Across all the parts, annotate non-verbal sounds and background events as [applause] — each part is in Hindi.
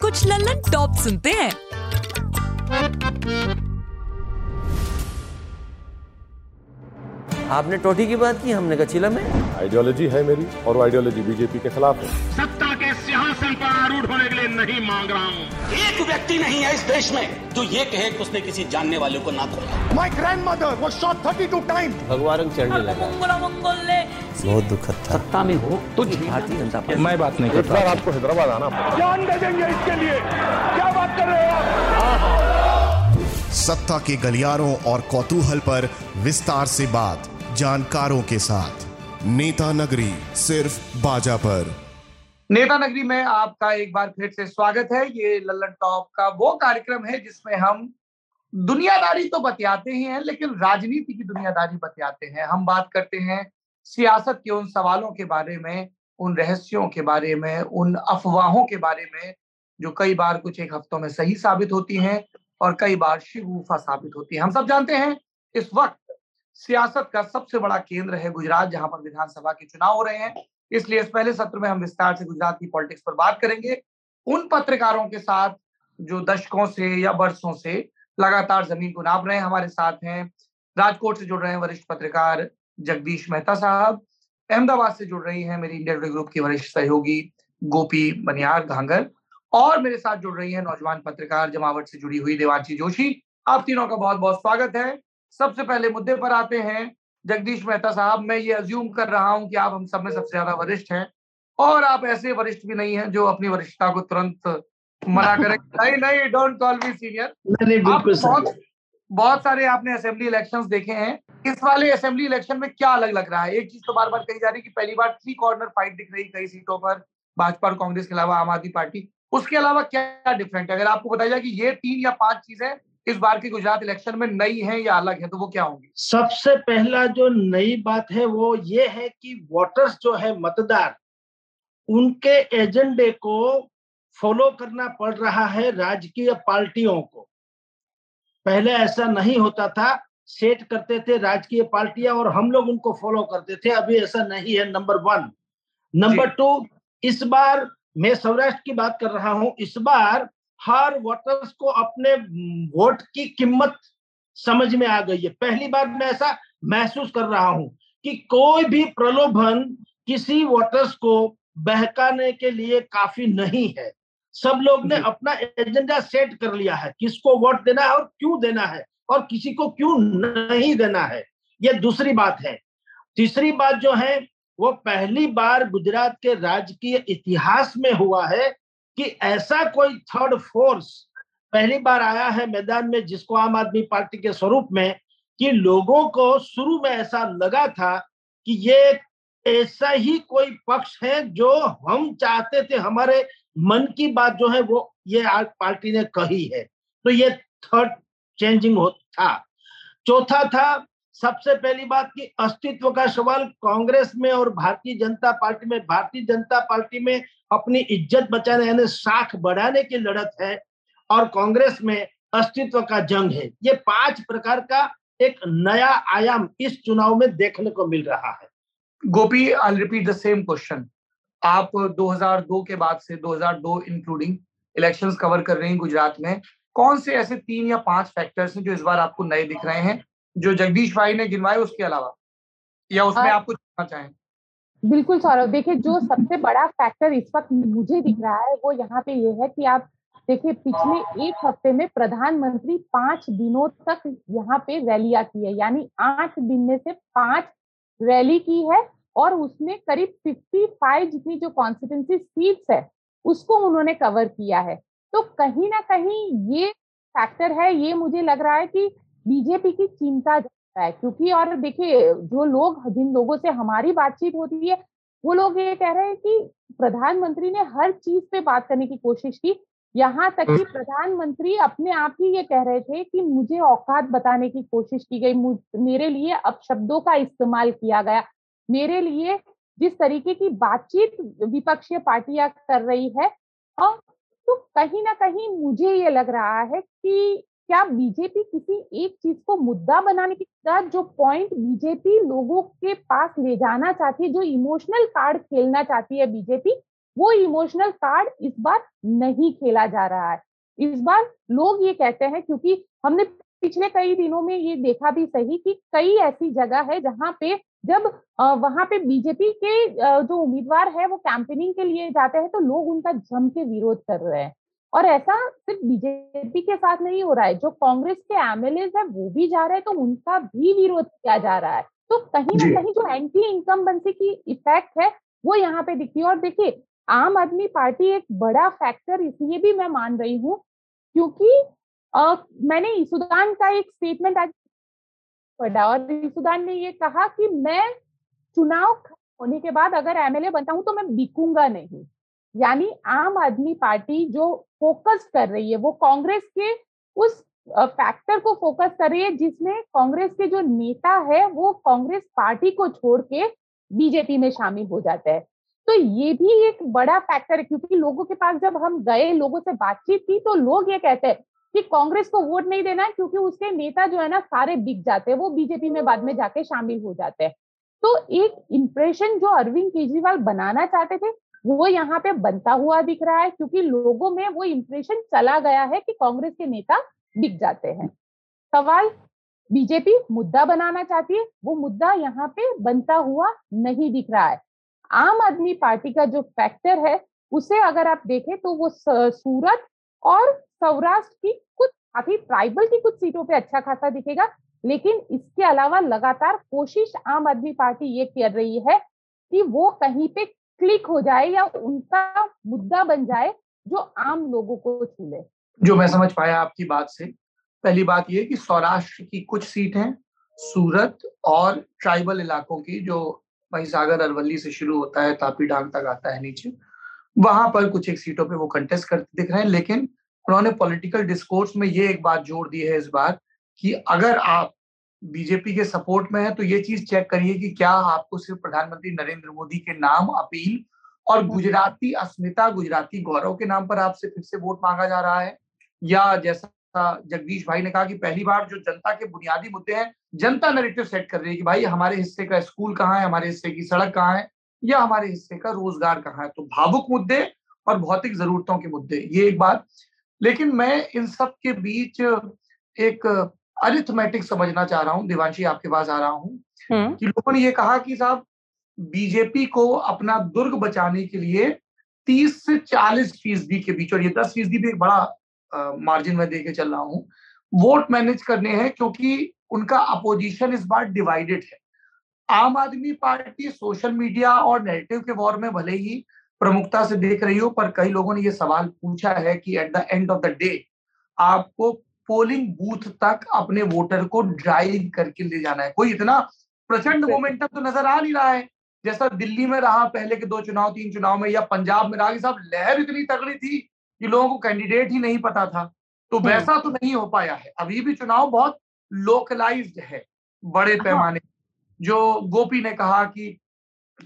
कुछ लल्लन टॉप सुनते हैं। आपने टोटी की बात की हमने कचीला में? आइडियोलॉजी है मेरी और वो आइडियोलॉजी बीजेपी के खिलाफ है। सत्ता के सिंहासन पर आरूढ़ होने के लिए नहीं मांग रहा हूँ। एक व्यक्ति नहीं है इस देश में जो ये कहे कि उसने किसी जानने वाले को ना खोला my grandmother was shot 32 time भगवान चढ़ने लगा। बहुत दुखद था। सत्ता में हो तो भारतीय जनता पार्टी। मैं बात नहीं करता। आपको हैदराबाद आना जान दे देंगे इसके लिए। क्या बात कर रहे हो आप? सत्ता के गलियारों और कौतूहल पर विस्तार से बात जानकारों के साथ। नेता नगरी सिर्फ़ बाजा पर। नेता नगरी में आपका एक बार फिर से स्वागत है। ये लल्लन टॉप का वो कार्यक्रम है जिसमें हम दुनियादारी तो बतियाते ही हैं, लेकिन राजनीति की दुनियादारी बतियाते हैं। हम बात करते हैं सियासत के उन सवालों के बारे में, उन रहस्यों के बारे में, उन अफवाहों के बारे में, जो कई बार कुछ एक हफ्तों में सही साबित होती हैं और कई बार शिगुफा साबित होती है। हम सब जानते हैं इस वक्त सियासत का सबसे बड़ा केंद्र है गुजरात, जहाँ पर विधानसभा के चुनाव हो रहे हैं। इसलिए इस पहले सत्र में हम विस्तार से गुजरात की पॉलिटिक्स पर बात करेंगे। उन पत्रकारों के साथ जो दशकों से या वर्षों से लगातार ज़मीन को नाप रहे हैं, हमारे साथ हैं, राजकोट से जुड़ रहे हैं वरिष्ठ पत्रकार जगदीश मेहता साहब, अहमदाबाद से जुड़ रही हैं मेरी इंडिया ग्रुप की वरिष्ठ सहयोगी गोपी बनियार घांगर और मेरे साथ जुड़ रही है नौजवान पत्रकार जमावट से जुड़ी हुई देवांशी जोशी। आप तीनों का बहुत बहुत स्वागत है। सबसे पहले मुद्दे पर आते हैं। जगदीश मेहता साहब मैं ये अज्यूम कर रहा हूँ कि आप हम सब में सबसे ज़्यादा वरिष्ठ हैं और आप ऐसे वरिष्ठ भी नहीं हैं जो अपनी वरिष्ठता को तुरंत मना करें। [laughs] नहीं नहीं डोंट कॉल मी सीनियर बहुत बहुत सारे आपने असेंबली इलेक्शन देखे हैं। इस वाले असेंबली इलेक्शन में क्या अलग लग रहा है? एक चीज़ तो बार बार कही जा रही है कि पहली बार थ्री कॉर्नर फाइट दिख रही कई सीटों पर भाजपा और कांग्रेस के अलावा आम आदमी पार्टी। उसके अलावा क्या डिफरेंट है? अगर आपको बताया जाए कि ये तीन या पाँच चीज़ें इस बार की गुजरात इलेक्शन में नई है या अलग है तो वो क्या होंगी? सबसे पहला जो नई बात है वो ये है कि वोटर्स जो है मतदार उनके एजेंडे को फॉलो करना पड़ रहा है राजकीय पार्टियों को। पहले ऐसा नहीं होता था सेट करते थे राजकीय पार्टियाँ और हम लोग उनको फॉलो करते थे अभी ऐसा नहीं है नंबर वन नंबर टू इस बार मैं सौराष्ट्र की बात कर रहा हूँ इस बार हर वोटर्स को अपने वोट की कीमत समझ में आ गई है। पहली बार मैं ऐसा महसूस कर रहा हूँ कि कोई भी प्रलोभन किसी वोटर्स को बहकाने के लिए काफ़ी नहीं है। सब लोग ने अपना एजेंडा सेट कर लिया है किसको वोट देना है और क्यों देना है और किसी को क्यों नहीं देना है ये दूसरी बात है। तीसरी बात जो है वो पहली बार गुजरात के राजकीय इतिहास में हुआ है कि ऐसा कोई थर्ड फोर्स पहली बार आया है मैदान में जिसको आम आदमी पार्टी के स्वरूप में कि लोगों को शुरू में ऐसा लगा था कि ये ऐसा ही कोई पक्ष है जो हम चाहते थे, हमारे मन की बात जो है वो ये आज पार्टी ने कही है। तो ये थर्ड चेंजिंग हो था। चौथा था सबसे पहली बात की अस्तित्व का सवाल कांग्रेस में और भारतीय जनता पार्टी में, भारतीय जनता पार्टी में अपनी इज़्ज़त बचाने, यानी साख बढ़ाने की लड़त है और कांग्रेस में अस्तित्व का जंग है। ये पाँच प्रकार का एक नया आयाम इस चुनाव में देखने को मिल रहा है। Gopi I repeat the same question आप 2002 के बाद से 2002 इंक्लूडिंग इलेक्शंस कवर कर रही हैं गुजरात में। कौन से ऐसे तीन या पाँच फैक्टर्स हैं जो इस बार आपको नए दिख रहे हैं? जो जगदीश भाई ने गिनवाए उसके अलावा? या उसमें आप कुछ कहना चाहें? बिल्कुल सौरभ देखिए जो सबसे बड़ा फैक्टर इस वक्त मुझे दिख रहा है वो यहाँ पे ये है कि आप देखिए पिछले एक हफ़्ते में प्रधानमंत्री पाँच दिनों तक यहाँ पे रैलियाँ की है यानी आठ दिन में से पाँच रैली की है और उसमें करीब 55 जितनी जो कॉन्स्टिट्यूंसी सीट्स है उसको उन्होंने कवर किया है। तो कहीं ना कहीं ये फैक्टर है ये मुझे लग रहा है कि बीजेपी की चिंता है क्योंकि और देखिए जो लोग जिन लोगों से हमारी बातचीत होती है वो लोग ये कह रहे हैं कि प्रधानमंत्री ने हर चीज़ पे बात करने की कोशिश की। यहाँ तक कि प्रधानमंत्री अपने आप ही ये कह रहे थे कि मुझे औकात बताने की कोशिश की गई मेरे लिए अब शब्दों का इस्तेमाल किया गया। मेरे लिए जिस तरीके की बातचीत विपक्षीय पार्टियाँ कर रही है और तो कहीं ना कहीं मुझे ये लग रहा है कि क्या बीजेपी किसी एक चीज़ को मुद्दा बनाने की जो पॉइंट बीजेपी लोगों के पास ले जाना चाहती है, जो इमोशनल कार्ड खेलना चाहती है बीजेपी, वो इमोशनल कार्ड इस बार नहीं खेला जा रहा है। इस बार लोग ये कहते हैं, क्योंकि हमने पिछले कई दिनों में ये देखा भी सही कि कई ऐसी जगह है जहाँ पे जब वहाँ पे बीजेपी के जो उम्मीदवार है वो कैंपेनिंग के लिए जाते हैं तो लोग उनका जम के विरोध कर रहे हैं। और ऐसा सिर्फ़ बीजेपी के साथ नहीं हो रहा है जो कांग्रेस के एमएलए है वो भी जा रहे हैं तो उनका भी विरोध किया जा रहा है। तो कहीं ना कहीं जो एंटी इनकम्बेंसी की इफ़ेक्ट है वो यहाँ पे दिखती है। और देखिए आम आदमी पार्टी एक बड़ा फैक्टर इसलिए भी मैं मान रही हूँ क्योंकि आ, मैंने ईसुदान का एक स्टेटमेंट आज पढ़ा और ईसुदान ने ये कहा कि मैं चुनाव होने के बाद अगर एमएलए बनता हूँ तो मैं बिकूँगा नहीं। यानी आम आदमी पार्टी जो फोकस कर रही है, वो कांग्रेस के उस फैक्टर को फोकस कर रही है, जिसमें कांग्रेस के जो नेता है, वो कांग्रेस पार्टी को छोड़ के बीजेपी में शामिल हो जाता है। तो ये भी एक बड़ा फैक्टर है, क्योंकि लोगों के पास जब हम गए, लोगों से बातचीत की तो लोग ये कहते हैं कि कांग्रेस को वोट नहीं देना, क्योंकि उसके नेता जो है ना, सारे बिक जाते हैं, वो बीजेपी में बाद में जाके शामिल हो जाते हैं। तो एक इंप्रेशन जो अरविंद केजरीवाल बनाना चाहते थे वो यहाँ पे बनता हुआ दिख रहा है क्योंकि लोगों में वो इम्प्रेशन चला गया है कि कांग्रेस के नेता बिक जाते हैं। सवाल, बीजेपी मुद्दा बनाना चाहती है, वो मुद्दा यहाँ पे बनता हुआ नहीं दिख रहा है। आम आदमी पार्टी का जो फैक्टर है, उसे अगर आप देखें तो वो सूरत और सौराष्ट्र की कुछ काफ़ी ट्राइबल की कुछ सीटों पे अच्छा खासा दिखेगा, लेकिन इसके अलावा लगातार कोशिश आम आदमी पार्टी ये कर रही है कि वो कहीं पे क्लिक हो जाए या उनका मुद्दा बन जाए जो आम लोगों को छू ले जो मैं समझ पाया आपकी बात से, पहली बात ये कि सौराष्ट्र की कुछ सीट हैं सूरत और ट्राइबल इलाकों की, जो वही सागर अरवली से शुरू होता है तापी डांग तक आता है नीचे, वहाँ पर कुछ एक सीटों पे वो कंटेस्ट करते दिख रहे हैं। लेकिन उन्होंने पॉलिटिकल डिस्कोर्स में ये एक बात जोड़ दी है इस बार कि अगर आप बीजेपी के सपोर्ट में है तो ये चीज़ चेक करिए कि क्या आपको सिर्फ़ प्रधानमंत्री नरेंद्र मोदी के नाम अपील और गुजराती अस्मिता, गुजराती गौरव के नाम पर आपसे फिर से वोट मांगा जा रहा है? या जैसा जगदीश भाई ने कहा कि पहली बार जो जनता के बुनियादी मुद्दे हैं, जनता नरेटिव सेट कर रही है कि भाई हमारे हिस्से का स्कूल कहाँ है, हमारे हिस्से की सड़क कहाँ है, या हमारे हिस्से का रोज़गार कहाँ है? तो भावुक मुद्दे और भौतिक जरूरतों के मुद्दे, ये एक बात। लेकिन मैं इन सब के बीच एक अरिथमेटिक समझना चाह रहा हूँ दिवांशी आपके पास आ रहा हूँ हम्म। कि लोगों ने ये कहा कि साहब बीजेपी को अपना दुर्ग बचाने के लिए तीस से चालीस फ़ीसदी के बीच और ये दस फ़ीसदी भी एक बड़ा मार्जिन में देके चल रहा हूँ वोट मैनेज करने हैं क्योंकि उनका अपोजिशन इस बार डिवाइडेड है Aam Aadmi party social media और नेगेटिव के वॉर में भले ही प्रमुखता से देख रही हो पर कई लोगों ने ये सवाल पूछा है कि at the end of the day आपको पोलिंग बूथ तक अपने वोटर को ड्राइव करके ले जाना है। कोई इतना प्रचंड मोमेंटम तो नज़र आ नहीं रहा है। जैसा दिल्ली में रहा पहले के दो चुनाव तीन चुनाव में या पंजाब में रहा कि साहब लहर इतनी तगड़ी थी कि लोगों को कैंडिडेट ही नहीं पता था। तो हम्म। वैसा तो नहीं हो पाया है। अभी भी चुनाव बहुत लोकलाइज्ड है बड़े हाँ। पैमाने जो गोपी ने कहा कि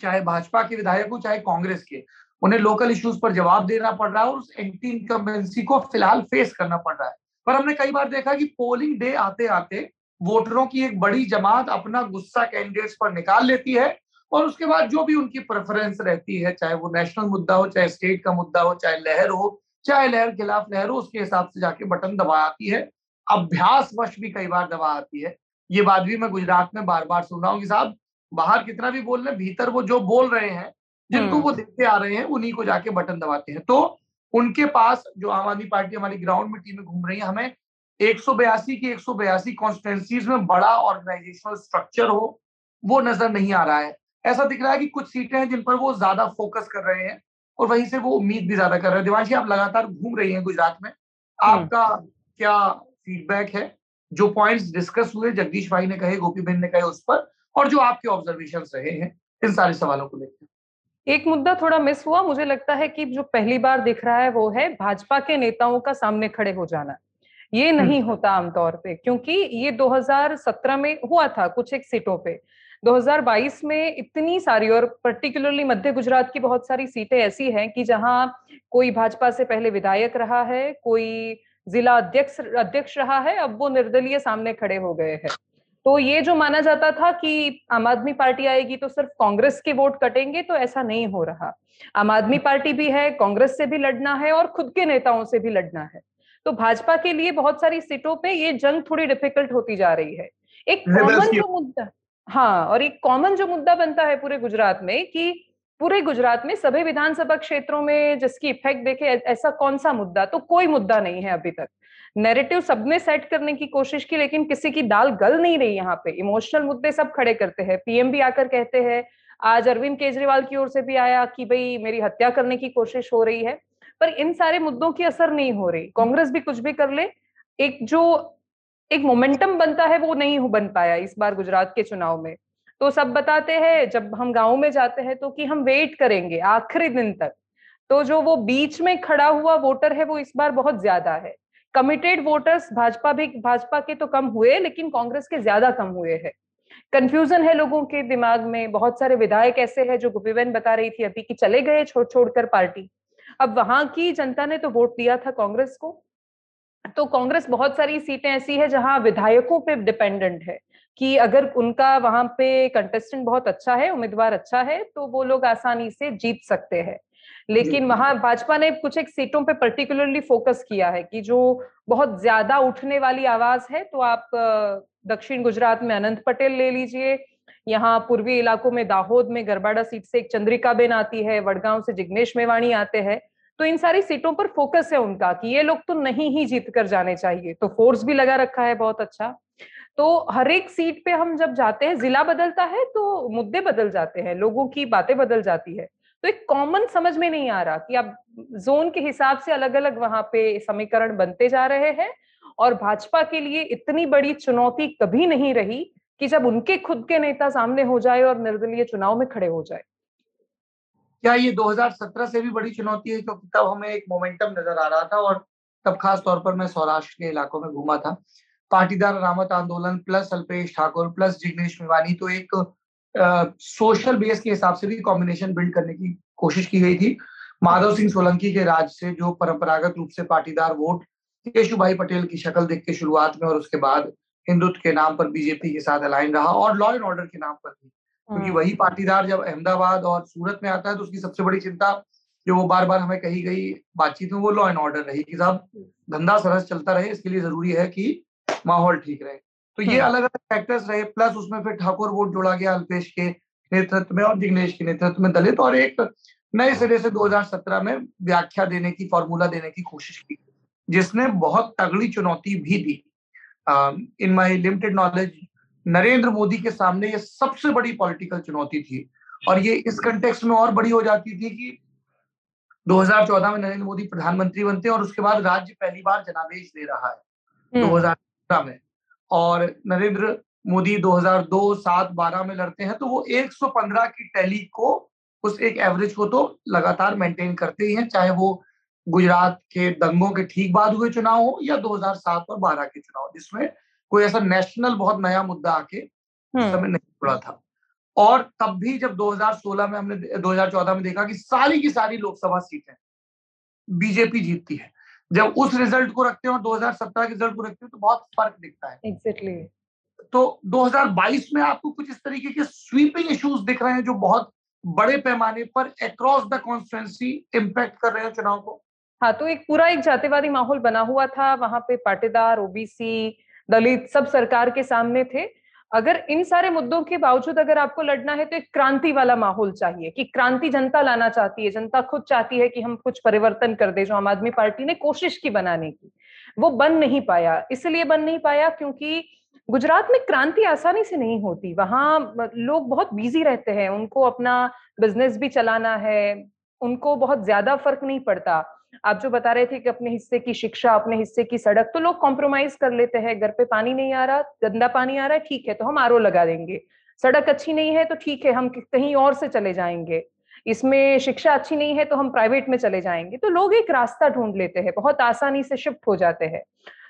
चाहे भाजपा के विधायक हो चाहे कांग्रेस के उन्हें लोकल इश्यूज़ पर जवाब देना पड़ रहा है और उस एंटी इनकम्बेंसी को फ़िलहाल फेस करना पड़ रहा है। पर हमने कई बार देखा कि पोलिंग डे आते आते वोटरों की एक बड़ी जमात अपना गुस्सा कैंडिडेट्स पर निकाल लेती है और उसके बाद जो भी उनकी प्रेफरेंस रहती है चाहे वो नेशनल मुद्दा हो चाहे स्टेट का मुद्दा हो चाहे लहर हो चाहे लहर खिलाफ लहर हो उसके हिसाब से जाके बटन दबा आती है। अभ्यास वश भी कई बार दबा आती है। ये बात भी मैं गुजरात में बार बार सुन रहा हूँ कि साहब बाहर कितना भी बोल रहे भीतर वो जो बोल रहे हैं जिनको वो देखते आ रहे हैं उन्हीं को जाके बटन दबाते हैं। तो उनके पास जो आम आदमी पार्टी हमारी ग्राउंड में टीमें घूम रही है हमें एक सौ बयासी की एक सौ बयासी कॉन्स्टिटेंसीज में बड़ा ऑर्गेनाइजेशनल स्ट्रक्चर हो वो नज़र नहीं आ रहा है। ऐसा दिख रहा है कि कुछ सीटें हैं जिन पर वो ज़्यादा फोकस कर रहे हैं और वहीं से वो उम्मीद भी ज़्यादा कर रहे हैं। दिवांशी आप लगातार घूम रही हैं गुजरात में। आपका क्या फीडबैक है? जो पॉइंट्स डिस्कस हुए जगदीश भाई ने कहे गोपी बहन ने कहे उस पर और जो आपके ऑब्जर्वेशन रहे हैं इन सारे सवालों को लेकर। एक मुद्दा थोड़ा मिस हुआ। मुझे लगता है कि जो पहली बार दिख रहा है वो है भाजपा के नेताओं का सामने खड़े हो जाना। ये नहीं होता आमतौर पे क्योंकि ये 2017 में हुआ था कुछ एक सीटों पे। 2022 में इतनी सारी और पर्टिकुलरली मध्य गुजरात की बहुत सारी सीटें ऐसी हैं कि जहाँ कोई भाजपा से पहले विधायक रहा है कोई जिला अध्यक्ष अध्यक्ष रहा है अब वो निर्दलीय सामने खड़े हो गए हैं। तो ये जो माना जाता था कि आम आदमी पार्टी आएगी तो सिर्फ़ कांग्रेस के वोट कटेंगे तो ऐसा नहीं हो रहा। आम आदमी पार्टी भी है कांग्रेस से भी लड़ना है और खुद के नेताओं से भी लड़ना है। तो भाजपा के लिए बहुत सारी सीटों पे ये जंग थोड़ी डिफ़िकल्ट होती जा रही है। एक कॉमन जो मुद्दा हाँ और एक कॉमन जो मुद्दा बनता है पूरे गुजरात में कि पूरे गुजरात में सभी विधानसभा क्षेत्रों में जिसकी इफ़ेक्ट देखे ऐसा कौन सा मुद्दा? तो कोई मुद्दा नहीं है अभी तक। नैरेटिव सबने सेट करने की कोशिश की, लेकिन किसी की दाल गल नहीं रही यहाँ पे। इमोशनल मुद्दे सब खड़े करते हैं। पीएम भी आकर कहते हैं, आज अरविंद केजरीवाल की ओर से भी आया कि भाई मेरी हत्या करने की कोशिश हो रही है, पर इन सारे मुद्दों की असर नहीं हो रही। कांग्रेस भी कुछ भी कर ले, एक जो, एक मोमेंटम बनता है, वो नहीं बन पाया इस बार गुजरात के चुनाव में। तो सब बताते हैं, जब हम गाँव में जाते हैं तो कि हम वेट करेंगे, आखिरी दिन तक। तो जो वो बीच में खड़ा हुआ वोटर है, वो इस बार बहुत ज़्यादा है। कमिटेड वोटर्स भाजपा भी, भाजपा के तो कम हुए, लेकिन कांग्रेस के ज़्यादा कम हुए हैं। कंफ्यूजन है लोगों के दिमाग में, बहुत सारे विधायक ऐसे हैं जो गुपीबेन बता रही थी अभी कि चले गए छोड़, छोड़कर पार्टी। अब वहाँ की जनता ने तो वोट दिया था कांग्रेस को। तो कांग्रेस बहुत सारी सीटें ऐसी है जहाँ विधायकों पे डिपेंडेंट है कि अगर उनका वहाँ पे कंटेस्टेंट बहुत अच्छा है, उम्मीदवार अच्छा है तो वो लोग आसानी से जीत सकते हैं। लेकिन वहाँ भाजपा ने कुछ एक सीटों पे पर्टिकुलरली फोकस किया है कि जो बहुत ज़्यादा उठने वाली आवाज़ है तो आप दक्षिण गुजरात में अनंत पटेल ले लीजिए। यहाँ पूर्वी इलाकों में दाहोद में गरबाड़ा सीट से एक चंद्रिका बेन आती है, वडगांव से जिग्नेश मेवाणी आते हैं। तो इन सारी सीटों पर फोकस है उनका कि ये लोग तो नहीं ही जीत कर जाने चाहिए तो फोर्स भी लगा रखा है बहुत अच्छा। तो हर एक सीट पे हम जब जाते हैं, जिला बदलता है तो मुद्दे बदल जाते हैं, लोगों की बातें बदल जाती है। तो एक कॉमन समझ में नहीं आ रहा कि अब जोन के हिसाब से अलग अलग वहाँ पे समीकरण बनते जा रहे हैं और भाजपा के लिए इतनी बड़ी चुनौती कभी नहीं रही कि जब उनके खुद के नेता सामने हो जाए और निर्दलीय चुनाव में खड़े हो जाए। क्या ये 2017 से भी बड़ी चुनौती है? क्योंकि तब हमें एक मोमेंटम नज़र आ रहा था और तब खास तौर पर मैं सौराष्ट्र के इलाकों में घूमा था। पाटीदार रामत आंदोलन प्लस अल्पेश ठाकुर प्लस जिग्नेश मेवानी तो एक सोशल बेस के हिसाब से भी कॉम्बिनेशन बिल्ड करने की कोशिश की गई थी। माधव सिंह सोलंकी के राज से जो परंपरागत रूप से पाटीदार वोट केशुभाई पटेल की शक्ल देख के शुरुआत में और उसके बाद हिंदुत्व के नाम पर बीजेपी के साथ अलाइन रहा और लॉ एंड ऑर्डर के नाम पर भी। क्योंकि हम्म। वही पाटीदार जब अहमदाबाद और सूरत में आता है तो उसकी सबसे बड़ी चिंता जो वो बार बार हमें कही गई बातचीत में वो लॉ एंड ऑर्डर रही कि साहब धंधा सरस चलता रहे इसके लिए ज़रूरी है कि माहौल ठीक रहे। तो ये अलग अलग फैक्टर्स रहे प्लस उसमें फिर ठाकुर वोट जोड़ा गया अल्पेश के नेतृत्व में और जिग्नेश के नेतृत्व में दलित और एक नए सिरे से 2017 में व्याख्या देने की फॉर्मूला देने की कोशिश की जिसने बहुत तगड़ी चुनौती भी दी। In my limited knowledge Narendra Modi के सामने ये सबसे बड़ी पॉलिटिकल चुनौती थी और ये इस कंटेक्स्ट में और बड़ी हो जाती थी कि 2014 में नरेंद्र मोदी प्रधानमंत्री बनते हैं और उसके बाद राज्य पहली बार जनादेश दे रहा है 2017 हम्म। में। और नरेंद्र मोदी 2002 सात बारह में लड़ते हैं तो वो 115 की टैली को उस एक एवरेज को तो लगातार मेंटेन करते ही हैं चाहे वो गुजरात के दंगों के ठीक बाद हुए चुनाव हो या 2007 और 12 के चुनाव जिसमें कोई ऐसा नेशनल बहुत नया मुद्दा आके हम्म। समय नहीं जुड़ा था और तब भी जब 2016 में हमने 2014 में देखा कि सारी की सारी लोकसभा सीटें बीजेपी जीतती है जब उस रिज़ल्ट को रखते हैं और 2017 के रिज़ल्ट को रखते हैं तो बहुत फ़र्क दिखता है। Exactly exactly. तो 2022 में आपको कुछ इस तरीके के स्वीपिंग इश्यूज़ दिख रहे हैं जो बहुत बड़े पैमाने पर अक्रॉस द कॉन्स्टिट्यूंसी इम्पैक्ट कर रहे हैं चुनाव को। हाँ तो एक पूरा एक जातिवादी माहौल बना हुआ था वहाँ पे पाटीदार ओबीसी दलित सब सरकार के सामने थे। अगर इन सारे मुद्दों के बावजूद अगर आपको लड़ना है तो एक क्रांति वाला माहौल चाहिए कि क्रांति जनता लाना चाहती है। जनता खुद चाहती है कि हम कुछ परिवर्तन कर दे, जो आम आदमी पार्टी ने कोशिश की बनाने की। वो बन नहीं पाया। इसलिए बन नहीं पाया क्योंकि गुजरात में क्रांति आसानी से नहीं होती। वहाँ लोग बहुत बिज़ी रहते हैं। उनको अपना बिज़नेस भी चलाना है। उनको बहुत ज़्यादा फ़र्क नहीं पड़ता। आप जो बता रहे थे कि अपने हिस्से की शिक्षा अपने हिस्से की सड़क तो लोग कॉम्प्रोमाइज कर लेते हैं। घर पे पानी नहीं आ रहा गंदा पानी आ रहा है ठीक है तो हम आर लगा देंगे। सड़क अच्छी नहीं है तो ठीक है हम कहीं और से चले जाएँगे। इसमें शिक्षा अच्छी नहीं है तो हम प्राइवेट में चले जाएँगे। तो लोग एक रास्ता ढूंढ लेते हैं बहुत आसानी से शिफ्ट हो जाते हैं।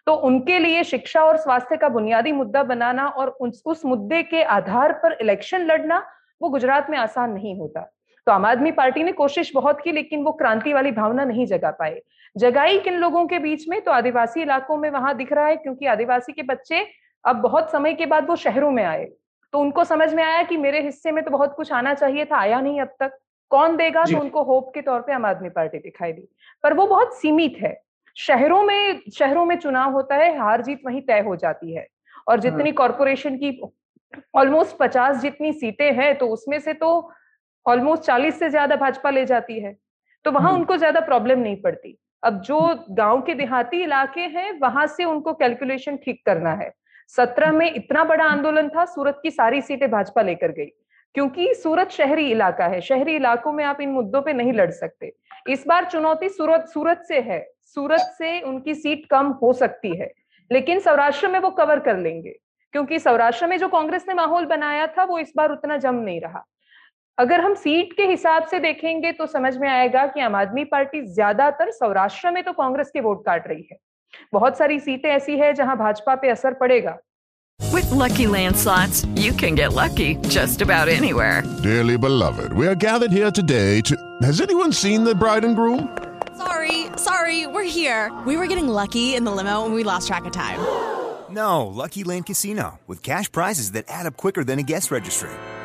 तो उनके लिए शिक्षा और स्वास्थ्य का बुनियादी मुद्दा बनाना और उस, उस मुद्दे के आधार पर इलेक्शन लड़ना वो गुजरात में आसान नहीं होता। तो आम आदमी पार्टी ने कोशिश बहुत की लेकिन वो क्रांति वाली भावना नहीं जगा पाए। जगाई किन लोगों के बीच में तो आदिवासी इलाकों में वहाँ दिख रहा है क्योंकि आदिवासी के बच्चे अब बहुत समय के बाद वो शहरों में आए। तो उनको समझ में आया कि मेरे हिस्से में तो बहुत कुछ आना चाहिए था आया नहीं अब तक। कौन देगा? तो उनको होप के तौर पे आम आदमी पार्टी दिखाई दी। पर वो बहुत सीमित है। शहरों में शहरों में चुनाव होता है हार जीत वहीं तय हो जाती है। और जितनी कॉरपोरेशन की ऑलमोस्ट पचास जितनी सीटें हैं तो उसमें से तो ऑलमोस्ट चालीस से ज़्यादा भाजपा ले जाती है तो वहाँ उनको ज़्यादा प्रॉब्लम नहीं पड़ती। अब जो गाँव के देहाती इलाके हैं वहाँ से उनको कैलकुलेशन ठीक करना है। सत्रह में इतना बड़ा आंदोलन था सूरत की सारी सीटें भाजपा लेकर गई क्योंकि सूरत शहरी इलाका है शहरी इलाकों में आप इन मुद्दों पे नहीं लड़ सकते। इस बार चुनौती सूरत सूरत से है सूरत से उनकी सीट कम हो सकती है लेकिन सौराष्ट्र में वो कवर कर लेंगे क्योंकि सौराष्ट्र में जो कांग्रेस ने माहौल बनाया था वो इस बार उतना जम नहीं रहा। अगर हम सीट के हिसाब से देखेंगे तो समझ में आएगा कि आम आदमी पार्टी ज़्यादातर सौराष्ट्र में तो कांग्रेस के वोट काट रही है बहुत सारी सीटें ऐसी है जहाँ भाजपा पे असर पड़ेगा With lucky landslots, you can get lucky just about anywhere. Dearly beloved, we are gathered here today to. Has anyone seen the bride and groom? Sorry, sorry, we're here. We were getting lucky in the limo and we lost track of time. No, Lucky Land Casino, with cash prizes that add up quicker than a guest registry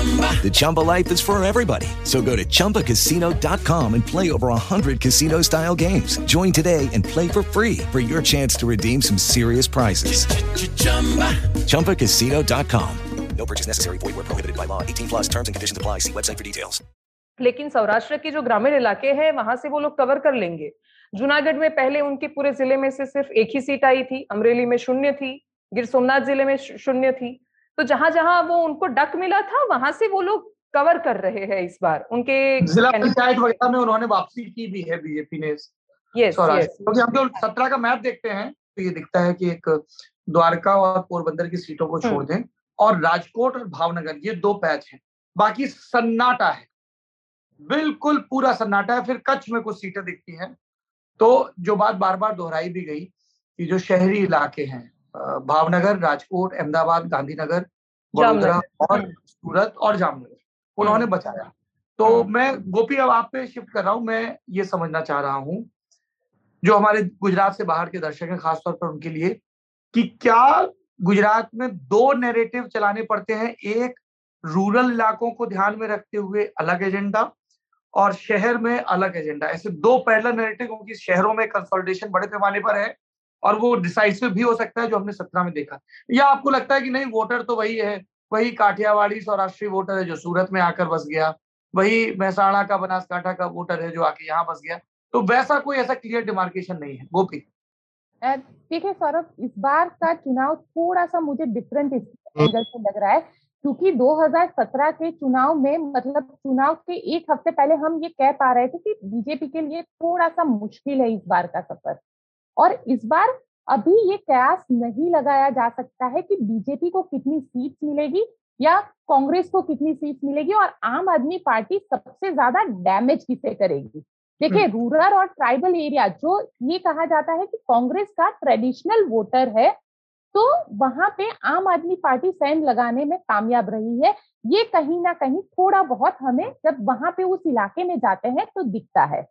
The Chumba life is for everybody. So go to ChumbaCasino.com and play over 100 casino style games. Join today and play for free for your chance to redeem some serious prizes. Ch-ch-chumba. ChumbaCasino.com. No purchase necessary. Void where prohibited by law. 18 plus terms and conditions apply. See website for details. लेकिन सौराष्ट्र के जो ग्रामीण इलाके हैं वहां से वो लोग कवर कर लेंगे जूनागढ़ में पहले उनके पूरे जिले में से सिर्फ एक ही सीट आई थी अमरेली में शून्य थी गिर सोमनाथ जिले में शून्य थी तो जहाँ जहाँ वो उनको डक मिला था वहाँ से वो लोग कवर कर रहे हैं इस बार। उनके जिला पंचायत वगैरह में उन्होंने वापसी की भी है बीजेपी ने यस क्योंकि हम जो सत्रह का मैप देखते हैं तो ये दिखता है कि एक द्वारका और पोरबंदर की सीटों को छोड़ हम्म। दें और राजकोट और भावनगर ये दो पैच हैं। बाकी सन्नाटा है। बिल्कुल पूरा सन्नाटा है फिर कच्छ में कुछ सीटें दिखती हैं। तो जो बात बार बार दोहराई भी गई कि जो शहरी इलाके हैं भावनगर राजकोट अहमदाबाद गांधीनगर वडोदरा और हम्म। सूरत और जामनगर उन्होंने हम्म। बचाया तो हम्म। मैं गोपी अब आप पे शिफ्ट कर रहा हूँ मैं ये समझना चाह रहा हूँ जो हमारे गुजरात से बाहर के दर्शक हैं खासतौर पर उनके लिए कि क्या गुजरात में दो नैरेटिव चलाने पड़ते हैं एक रूरल इलाकों को ध्यान में रखते हुए अलग एजेंडा और शहर में अलग एजेंडा ऐसे दो पहला नैरेटिव क्योंकि शहरों में कंसोलिडेशन बड़े पैमाने पर है और वो डिसाइसिव भी हो सकता है जो हमने सत्रह में देखा। या आपको लगता है कि नहीं वोटर तो वही है वही काठियावाड़ी सौराष्ट्रीय वोटर है जो सूरत में आकर बस गया वही महसाणा का बनासकांठा का वोटर है जो आके यहाँ बस गया। तो वैसा कोई ऐसा क्लियर डिमार्केशन नहीं है गोपी देखिए सौरभ इस बार का चुनाव थोड़ा सा मुझे डिफरेंट एंगल से लग रहा है क्योंकि 2017 के चुनाव में मतलब चुनाव के एक हफ़्ते पहले हम ये कह पा रहे थे कि बीजेपी के लिए थोड़ा सा मुश्किल है इस बार का सफ़र। और इस बार अभी ये कयास नहीं लगाया जा सकता है कि बीजेपी को कितनी सीट मिलेगी या कांग्रेस को कितनी सीट मिलेगी और आम आदमी पार्टी सबसे ज़्यादा डैमेज किसे करेगी। देखिए रूरल हम्म। और ट्राइबल एरिया जो ये कहा जाता है कि कांग्रेस का ट्रेडिशनल वोटर है तो वहाँ पे आम आदमी पार्टी सैन लगाने में कामयाब रही है। ये कहीं ना कहीं थोड़ा बहुत हमें जब वहाँ पे उस इलाके में जाते हैं तो दिखता है।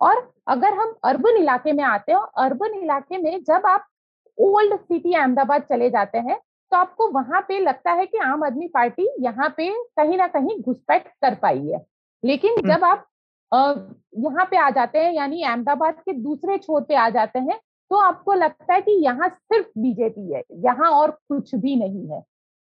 और अगर हम अर्बन इलाके में आते हैं अर्बन इलाके में जब आप ओल्ड सिटी अहमदाबाद चले जाते हैं तो आपको वहाँ पे लगता है कि आम आदमी पार्टी यहाँ पे कहीं ना कहीं घुसपैठ कर पाई है। लेकिन जब आप यहाँ पे आ जाते हैं यानी अहमदाबाद के दूसरे छोर पे आ जाते हैं तो आपको लगता है कि यहाँ सिर्फ़ बीजेपी है यहाँ और कुछ भी नहीं है।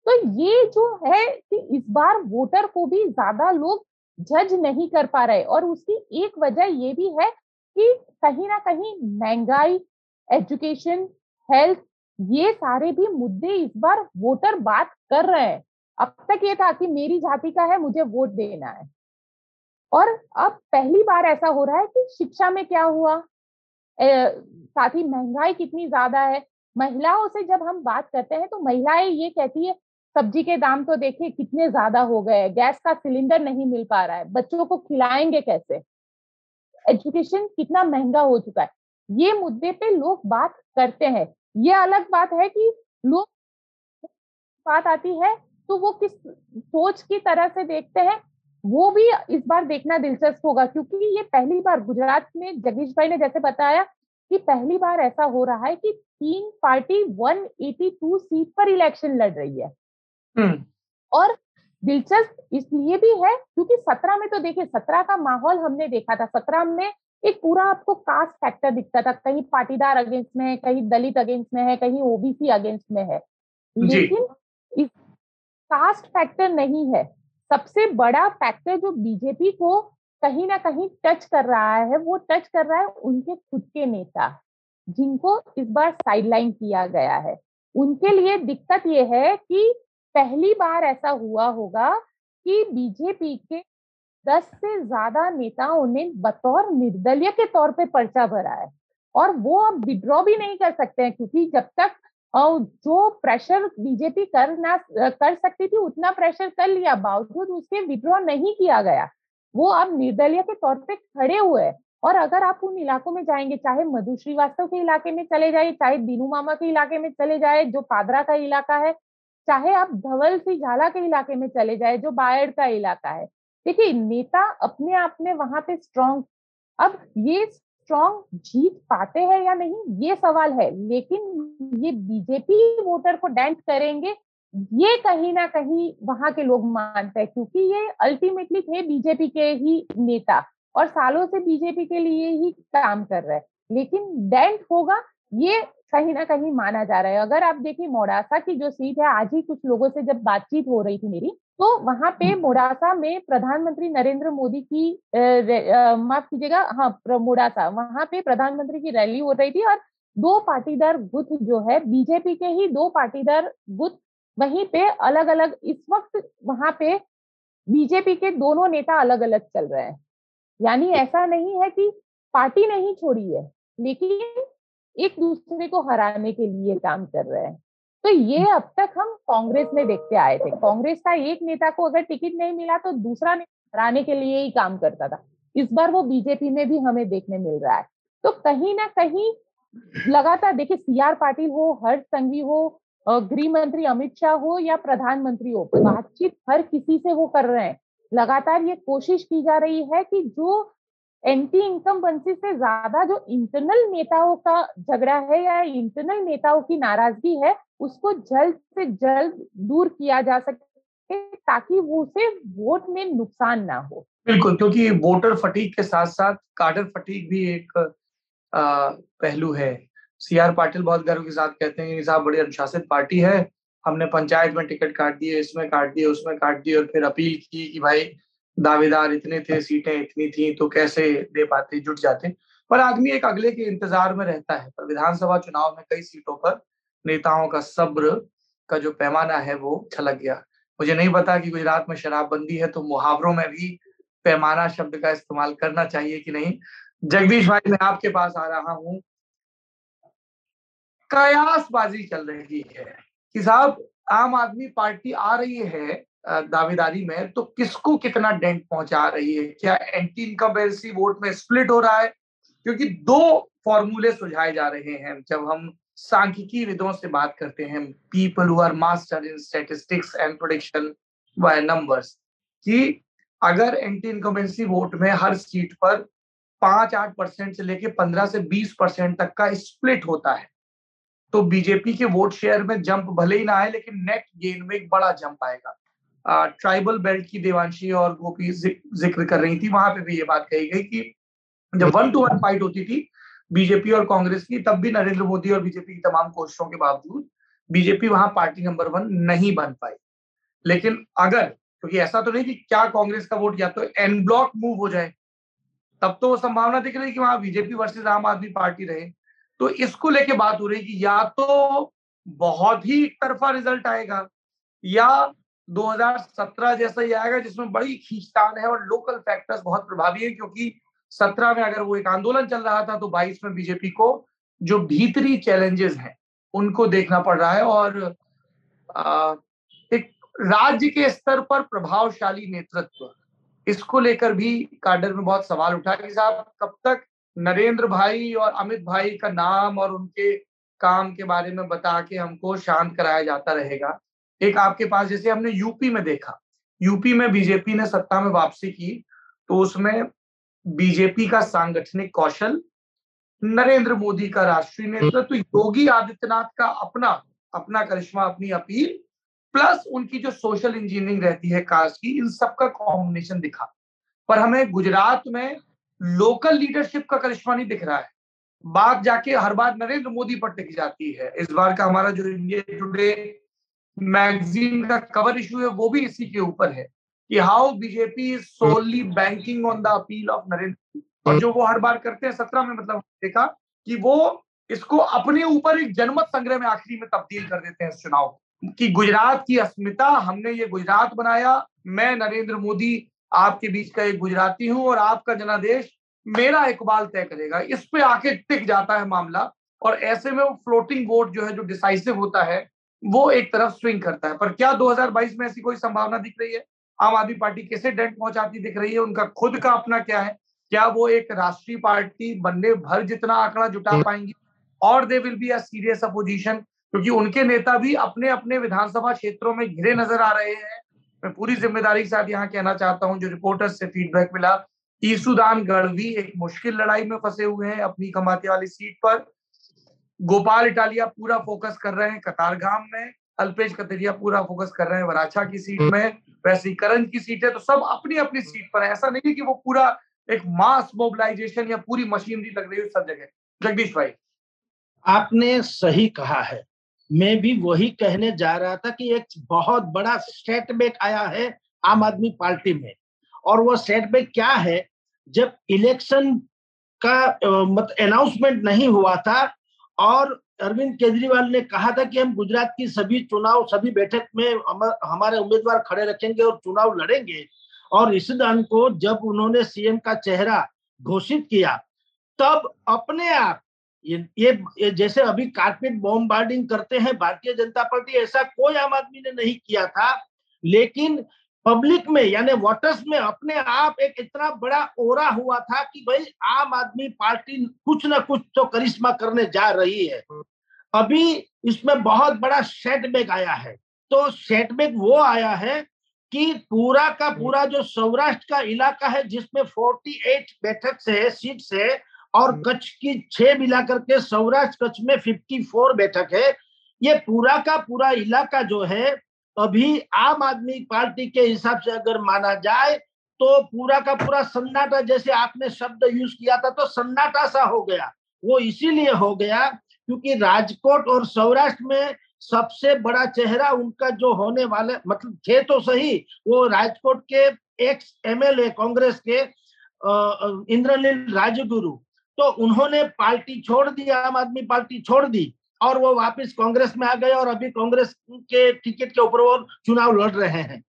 तो ये जो है कि इस बार वोटर को भी ज़्यादा लोग जज नहीं कर पा रहे। और उसकी एक वजह ये भी है कि कहीं ना कहीं महँगाई, एजुकेशन, हेल्थ, ये सारे भी मुद्दे इस बार वोटर बात कर रहे हैं। अब तक ये था कि मेरी जाति का है, मुझे वोट देना है। और अब पहली बार ऐसा हो रहा है कि शिक्षा में क्या हुआ? साथ ही महँगाई कितनी ज़्यादा है। महिलाओं से जब हम बात करते हैं तो महिलाएँ ये कहती है सब्ज़ी के दाम तो देखिए कितने ज़्यादा हो गए गैस का सिलेंडर नहीं मिल पा रहा है। बच्चों को खिलाएँगे कैसे? एजुकेशन कितना महँगा हो चुका है। ये मुद्दे पे लोग बात करते हैं। ये अलग बात है कि लोग बात आती है तो वो किस सोच की तरह से देखते हैं, वो भी इस बार देखना दिलचस्प होगा क्योंकि ये पहली बार गुजरात में जगदीश भाई ने जैसे बताया कि पहली बार ऐसा हो रहा है कि तीन पार्टी 182 सीट पर इलेक्शन लड़ रही है। और दिलचस्प इसलिए भी है क्योंकि सत्रह में तो देखिए सत्रह का माहौल हमने देखा था। सत्रह में एक पूरा आपको कास्ट फैक्टर दिखता था कहीं पाटीदार अगेंस्ट में है कहीं दलित अगेंस्ट में है कहीं ओबीसी अगेंस्ट में है। लेकिन इस कास्ट फैक्टर नहीं है। सबसे बड़ा फैक्टर जो बीजेपी को कहीं ना कहीं टच कर रहा है वो टच कर रहा है उनके खुद के नेता जिनको इस बार साइडलाइन किया गया है। उनके लिए दिक्कत ये है कि पहली बार ऐसा हुआ होगा कि बीजेपी के दस से ज़्यादा नेताओं ने बतौर निर्दलीय के तौर पे पर्चा भरा है। और वो अब विड्रॉ भी नहीं कर सकते हैं, क्योंकि जब तक जो प्रेशर बीजेपी कर ना कर सकती थी, उतना प्रेशर कर लिया, बावजूद उसके विड्रॉ नहीं किया गया। वो अब निर्दलीय के तौर पे खड़े हुए हैं। और अगर आप उन इलाकों में जाएँगे, चाहे मधु श्रीवास्तव के इलाके में चले जाए चाहे दीनू मामा के इलाके में चले जाए जो पादरा का इलाका है चाहे आप धवल से झाला के इलाके में चले जाए, जो बायड़ का इलाका है। देखिए, नेता अपने आप में वहाँ पे स्ट्रॉन्ग अब ये स्ट्रॉन्ग जीत पाते हैं या नहीं, ये सवाल है। लेकिन ये बीजेपी वोटर को डेंट करेंगे, ये कहीं ना कहीं वहाँ के लोग मानते हैं, क्योंकि ये अल्टीमेटली थे बीजेपी के ही नेता और सालों से बीजेपी के लिए ही काम कर रहे हैं। लेकिन डेंट होगा, ये कहीं ना कहीं माना जा रहा है। अगर आप देखिए मोडासा की जो सीट है आज ही कुछ लोगों से जब बातचीत हो रही थी मेरी तो वहाँ पे मोडासा में प्रधानमंत्री नरेंद्र मोदी की माफ़ कीजिएगा हाँ मोडासा वहाँ पे प्रधानमंत्री की रैली हो रही थी और दो पाटीदार गुट जो है बीजेपी के ही दो पाटीदार गुट वहीं पे अलग अलग इस वक्त वहाँ पे बीजेपी के दोनों नेता अलग अलग चल रहे हैं। यानी ऐसा नहीं है कि पार्टी नहीं छोड़ी है लेकिन एक दूसरे को हराने के लिए काम कर रहे हैं। तो ये अब तक हम कांग्रेस में देखते आए थे। कांग्रेस का एक नेता को अगर टिकट नहीं मिला तो दूसरा हराने के लिए ही काम करता था। इस बार वो बीजेपी में भी हमें देखने मिल रहा है। तो कहीं ना कहीं लगातार देखिए सी आर पाटिल हो हर्ष संघवी हो गृह मंत्री अमित शाह हो या प्रधानमंत्री हो बातचीत हर किसी से वो कर रहे हैं। लगातार ये कोशिश की जा रही है कि जो एंटी इनकम बंसी से ज़्यादा जो इंटरनल नेताओं का झगड़ा है या इंटरनल नेताओं की नाराज़गी है उसको जल्द से जल्द दूर किया जा सके ताकि वो उसे वोट में नुकसान ना हो। बिल्कुल क्योंकि वोटर फटीक के साथ साथ कार्डर फटीक भी एक आ, पहलू है। सी आर पाटिल बहुत गर्व के साथ कहते हैं कि साहब बड़ी अनुशासित पार्टी है हमने पंचायत में टिकट काट दिए इसमें काट दिए उसमें काट दिए और फिर अपील की कि भाई दावेदार इतने थे, सीटें इतनी थी तो कैसे दे पाते, जुट जाते? पर आदमी एक अगले के इंतज़ार में रहता है। पर विधानसभा चुनाव में कई सीटों पर नेताओं का सब्र, का जो पैमाना है, वो छलक गया। मुझे नहीं पता कि गुजरात में शराबबंदी है तो मुहावरों में भी पैमाना शब्द का इस्तेमाल करना चाहिए कि नहीं? जगदीश भाई, मैं आपके पास आ रहा हूँ। कयासबाजी चल रही है। कि साहब, आम आदमी पार्टी आ रही है दावेदारी में तो किसको कितना डेंट पहुँचा रही है? क्या एंटी इनकम्बेंसी वोट में स्प्लिट हो रहा है? क्योंकि दो फॉर्मूले सुझाए जा रहे हैं। जब हम सांख्यिकी विदों से बात करते हैं people who are master in statistics and production by numbers कि अगर एंटी इनकमेंसी वोट में हर सीट पर पाँच आठ परसेंट से लेके पंद्रह से बीस परसेंट तक का स्प्लिट होता है तो बीजेपी के वोट शेयर में जंप भले ही ना आए, लेकिन नेट गेन में एक बड़ा जंप आएगा। ट्राइबल बेल्ट की देवांशी और गोपी ज़िक्र कर रही थी वहाँ पे भी ये बात कही गई कि जब वन टू वन फाइट होती थी बीजेपी और कांग्रेस की तब भी नरेंद्र मोदी और बीजेपी की तमाम कोशिशों के बावजूद बीजेपी वहाँ पार्टी नंबर वन नहीं बन पाई। लेकिन अगर क्योंकि ऐसा तो नहीं कि क्या कांग्रेस का वोट या तो एन ब्लॉक मूव हो जाए तब तो वो संभावना दिख रही कि वहाँ बीजेपी वर्सेज आम आदमी पार्टी रहे। तो इसको लेके बात हो रही कि या तो बहुत ही एक तरफा रिज़ल्ट आएगा या 2017 जैसा ही आएगा, जिसमें बड़ी खींचतान है और लोकल फैक्टर्स बहुत प्रभावी है, क्योंकि 17 में अगर वो एक आंदोलन चल रहा था तो 22 में बीजेपी को जो भीतरी चैलेंजेस हैं, उनको देखना पड़ रहा है और एक राज्य के स्तर पर प्रभावशाली नेतृत्व। इसको लेकर भी काडर में बहुत सवाल उठा कि साहब, कब तक नरेंद्र भाई और अमित भाई का नाम और उनके काम के बारे में बता के हमको शांत कराया जाता रहेगा? एक आपके पास, जैसे हमने यूपी में देखा, यूपी में बीजेपी ने सत्ता में वापसी की तो उसमें बीजेपी का सांगठनिक कौशल, नरेंद्र मोदी का राष्ट्रीय नेतृत्व तो योगी आदित्यनाथ का अपना अपना करिश्मा, अपनी अपील, प्लस उनकी जो सोशल इंजीनियरिंग रहती है कास्ट की, इन सब का कॉम्बिनेशन दिखा। पर हमें गुजरात में लोकल लीडरशिप का करिश्मा नहीं दिख रहा है। बात जाके हर बार नरेंद्र मोदी पर टिक जाती है। इस बार का हमारा जो इंडिया टुडे मैगजीन का कवर इशू है, वो भी इसी के ऊपर है कि how BJP is solely banking on the appeal of Narendra और जो वो हर बार करते हैं, सत्रह में मतलब देखा कि वो इसको अपने ऊपर एक जनमत संग्रह में आखिरी में तब्दील कर देते हैं इस चुनाव कि। गुजरात की अस्मिता, हमने ये गुजरात बनाया, मैं नरेंद्र मोदी, आपके बीच का एक गुजराती हूँ और आपका जनादेश मेरा इकबाल तय करेगा। इस पे आके टिक जाता है मामला और ऐसे में वो फ्लोटिंग वोट जो है, जो डिसाइसिव होता है वो एक तरफ़ स्विंग करता है। पर क्या 2022 में ऐसी कोई संभावना दिख रही है? आम आदमी पार्टी कैसे डेंट पहुंचाती दिख रही है? उनका खुद का अपना क्या है? क्या वो एक राष्ट्रीय पार्टी बनने भर जितना आंकड़ा जुटा पाएँगी? और they will be a serious opposition क्योंकि उनके नेता भी अपने अपने विधानसभा क्षेत्रों में घिरे नज़र आ रहे हैं। मैं पूरी ज़िम्मेदारी के साथ यहाँ कहना चाहता हूँ जो रिपोर्टर्स से फीडबैक मिला ईसुदान गढ़वी एक मुश्किल लड़ाई में फंसे हुए हैं अपनी कमाती वाली सीट पर। गोपाल इटालिया पूरा फोकस कर रहे हैं कतारगाम में अल्पेश कतरिया पूरा फोकस कर रहे हैं वराछा की सीट में वैसी करण की सीट है तो सब अपनी अपनी सीट पर है। ऐसा नहीं है कि वो पूरा एक मास मोबिलाइजेशन या पूरी मशीनरी लग रही है सब जगह। जगदीश भाई। आपने सही कहा है। मैं भी वही कहने जा रहा था कि एक बहुत बड़ा सेटबैक आया है आम आदमी पार्टी में। और वो सेटबैक क्या है? जब इलेक्शन का मत अनाउंसमेंट नहीं हुआ था और अरविंद केजरीवाल ने कहा था कि हम गुजरात की सभी चुनाव सभी बैठक में हमारे उम्मीदवार खड़े रखेंगे और चुनाव लड़ेंगे। और इस दान को जब उन्होंने सीएम का चेहरा घोषित किया तब अपने आप ये, ये ये जैसे अभी कारपेट बॉम्बार्डिंग करते हैं भारतीय जनता पार्टी ऐसा कोई आम आदमी ने नहीं किया था। लेकिन पब्लिक में यानी वोटर्स में अपने आप एक इतना बड़ा ओरा हुआ था कि भाई आम आदमी पार्टी कुछ ना कुछ तो करिश्मा करने जा रही है। अभी इसमें बहुत बड़ा सेटबैक आया है। तो सेटबैक वो आया है कि पूरा का पूरा जो सौराष्ट्र का इलाका है जिसमें 48 बैठक से है सीट से और कच्छ की छह मिलाकर के सौराष्ट्र कच्छ में 54 बैठक है ये पूरा का पूरा इलाका जो है अभी आम आदमी पार्टी के हिसाब से अगर माना जाए तो पूरा का पूरा सन्नाटा जैसे आपने शब्द यूज़ किया था तो सन्नाटा सा हो गया। वो इसीलिए हो गया क्योंकि राजकोट और सौराष्ट्र में सबसे बड़ा चेहरा उनका जो होने वाले मतलब थे तो सही, वो राजकोट के एक्स एमएलए कांग्रेस के इंद्रनील राजगुरु। तो उन्होंने पार्टी छोड़ दी, आम आदमी पार्टी छोड़ दी। और वो वापस कांग्रेस में आ गए और अभी कांग्रेस के टिकट के ऊपर वो चुनाव लड़ रहे हैं।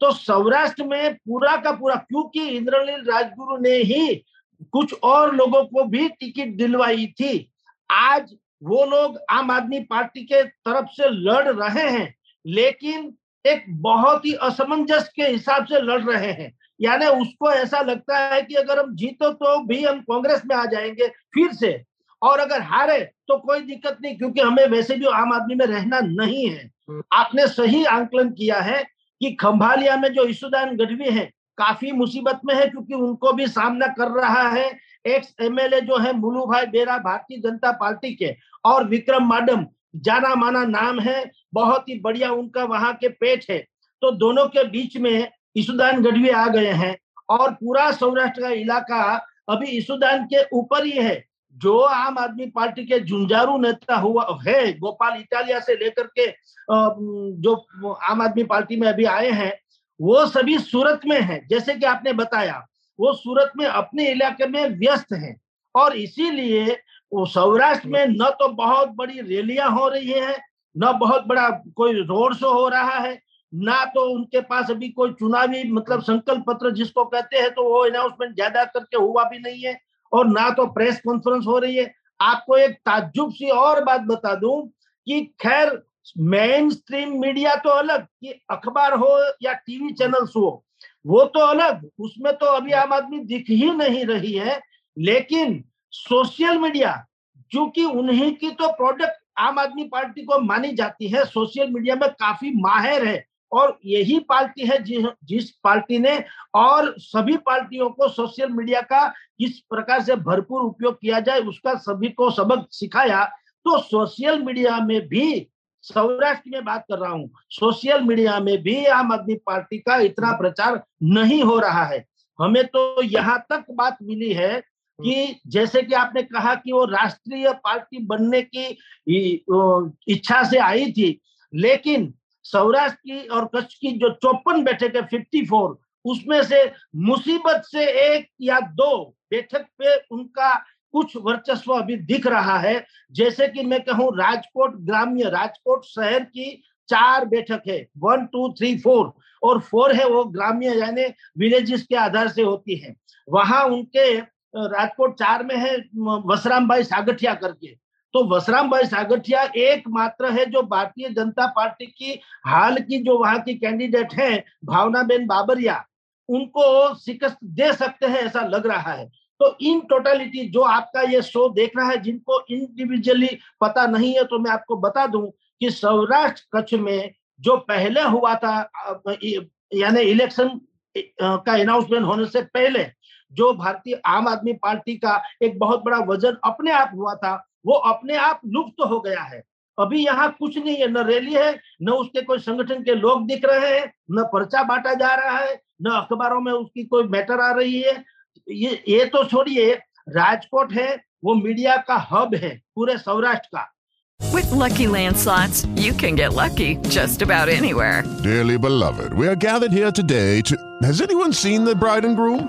तो सौराष्ट्र में पूरा का पूरा, क्योंकि इंद्रनील राजगुरु ने ही कुछ और लोगों को भी टिकट दिलवाई थी, आज वो लोग आम आदमी पार्टी के तरफ़ से लड़ रहे हैं, लेकिन एक बहुत ही असमंजस के हिसाब से लड़ रहे हैं। यानी उसको ऐसा लगता है कि अगर हम जीतो तो भी हम कांग्रेस में आ जाएँगे, फिर से और अगर हारे तो कोई दिक्कत नहीं क्योंकि हमें वैसे भी आम आदमी में रहना नहीं है। आपने सही आंकलन किया है कि खंभालिया में जो ईशुदान गढ़वी है काफ़ी मुसीबत में है क्योंकि उनको भी सामना कर रहा है एक्स एमएलए जो है मुलू भाई बेरा भारतीय जनता पार्टी के और विक्रम माडम जाना माना नाम है बहुत ही बढ़िया उनका वहाँ के पेट है। तो दोनों के बीच में ईशुदान गढ़वी आ गए हैं और पूरा सौराष्ट्र का इलाका अभी ईशुदान के ऊपर ही है। जो आम आदमी पार्टी के झुंझारू नेता हुआ है, गोपाल इटालिया से लेकर के जो आम आदमी पार्टी में अभी आए हैं, वो सभी सूरत में है। जैसे कि आपने बताया, वो सूरत में अपने इलाके में व्यस्त हैं। और इसीलिए सौराष्ट्र में न तो बहुत बड़ी रैलियाँ हो रही है, न बहुत बड़ा कोई रोड शो हो रहा है, ना तो उनके पास अभी कोई चुनावी मतलब संकल्प पत्र जिसको कहते हैं तो वो अनाउंसमेंट ज़्यादा करके हुआ भी नहीं है। और ना तो प्रेस कॉन्फ्रेंस हो रही है। आपको एक ताजुब सी और बात बता दूँ कि खैर, मेन स्ट्रीम मीडिया तो अलग, कि अखबार हो या टीवी चैनल्स हो, वो तो अलग, उसमें तो अभी आम आदमी दिख ही नहीं रही है। लेकिन सोशल मीडिया चूँकि उन्हीं की तो प्रोडक्ट आम आदमी पार्टी को मानी जाती है, सोशल मीडिया में काफ़ी माहिर है। और यही पार्टी है जि, जिस पार्टी ने और सभी पार्टियों को सोशल मीडिया का इस प्रकार से भरपूर उपयोग किया जाए उसका सभी को सबक सिखाया तो सोशल मीडिया में भी सौराष्ट्र में बात कर रहा हूँ सोशल मीडिया में भी आम आदमी पार्टी का इतना प्रचार नहीं हो रहा है। हमें तो यहाँ तक बात मिली है कि जैसे कि आपने कहा कि वो राष्ट्रीय पार्टी बनने की इच्छा से आई थी लेकिन सौराष्ट्र की और कच्छ की जो चौपन बैठक है फिफ्टी फोर उसमें से मुसीबत से एक या दो बैठक पे उनका कुछ वर्चस्व अभी दिख रहा है। जैसे कि मैं कहूँ, राजकोट, ग्राम्य राजकोट शहर की चार बैठक है वन टू थ्री फोर और फोर है वो ग्राम्य यानी विलेजेस के आधार से होती है। वहाँ उनके राजकोट चार में है वसराम भाई सागठिया करके। तो वसराम भाई सागठिया एकमात्र है जो भारतीय जनता पार्टी की, हाल की जो वहाँ की कैंडिडेट है भावना बेन बाबरिया, उनको शिकस्त दे सकते हैं ऐसा लग रहा है। तो इन टोटलिटी जो आपका ये शो देख रहा है, जिनको इंडिविजुअली पता नहीं है तो मैं आपको बता दूँ कि सौराष्ट्र कच्छ में जो पहले हुआ था यानी इलेक्शन का अनाउंसमेंट होने से पहले, जो भारतीय आम आदमी पार्टी का एक बहुत बड़ा वज़न अपने आप हुआ था वो अपने आप लुप्त तो हो गया है अभी यहाँ कुछ नहीं है न रैली है न उसके कोई संगठन के लोग दिख रहे हैं न पर्चा बांटा जा रहा है न अखबारों में उसकी कोई मैटर आ रही है ये ये तो छोड़िए राजकोट है वो मीडिया का हब है पूरे सौराष्ट्र का With lucky landslots, you can get lucky just about anywhere. Dearly beloved, we are gathered here today to. Has anyone seen the bride and groom?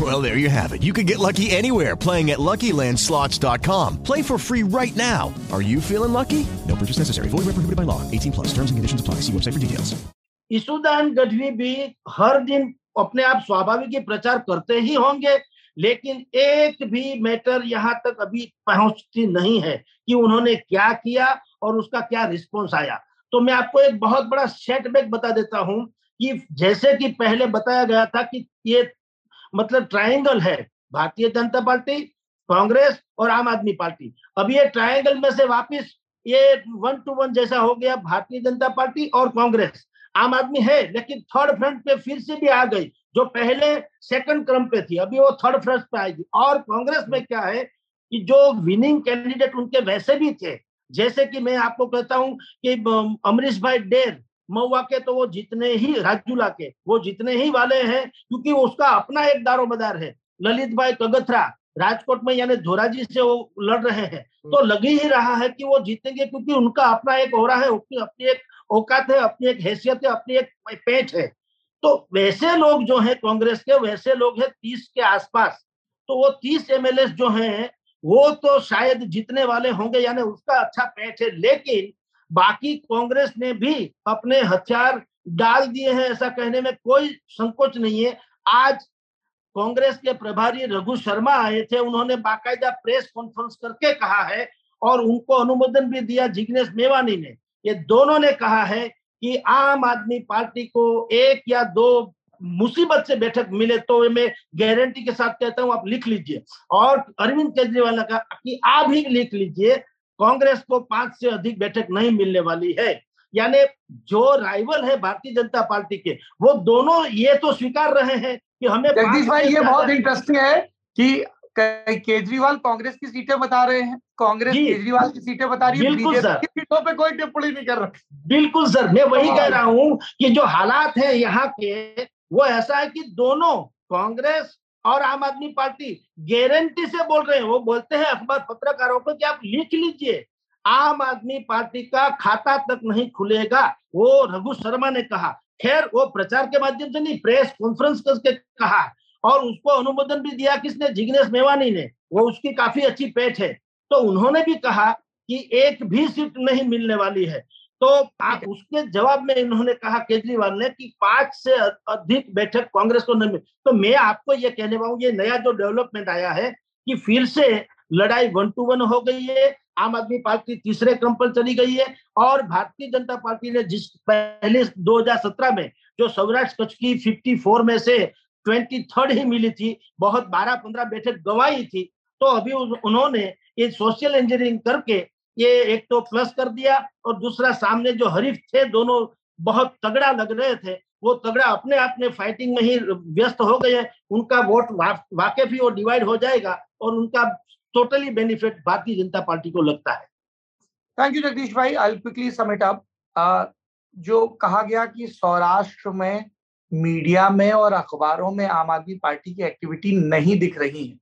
Well, there you have it. You can get lucky anywhere playing at LuckyLandSlots.com. Play for free right now. Are you feeling lucky? No purchase necessary. Void where prohibited by law. 18 plus. Terms and conditions apply. See website for details. Isudan Gadhvi भी हर दिन अपने आप स्वाभाविक ही प्रचार करते ही होंगे लेकिन एक भी मैटर यहाँ तक अभी पहुँचती नहीं है कि उन्होंने क्या किया और उसका क्या रिस्पॉन्स आया तो मैं आपको एक बहुत बड़ा सेटबैक बता देता हूँ कि जैसे कि पहले बताया गया था कि ये मतलब ट्रायंगल है। भारतीय जनता पार्टी, कांग्रेस और आम आदमी पार्टी। अब ये ट्रायंगल में से वापस ये वन टू वन जैसा हो गया भारतीय जनता पार्टी और कांग्रेस। आम आदमी है, लेकिन थर्ड फ्रंट पे फिर से भी आ गई, जो पहले सेकंड क्रम पे थी। अभी वो थर्ड फ्रंट पे आएगी। और कांग्रेस में क्या है कि जो विनिंग कैंडिडेट उनके वैसे भी थे। जैसे कि मैं आपको कहता हूँ कि अमरीश भाई डेर महुआ के तो वो जितने ही राजूला के वो जितने ही वाले हैं क्योंकि उसका अपना एक दारोमदार है। ललित भाई कगथरा राजकोट में यानी धोराजी से वो लड़ रहे हैं। तो लग ही रहा है कि वो जीतेंगे क्योंकि उनका अपना एक हो रहा है अपनी अपनी एक औकात है अपनी एक हैसियत है अपनी एक पेट है। तो वैसे लोग जो है कांग्रेस के वैसे लोग हैं तीस के आसपास। तो वो तीस एमएलए जो हैं वो तो शायद जीतने वाले होंगे यानी उसका अच्छा पेट है। लेकिन बाकी कांग्रेस ने भी अपने हथियार डाल दिए हैं, ऐसा कहने में कोई संकोच नहीं है। आज कांग्रेस के प्रभारी रघु शर्मा आए थे, उन्होंने बाकायदा प्रेस कॉन्फ्रेंस करके कहा है और उनको अनुमोदन भी दिया जिग्नेश मेवानी ने। ये दोनों ने कहा है कि आम आदमी पार्टी को एक या दो मुसीबत से बैठक मिले तो मैं गारंटी के साथ कहता हूँ, आप लिख लीजिए। और अरविंद केजरीवाल ने कहा कि आप ही लिख लीजिए कांग्रेस को पाँच से अधिक बैठक नहीं मिलने वाली है। यानी जो राइवल है भारतीय जनता पार्टी के वो दोनों ये तो स्वीकार रहे हैं कि हमें जगदीश भाई ये बहुत इंटरेस्टिंग है कि केजरीवाल कांग्रेस की सीटें बता रहे हैं। कांग्रेस केजरीवाल की सीटें बता रही है। बीजेपी की सीटों पे कोई टिप्पणी नहीं कर रहा। बिल्कुल सर। मैं वही कह रहा हूँ कि जो हालात है यहाँ के वो ऐसा है कि दोनों कांग्रेस और आम आदमी पार्टी गारंटी से बोल रहे हैं। वो बोलते हैं अखबार पत्रकारों को कि आप लिख लीजिए। आम आदमी पार्टी का खाता तक नहीं खुलेगा, वो रघु शर्मा ने कहा। खैर, वो प्रचार के माध्यम से नहीं, प्रेस कॉन्फ्रेंस करके कहा और उसको अनुमोदन भी दिया किसने? जिग्नेश मेवानी ने। वो उसकी काफ़ी अच्छी पेट है। तो उन्होंने भी कहा कि एक भी सीट नहीं मिलने वाली है। तो आप उसके जवाब में इन्होंने कहा केजरीवाल ने कि पाँच से अधिक बैठक कांग्रेस को नहीं तो मैं आपको ये कहने पाऊँ ये नया जो डेवलपमेंट आया है कि फिर से लड़ाई वन टू वन हो गई है आम आदमी पार्टी तीसरे क्रम पर चली गई है और भारतीय जनता पार्टी ने जिस पहले 2017 में जो सौराष्ट्र कच्छ की 54 में से ट्वेंटी थर्ड ही मिली थी बहुत 12-15 बैठक गंवाई थी तो अभी उन्होंने ये सोशल इंजीनियरिंग करके ये एक तो प्लस कर दिया और दूसरा सामने जो हरीफ थे, दोनों बहुत तगड़ा लग रहे थे। वो तगड़ा अपने आप में फाइटिंग में ही व्यस्त हो गए उनका वोट वाकई वो डिवाइड हो जाएगा और उनका totally benefit Bharatiya Janata party को लगता है। थैंक यू जगदीश भाई। आई क्विकली समिट अप जो कहा गया कि सौराष्ट्र में मीडिया में और अखबारों में आम आदमी पार्टी की एक्टिविटी नहीं दिख रही है।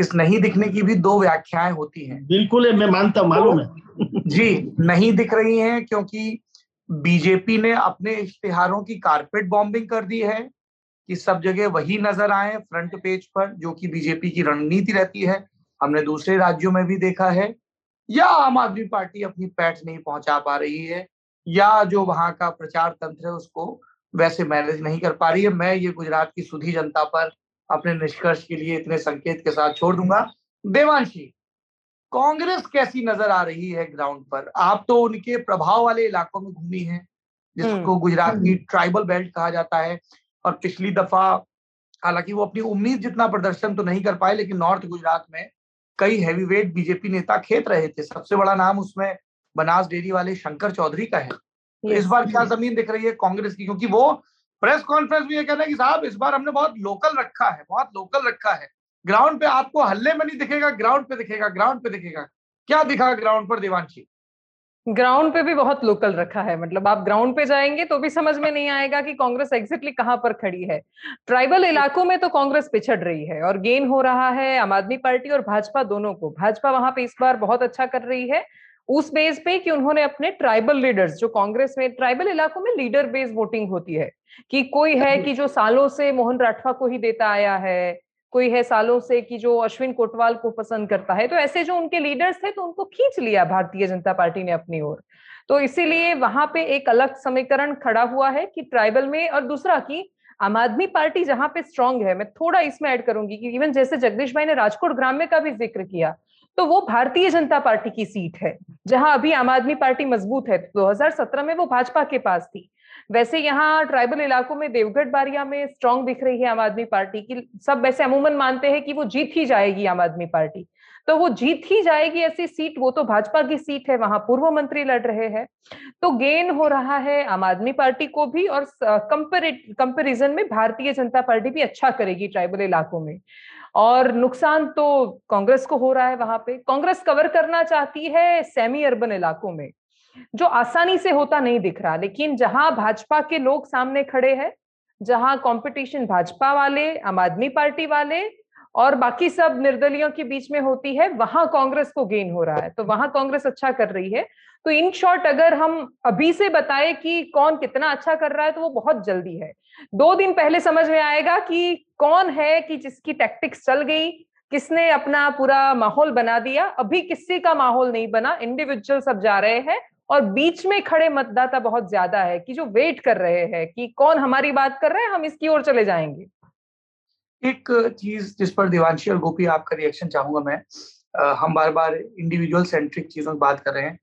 इस नहीं दिखने की भी दो व्याख्याएँ होती हैं। बिल्कुल है मैं मानता मालूम है। [laughs] जी नहीं दिख रही हैं क्योंकि बीजेपी ने अपने इश्तिहारों की कारपेट बॉम्बिंग कर दी है कि सब जगह वही नज़र आए फ्रंट पेज पर जो कि बीजेपी की रणनीति रहती है। हमने दूसरे राज्यों में भी देखा है। या आम आदमी पार्टी अपनी पैठ नहीं पहुँचा पा रही है या जो वहाँ का प्रचार तंत्र है उसको वैसे मैनेज नहीं कर पा रही है। मैं ये गुजरात की सुधी जनता पर अपने निष्कर्ष के लिए इतने संकेत के साथ छोड़ दूँगा। देवांशी कांग्रेस कैसी नज़र आ रही है ग्राउंड पर? आप तो उनके प्रभाव वाले इलाकों में घूमी हैं जिसको हम्म। गुजरात की ट्राइबल बेल्ट कहा जाता है और पिछली दफ़ा हालाँकि वो अपनी उम्मीद जितना प्रदर्शन तो नहीं कर पाए लेकिन नॉर्थ गुजरात में कई हैवीवेट बीजेपी नेता खेत रहे थे। सबसे बड़ा नाम उसमें बनास डेयरी वाले शंकर चौधरी का है। तो इस बार क्या ज़मीन दिख रही है कांग्रेस की? क्योंकि वो प्रेस कॉन्फ्रेंस में ये कहना है कि साहब, इस बार हमने बहुत लोकल रखा है, बहुत लोकल रखा है। ग्राउंड पे आपको हल्ले में नहीं दिखेगा, ग्राउंड पे दिखेगा, ग्राउंड पे दिखेगा। क्या दिखा ग्राउंड पर देवांशी ग्राउंड पे भी बहुत लोकल रखा है मतलब आप ग्राउंड पे जाएँगे तो भी समझ में नहीं आएगा कि कांग्रेस एग्जैक्टली कहाँ पर खड़ी है। ट्राइबल इलाकों में तो कांग्रेस पिछड़ रही है और गेन हो रहा है आम आदमी पार्टी और भाजपा दोनों को। भाजपा वहाँ पे इस बार बहुत अच्छा कर रही है उस बेस पे कि उन्होंने अपने ट्राइबल लीडर्स जो कांग्रेस में ट्राइबल इलाकों में लीडर बेस्ड वोटिंग होती है, कि कोई है कि जो सालों से मोहन राठवा को ही देता आया है, कोई है सालों से कि जो अश्विन कोटवाल को पसंद करता है तो ऐसे जो उनके लीडर्स थे तो उनको खींच लिया भारतीय जनता पार्टी ने अपनी ओर। तो इसीलिए वहाँ पे एक अलग समीकरण खड़ा हुआ है कि ट्राइबल में, और दूसरा की आम आदमी पार्टी जहाँ पे स्ट्रांग है, मैं थोड़ा इसमें ऐड करूँगी कि इवन जैसे जगदीश भाई ने राजकोट ग्राम्य का भी ज़िक्र किया तो वो भारतीय जनता पार्टी की सीट है, जहाँ अभी आम आदमी पार्टी मज़बूत है। 2017 में वो भाजपा के पास थी। वैसे यहाँ ट्राइबल इलाकों में देवगढ़ बारिया में स्ट्रांग दिख रही है आम आदमी पार्टी की। सब वैसे अमूमन मानते हैं कि वो जीत ही जाएगी आम आदमी पार्टी। तो वो जीत ही जाएगी ऐसी सीट, वो तो भाजपा की सीट है, वहाँ पूर्व मंत्री लड़ रहे हैं। तो गेन हो रहा है आम आदमी पार्टी को भी और कंपेरिजन में भारतीय जनता पार्टी भी अच्छा करेगी ट्राइबल इलाकों में। और नुकसान तो कांग्रेस को हो रहा है वहाँ पे। कांग्रेस कवर करना चाहती है सेमी अर्बन इलाकों में, जो आसानी से होता नहीं दिख रहा। लेकिन जहाँ भाजपा के लोग सामने खड़े हैं, जहाँ कंपटीशन भाजपा वाले, आम आदमी पार्टी वाले और बाकी सब निर्दलियों के बीच में होती है, वहाँ कांग्रेस को गेन हो रहा है। तो वहाँ कांग्रेस अच्छा कर रही है। तो इन शॉर्ट अगर हम अभी से बताए कि कौन कितना अच्छा कर रहा है तो वो बहुत जल्दी है। दो दिन पहले समझ में आएगा कि कौन है कि जिसकी टैक्टिक्स चल गई किसने अपना पूरा माहौल बना दिया। अभी किसी का माहौल नहीं बना इंडिविजुअल सब जा रहे हैं और बीच में खड़े मतदाता बहुत ज़्यादा है कि जो वेट कर रहे हैं कि कौन हमारी बात कर रहे हैं हम इसकी ओर चले जाएँगे। एक चीज़ जिस पर देवांशी और गोपी आपका रिएक्शन चाहूँगा मैं। आ, हम बार बार इंडिविजुअल सेंट्रिक चीज़ों की बात कर रहे हैं।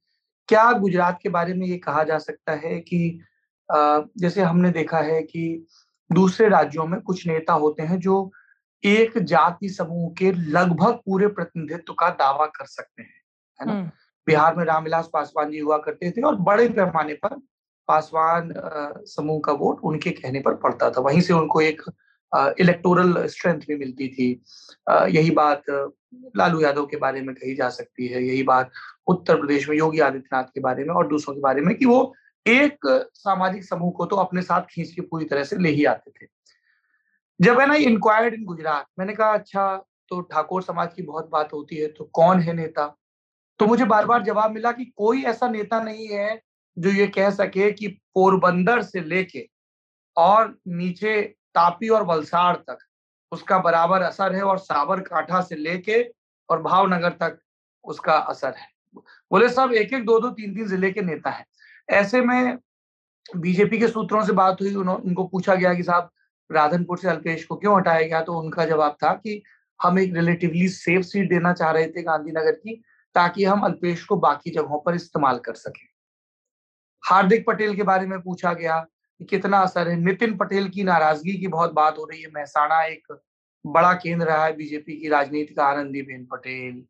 क्या गुजरात के बारे में ये कहा जा सकता है कि जैसे हमने देखा है कि दूसरे राज्यों में कुछ नेता होते हैं जो एक जाति समूह के लगभग पूरे प्रतिनिधित्व का दावा कर सकते हैं है ना? बिहार में रामविलास पासवान जी हुआ करते थे और बड़े पैमाने पर पासवान समूह का वोट उनके कहने पर पड़ता था वहीं से उनको एक इलेक्टोरल स्ट्रेंथ भी मिलती थी। यही बात लालू यादव के बारे में कही जा सकती है, यही बात उत्तर प्रदेश में योगी आदित्यनाथ के बारे में और दूसरों के बारे में कि वो एक सामाजिक समूह को तो अपने साथ खींच के पूरी तरह से ले ही आते थे। जब है ना इंक्वायर्ड इन गुजरात, मैंने कहा अच्छा तो ठाकुर समाज की बहुत बात होती है तो कौन है नेता? तो मुझे बार बार जवाब मिला कि कोई ऐसा नेता नहीं है जो ये कह सके कि पोरबंदर से लेके और नीचे तापी और वलसाड़ तक। उसका बराबर असर है और साबर काठा से लेके और भावनगर तक उसका असर है। बोले, साहब एक एक दो दो तीन तीन ज़िले के नेता हैं। ऐसे में बीजेपी के सूत्रों से बात हुई उनको पूछा गया कि, साहब, राधनपुर से अल्पेश को क्यों हटाया गया? तो उनका जवाब था कि, हम एक रिलेटिवली सेफ़ सीट देना चाह रहे थे गांधीनगर की, ताकि हम अल्पेश को बाकी जगहों पर इस्तेमाल कर सके। हार्दिक पटेल के बारे में पूछा गया कि कितना असर है। नितिन पटेल की नाराज़गी की बहुत बात हो रही है। महसाणा एक बड़ा केंद्र रहा है बीजेपी की राजनीति का आनंदीबेन पटेल।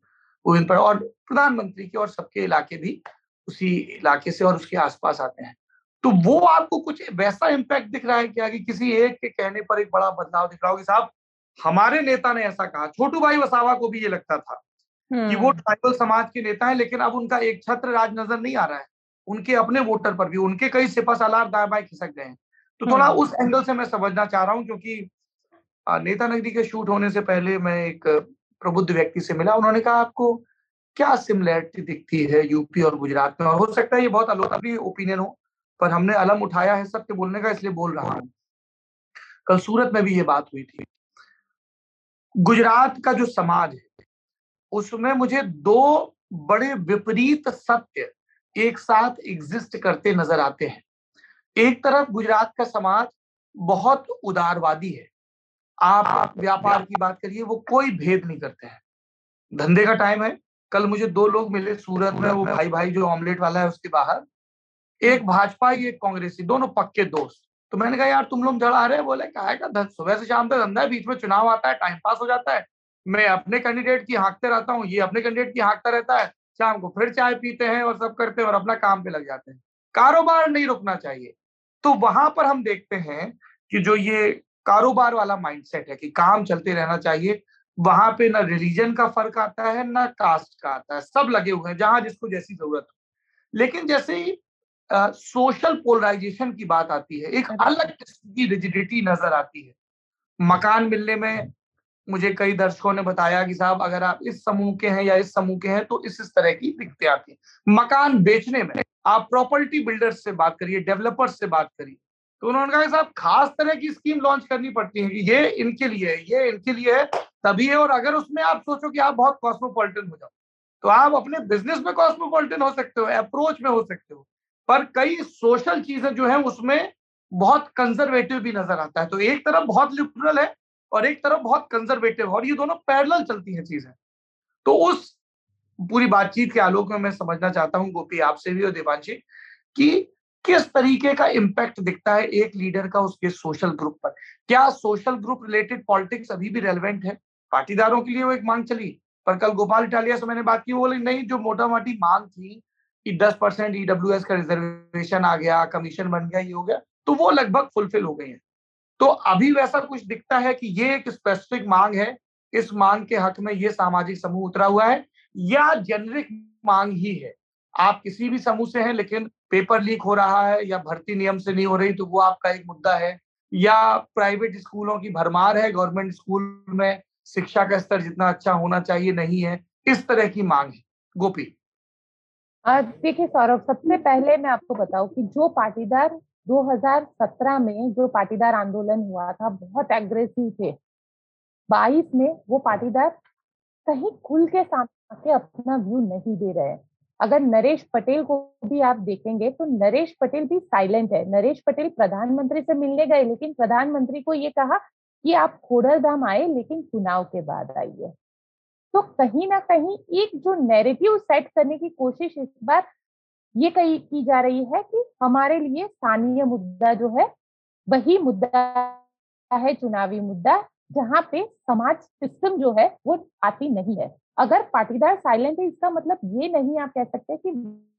पटेल और प्रधानमंत्री के और सबके इलाके भी उसी इलाके से और उसके आसपास आते हैं। तो वो आपको कुछ वैसा इम्पैक्ट दिख रहा है क्या कि किसी एक के कहने पर एक बड़ा बदलाव दिख रहा हो कि साहब हमारे नेता ने ऐसा कहा। छोटू भाई वसावा को भी ये लगता था कि वो ट्राइबल समाज के नेता है लेकिन अब उनका एक छत्र राज नज़र नहीं आ रहा है। उनके अपने वोटर पर भी उनके कई सिपा सालार दाएँ बाएँ खिसक गए हैं। तो थोड़ा उस एंगल से मैं समझना चाह रहा हूँ क्योंकि नेता नगरी के शूट होने से पहले मैं एक प्रबुद्ध व्यक्ति से मिला। उन्होंने कहा आपको क्या सिमिलैरिटी दिखती है यूपी और गुजरात में? और हो सकता है ये बहुत अलोकप्रिय ओपिनियन हो पर हमने अलम उठाया है सत्य बोलने का इसलिए बोल रहा हूँ। कल सूरत में भी ये बात हुई थी। गुजरात का जो समाज है उसमें मुझे दो बड़े विपरीत सत्य एक साथ एग्जिस्ट करते नज़र आते हैं। एक तरफ़ गुजरात का समाज बहुत उदारवादी है। आप व्यापार की बात करिए, वो कोई भेद नहीं करते हैं। धंधे का टाइम है। कल मुझे दो लोग मिले सूरत में, वो भाई भाई जो ऑमलेट वाला है उसके बाहर। एक भाजपा एक कांग्रेसी दोनों पक्के दोस्त। तो मैंने कहा, यार, तुम लोग जड़ा रहे बोले, कहा का सुबह से शाम तक धंधा है, बीच में चुनाव आता है टाइम पास हो जाता है। मैं अपने कैंडिडेट की हाँकते रहता हूँ, ये अपने कैंडिडेट की हाँकता रहता है। शाम को फिर चाय पीते हैं और सब करते हैं और अपना काम पे लग जाते हैं। कारोबार नहीं रुकना चाहिए। तो वहाँ पर हम देखते हैं कि जो ये कारोबार वाला माइंडसेट है कि काम चलते रहना चाहिए वहाँ पे ना रिलीजन का फ़र्क आता है ना कास्ट का आता है। सब लगे हुए हैं जहाँ जिसको जैसी ज़रूरत हो। लेकिन जैसे ही सोशल पोलराइजेशन की बात आती है एक अलग किस्म की रिजिडिटी नज़र आती है। मकान मिलने में मुझे कई दर्शकों ने बताया कि साहब, अगर आप इस समूह के हैं या इस समूह के हैं तो इस इस तरह की दिक्कतें आती हैं मकान बेचने में आप प्रॉपर्टी बिल्डर्स से बात करिए डेवलपर्स से बात करिए तो उन्होंने कहा कि साहब, खास तरह की स्कीम लॉन्च करनी पड़ती है कि ये इनके लिए है ये इनके लिए है, तभी है, और अगर उसमें आप सोचो कि आप बहुत कॉस्मोपॉलिटन हो जाओ तो आप अपने बिज़नेस में कॉस्मोपॉलिटन हो सकते हो अप्रोच में हो सकते हो, पर कई सोशल चीज़ें जो है, उसमें बहुत कंजर्वेटिव भी नज़र आता है। तो एक तरफ़ बहुत लिबरल है और एक तरफ़ बहुत कंजर्वेटिव और ये दोनों पैरल चलती हैं चीज़ें। तो उस पूरी बातचीत के आलोक में मैं समझना चाहता हूँ, गोपी, आपसे भी और देवांशी, कि किस तरीके का इम्पैक्ट दिखता है एक लीडर का उसके सोशल ग्रुप पर? क्या सोशल ग्रुप रिलेटेड पॉलिटिक्स अभी भी रेलिवेंट है? पाटीदारों के लिए वो एक मांग चली, पर कल गोपाल इटालिया से मैंने बात की, वो बोले, नहीं, जो मोटा मोटी मांग थी कि 10 परसेंट ईडब्ल्यू का रिजर्वेशन आ गया कमीशन बन गया, ये हो गया तो वो लगभग फुलफिल हो गई है। तो अभी वैसा कुछ दिखता है कि ये एक स्पेसिफिक मांग है, इस मांग के हक में ये सामाजिक समूह उतरा हुआ है, या जेनरिक मांग ही है। आप किसी भी समूह से हैं, लेकिन पेपर लीक हो रहा है, या भर्ती नियम से नहीं हो रही तो वो आपका एक मुद्दा है। या प्राइवेट स्कूलों की भरमार है गवर्नमेंट स्कूल में शिक्षा का स्तर जितना अच्छा होना चाहिए, नहीं है, इस तरह की मांग है। गोपी। देखिए सौरभ, सबसे पहले मैं आपको बताऊँ कि जो पाटीदार 2017 में जो पाटीदार आंदोलन हुआ था, बहुत एग्रेसिव थे। 22 में वो पाटीदार कहीं खुल के सामने अपना व्यू नहीं दे रहे। अगर नरेश पटेल को भी आप देखेंगे तो नरेश पटेल भी साइलेंट है। नरेश पटेल प्रधानमंत्री से मिलने गए, लेकिन प्रधानमंत्री को ये कहा कि आप खोडरधाम आए, लेकिन चुनाव के बाद आइए। तो कहीं ना कहीं एक जो नैरेटिव सेट करने की कोशिश इस बार ये कही, की जा रही है कि हमारे लिए स्थानीय मुद्दा जो है, वही मुद्दा है, चुनावी मुद्दा, जहाँ पे समाज सिस्टम जो है, वो आती नहीं है। अगर पाटीदार साइलेंट है, इसका मतलब ये नहीं आप कह सकते कि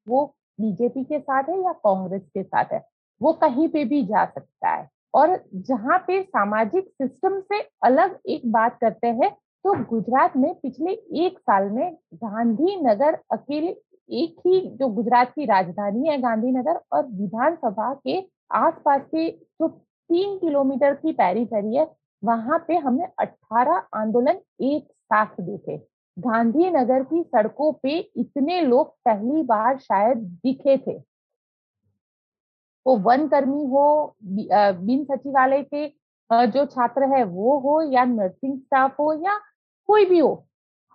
वो बीजेपी के साथ है या कांग्रेस के साथ है। वो कहीं पे भी जा सकता है। और जहाँ पे सामाजिक सिस्टम से अलग एक बात करते हैं तो गुजरात में पिछले एक साल में गांधीनगर अकेले एक ही जो गुजरात की राजधानी है गांधीनगर और विधानसभा के आसपास के जो तीन किलोमीटर की पैरीफेरी है, वहाँ पे हमने 18 आंदोलन एक साथ देखे। गांधीनगर की सड़कों पे इतने लोग पहली बार शायद दिखे थे। वो वन कर्मी हो बिन सचिवालय के जो छात्र है वो हो या नर्सिंग स्टाफ हो या कोई भी हो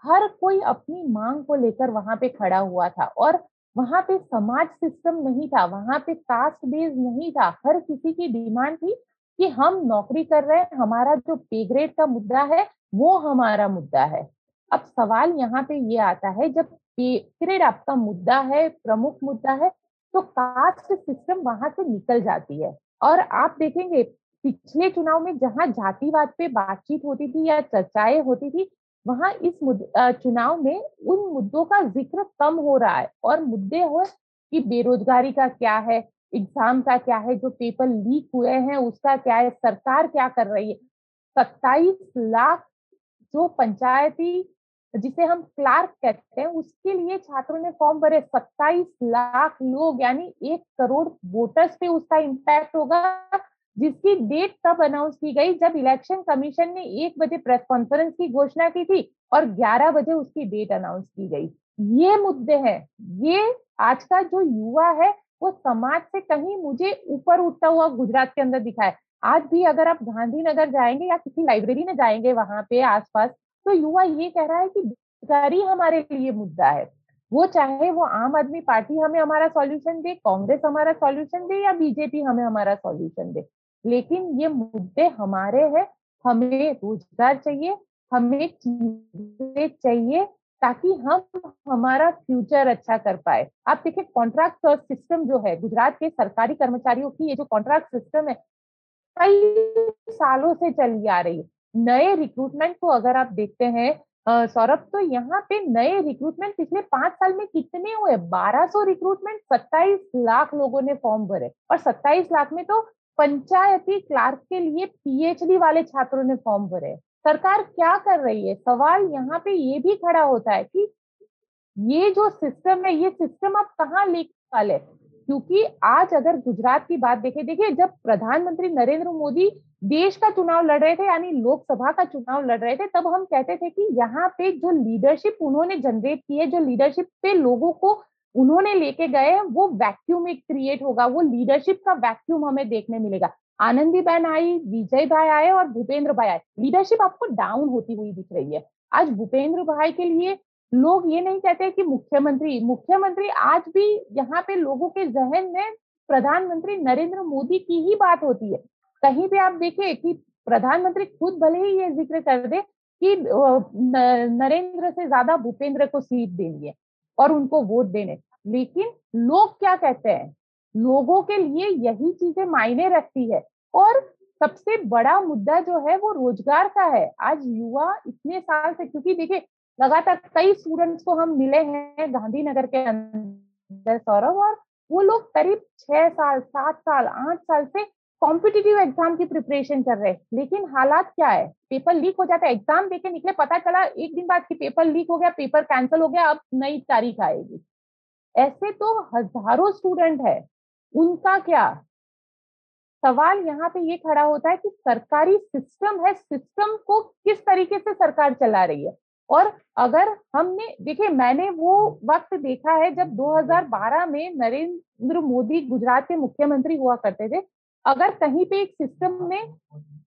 हर कोई अपनी मांग को लेकर वहाँ पे खड़ा हुआ था और वहाँ पे समाज सिस्टम नहीं था, वहाँ पे कास्ट बेस नहीं था। हर किसी की डिमांड थी कि हम नौकरी कर रहे हैं, हमारा जो पे ग्रेड का मुद्दा है, वो हमारा मुद्दा है। अब सवाल यहाँ पे ये आता है, जब पे ग्रेड आपका मुद्दा है, प्रमुख मुद्दा है तो कास्ट सिस्टम वहाँ से निकल जाती है। और आप देखेंगे, पिछले चुनाव में जहाँ जातिवाद पे बातचीत होती थी या चर्चाएँ होती थी वहाँ इस चुनाव में उन मुद्दों का ज़िक्र कम हो रहा है और मुद्दे हो कि बेरोजगारी का क्या है, एग्ज़ाम का क्या है, जो पेपर लीक हुए हैं उसका क्या है, सरकार क्या कर रही है। सत्ताईस लाख जो पंचायती, जिसे हम क्लार्क कहते हैं, उसके लिए छात्रों ने फॉर्म भरे। सत्ताईस लाख लोग, यानी एक करोड़ वोटर्स पे उसका इम्पैक्ट होगा। जिसकी डेट तब अनाउंस की गई जब इलेक्शन कमीशन ने एक बजे प्रेस कॉन्फ्रेंस की घोषणा की थी और 11 बजे उसकी डेट अनाउंस की गई। ये मुद्दे हैं। ये आज का जो युवा है, वो समाज से कहीं मुझे ऊपर उठता हुआ गुजरात के अंदर दिखा है। आज भी अगर आप गांधीनगर जाएँगे या किसी लाइब्रेरी में जाएँगे वहाँ पे आसपास तो युवा ये कह रहा है कि बेरोजगारी हमारे लिए मुद्दा है। वो चाहे वो आम आदमी पार्टी हमें हमारा सॉल्यूशन दे, कांग्रेस हमारा सॉल्यूशन दे या बीजेपी हमें हमारा सॉल्यूशन दे। लेकिन ये मुद्दे हमारे हैं, हमें रोज़गार चाहिए, हमें चीज़ें चाहिए, ताकि हम हमारा फ्यूचर अच्छा कर पाए। आप देखिए कॉन्ट्रैक्ट सिस्टम जो है, गुजरात के सरकारी कर्मचारियों की ये जो कॉन्ट्रैक्ट सिस्टम है, कई सालों से चली आ रही है। नए रिक्रूटमेंट को अगर आप देखते हैं सौरभ तो यहाँ पे नए रिक्रूटमेंट पिछले पाँच साल में कितने हुए? 1200 रिक्रूटमेंट 27 लाख लोगों ने फॉर्म भरे। और 27 लाख में तो पंचायती क्लार्क के लिए पीएचडी वाले छात्रों ने फॉर्म भरे। सरकार क्या कर रही है? सवाल यहाँ पे ये भी खड़ा होता है कि ये जो सिस्टम है, ये सिस्टम आप कहाँ ले वाले क्योंकि आज अगर गुजरात की बात देखें, देखिए, जब प्रधानमंत्री नरेंद्र मोदी देश का चुनाव लड़ रहे थे, यानी लोकसभा का चुनाव लड़ रहे थे, तब हम कहते थे कि यहाँ पे जो लीडरशिप उन्होंने जनरेट की है, जो लीडरशिप पे लोगों को उन्होंने लेके गए वो वैक्यूम एक क्रिएट होगा, वो लीडरशिप का वैक्यूम हमें देखने मिलेगा। आनंदी बहन आई, विजय भाई आए और भूपेंद्र भाई आए। लीडरशिप आपको डाउन होती हुई दिख रही है। आज भूपेंद्र भाई के लिए लोग ये नहीं कहते कि मुख्यमंत्री मुख्यमंत्री आज भी यहाँ पे लोगों के जहन में प्रधानमंत्री नरेंद्र मोदी की ही बात होती है। कहीं भी आप देखिए कि प्रधानमंत्री खुद भले ही ये ज़िक्र कर दे कि नरेंद्र से ज़्यादा भूपेंद्र को सीट देनी है। और उनको वोट देने। लेकिन लोग क्या कहते हैं? लोगों के लिए यही चीज़ें मायने रखती है। और सबसे बड़ा मुद्दा जो है वो रोज़गार का है। आज युवा इतने साल से, क्योंकि देखिए, लगातार कई स्टूडेंट्स को हम मिले हैं गांधीनगर के अंदर सौरभ और वो लोग करीब छह साल, सात साल, आठ साल से कॉम्पिटिटिव एग्ज़ाम की प्रिपरेशन कर रहे हैं। लेकिन हालात क्या है? पेपर लीक हो जाता है एग्ज़ाम देके निकले, पता चला एक दिन बाद कि पेपर लीक हो गया पेपर कैंसिल हो गया, अब नई तारीख आएगी। ऐसे तो हज़ारों स्टूडेंट है। उनका क्या? सवाल यहाँ पे ये खड़ा होता है कि सरकारी सिस्टम है सिस्टम को किस तरीके से सरकार चला रही है? और अगर हमने, देखिए, मैंने वो वक्त देखा है जब 2012 में नरेंद्र मोदी गुजरात के मुख्यमंत्री हुआ करते थे अगर कहीं पे एक सिस्टम में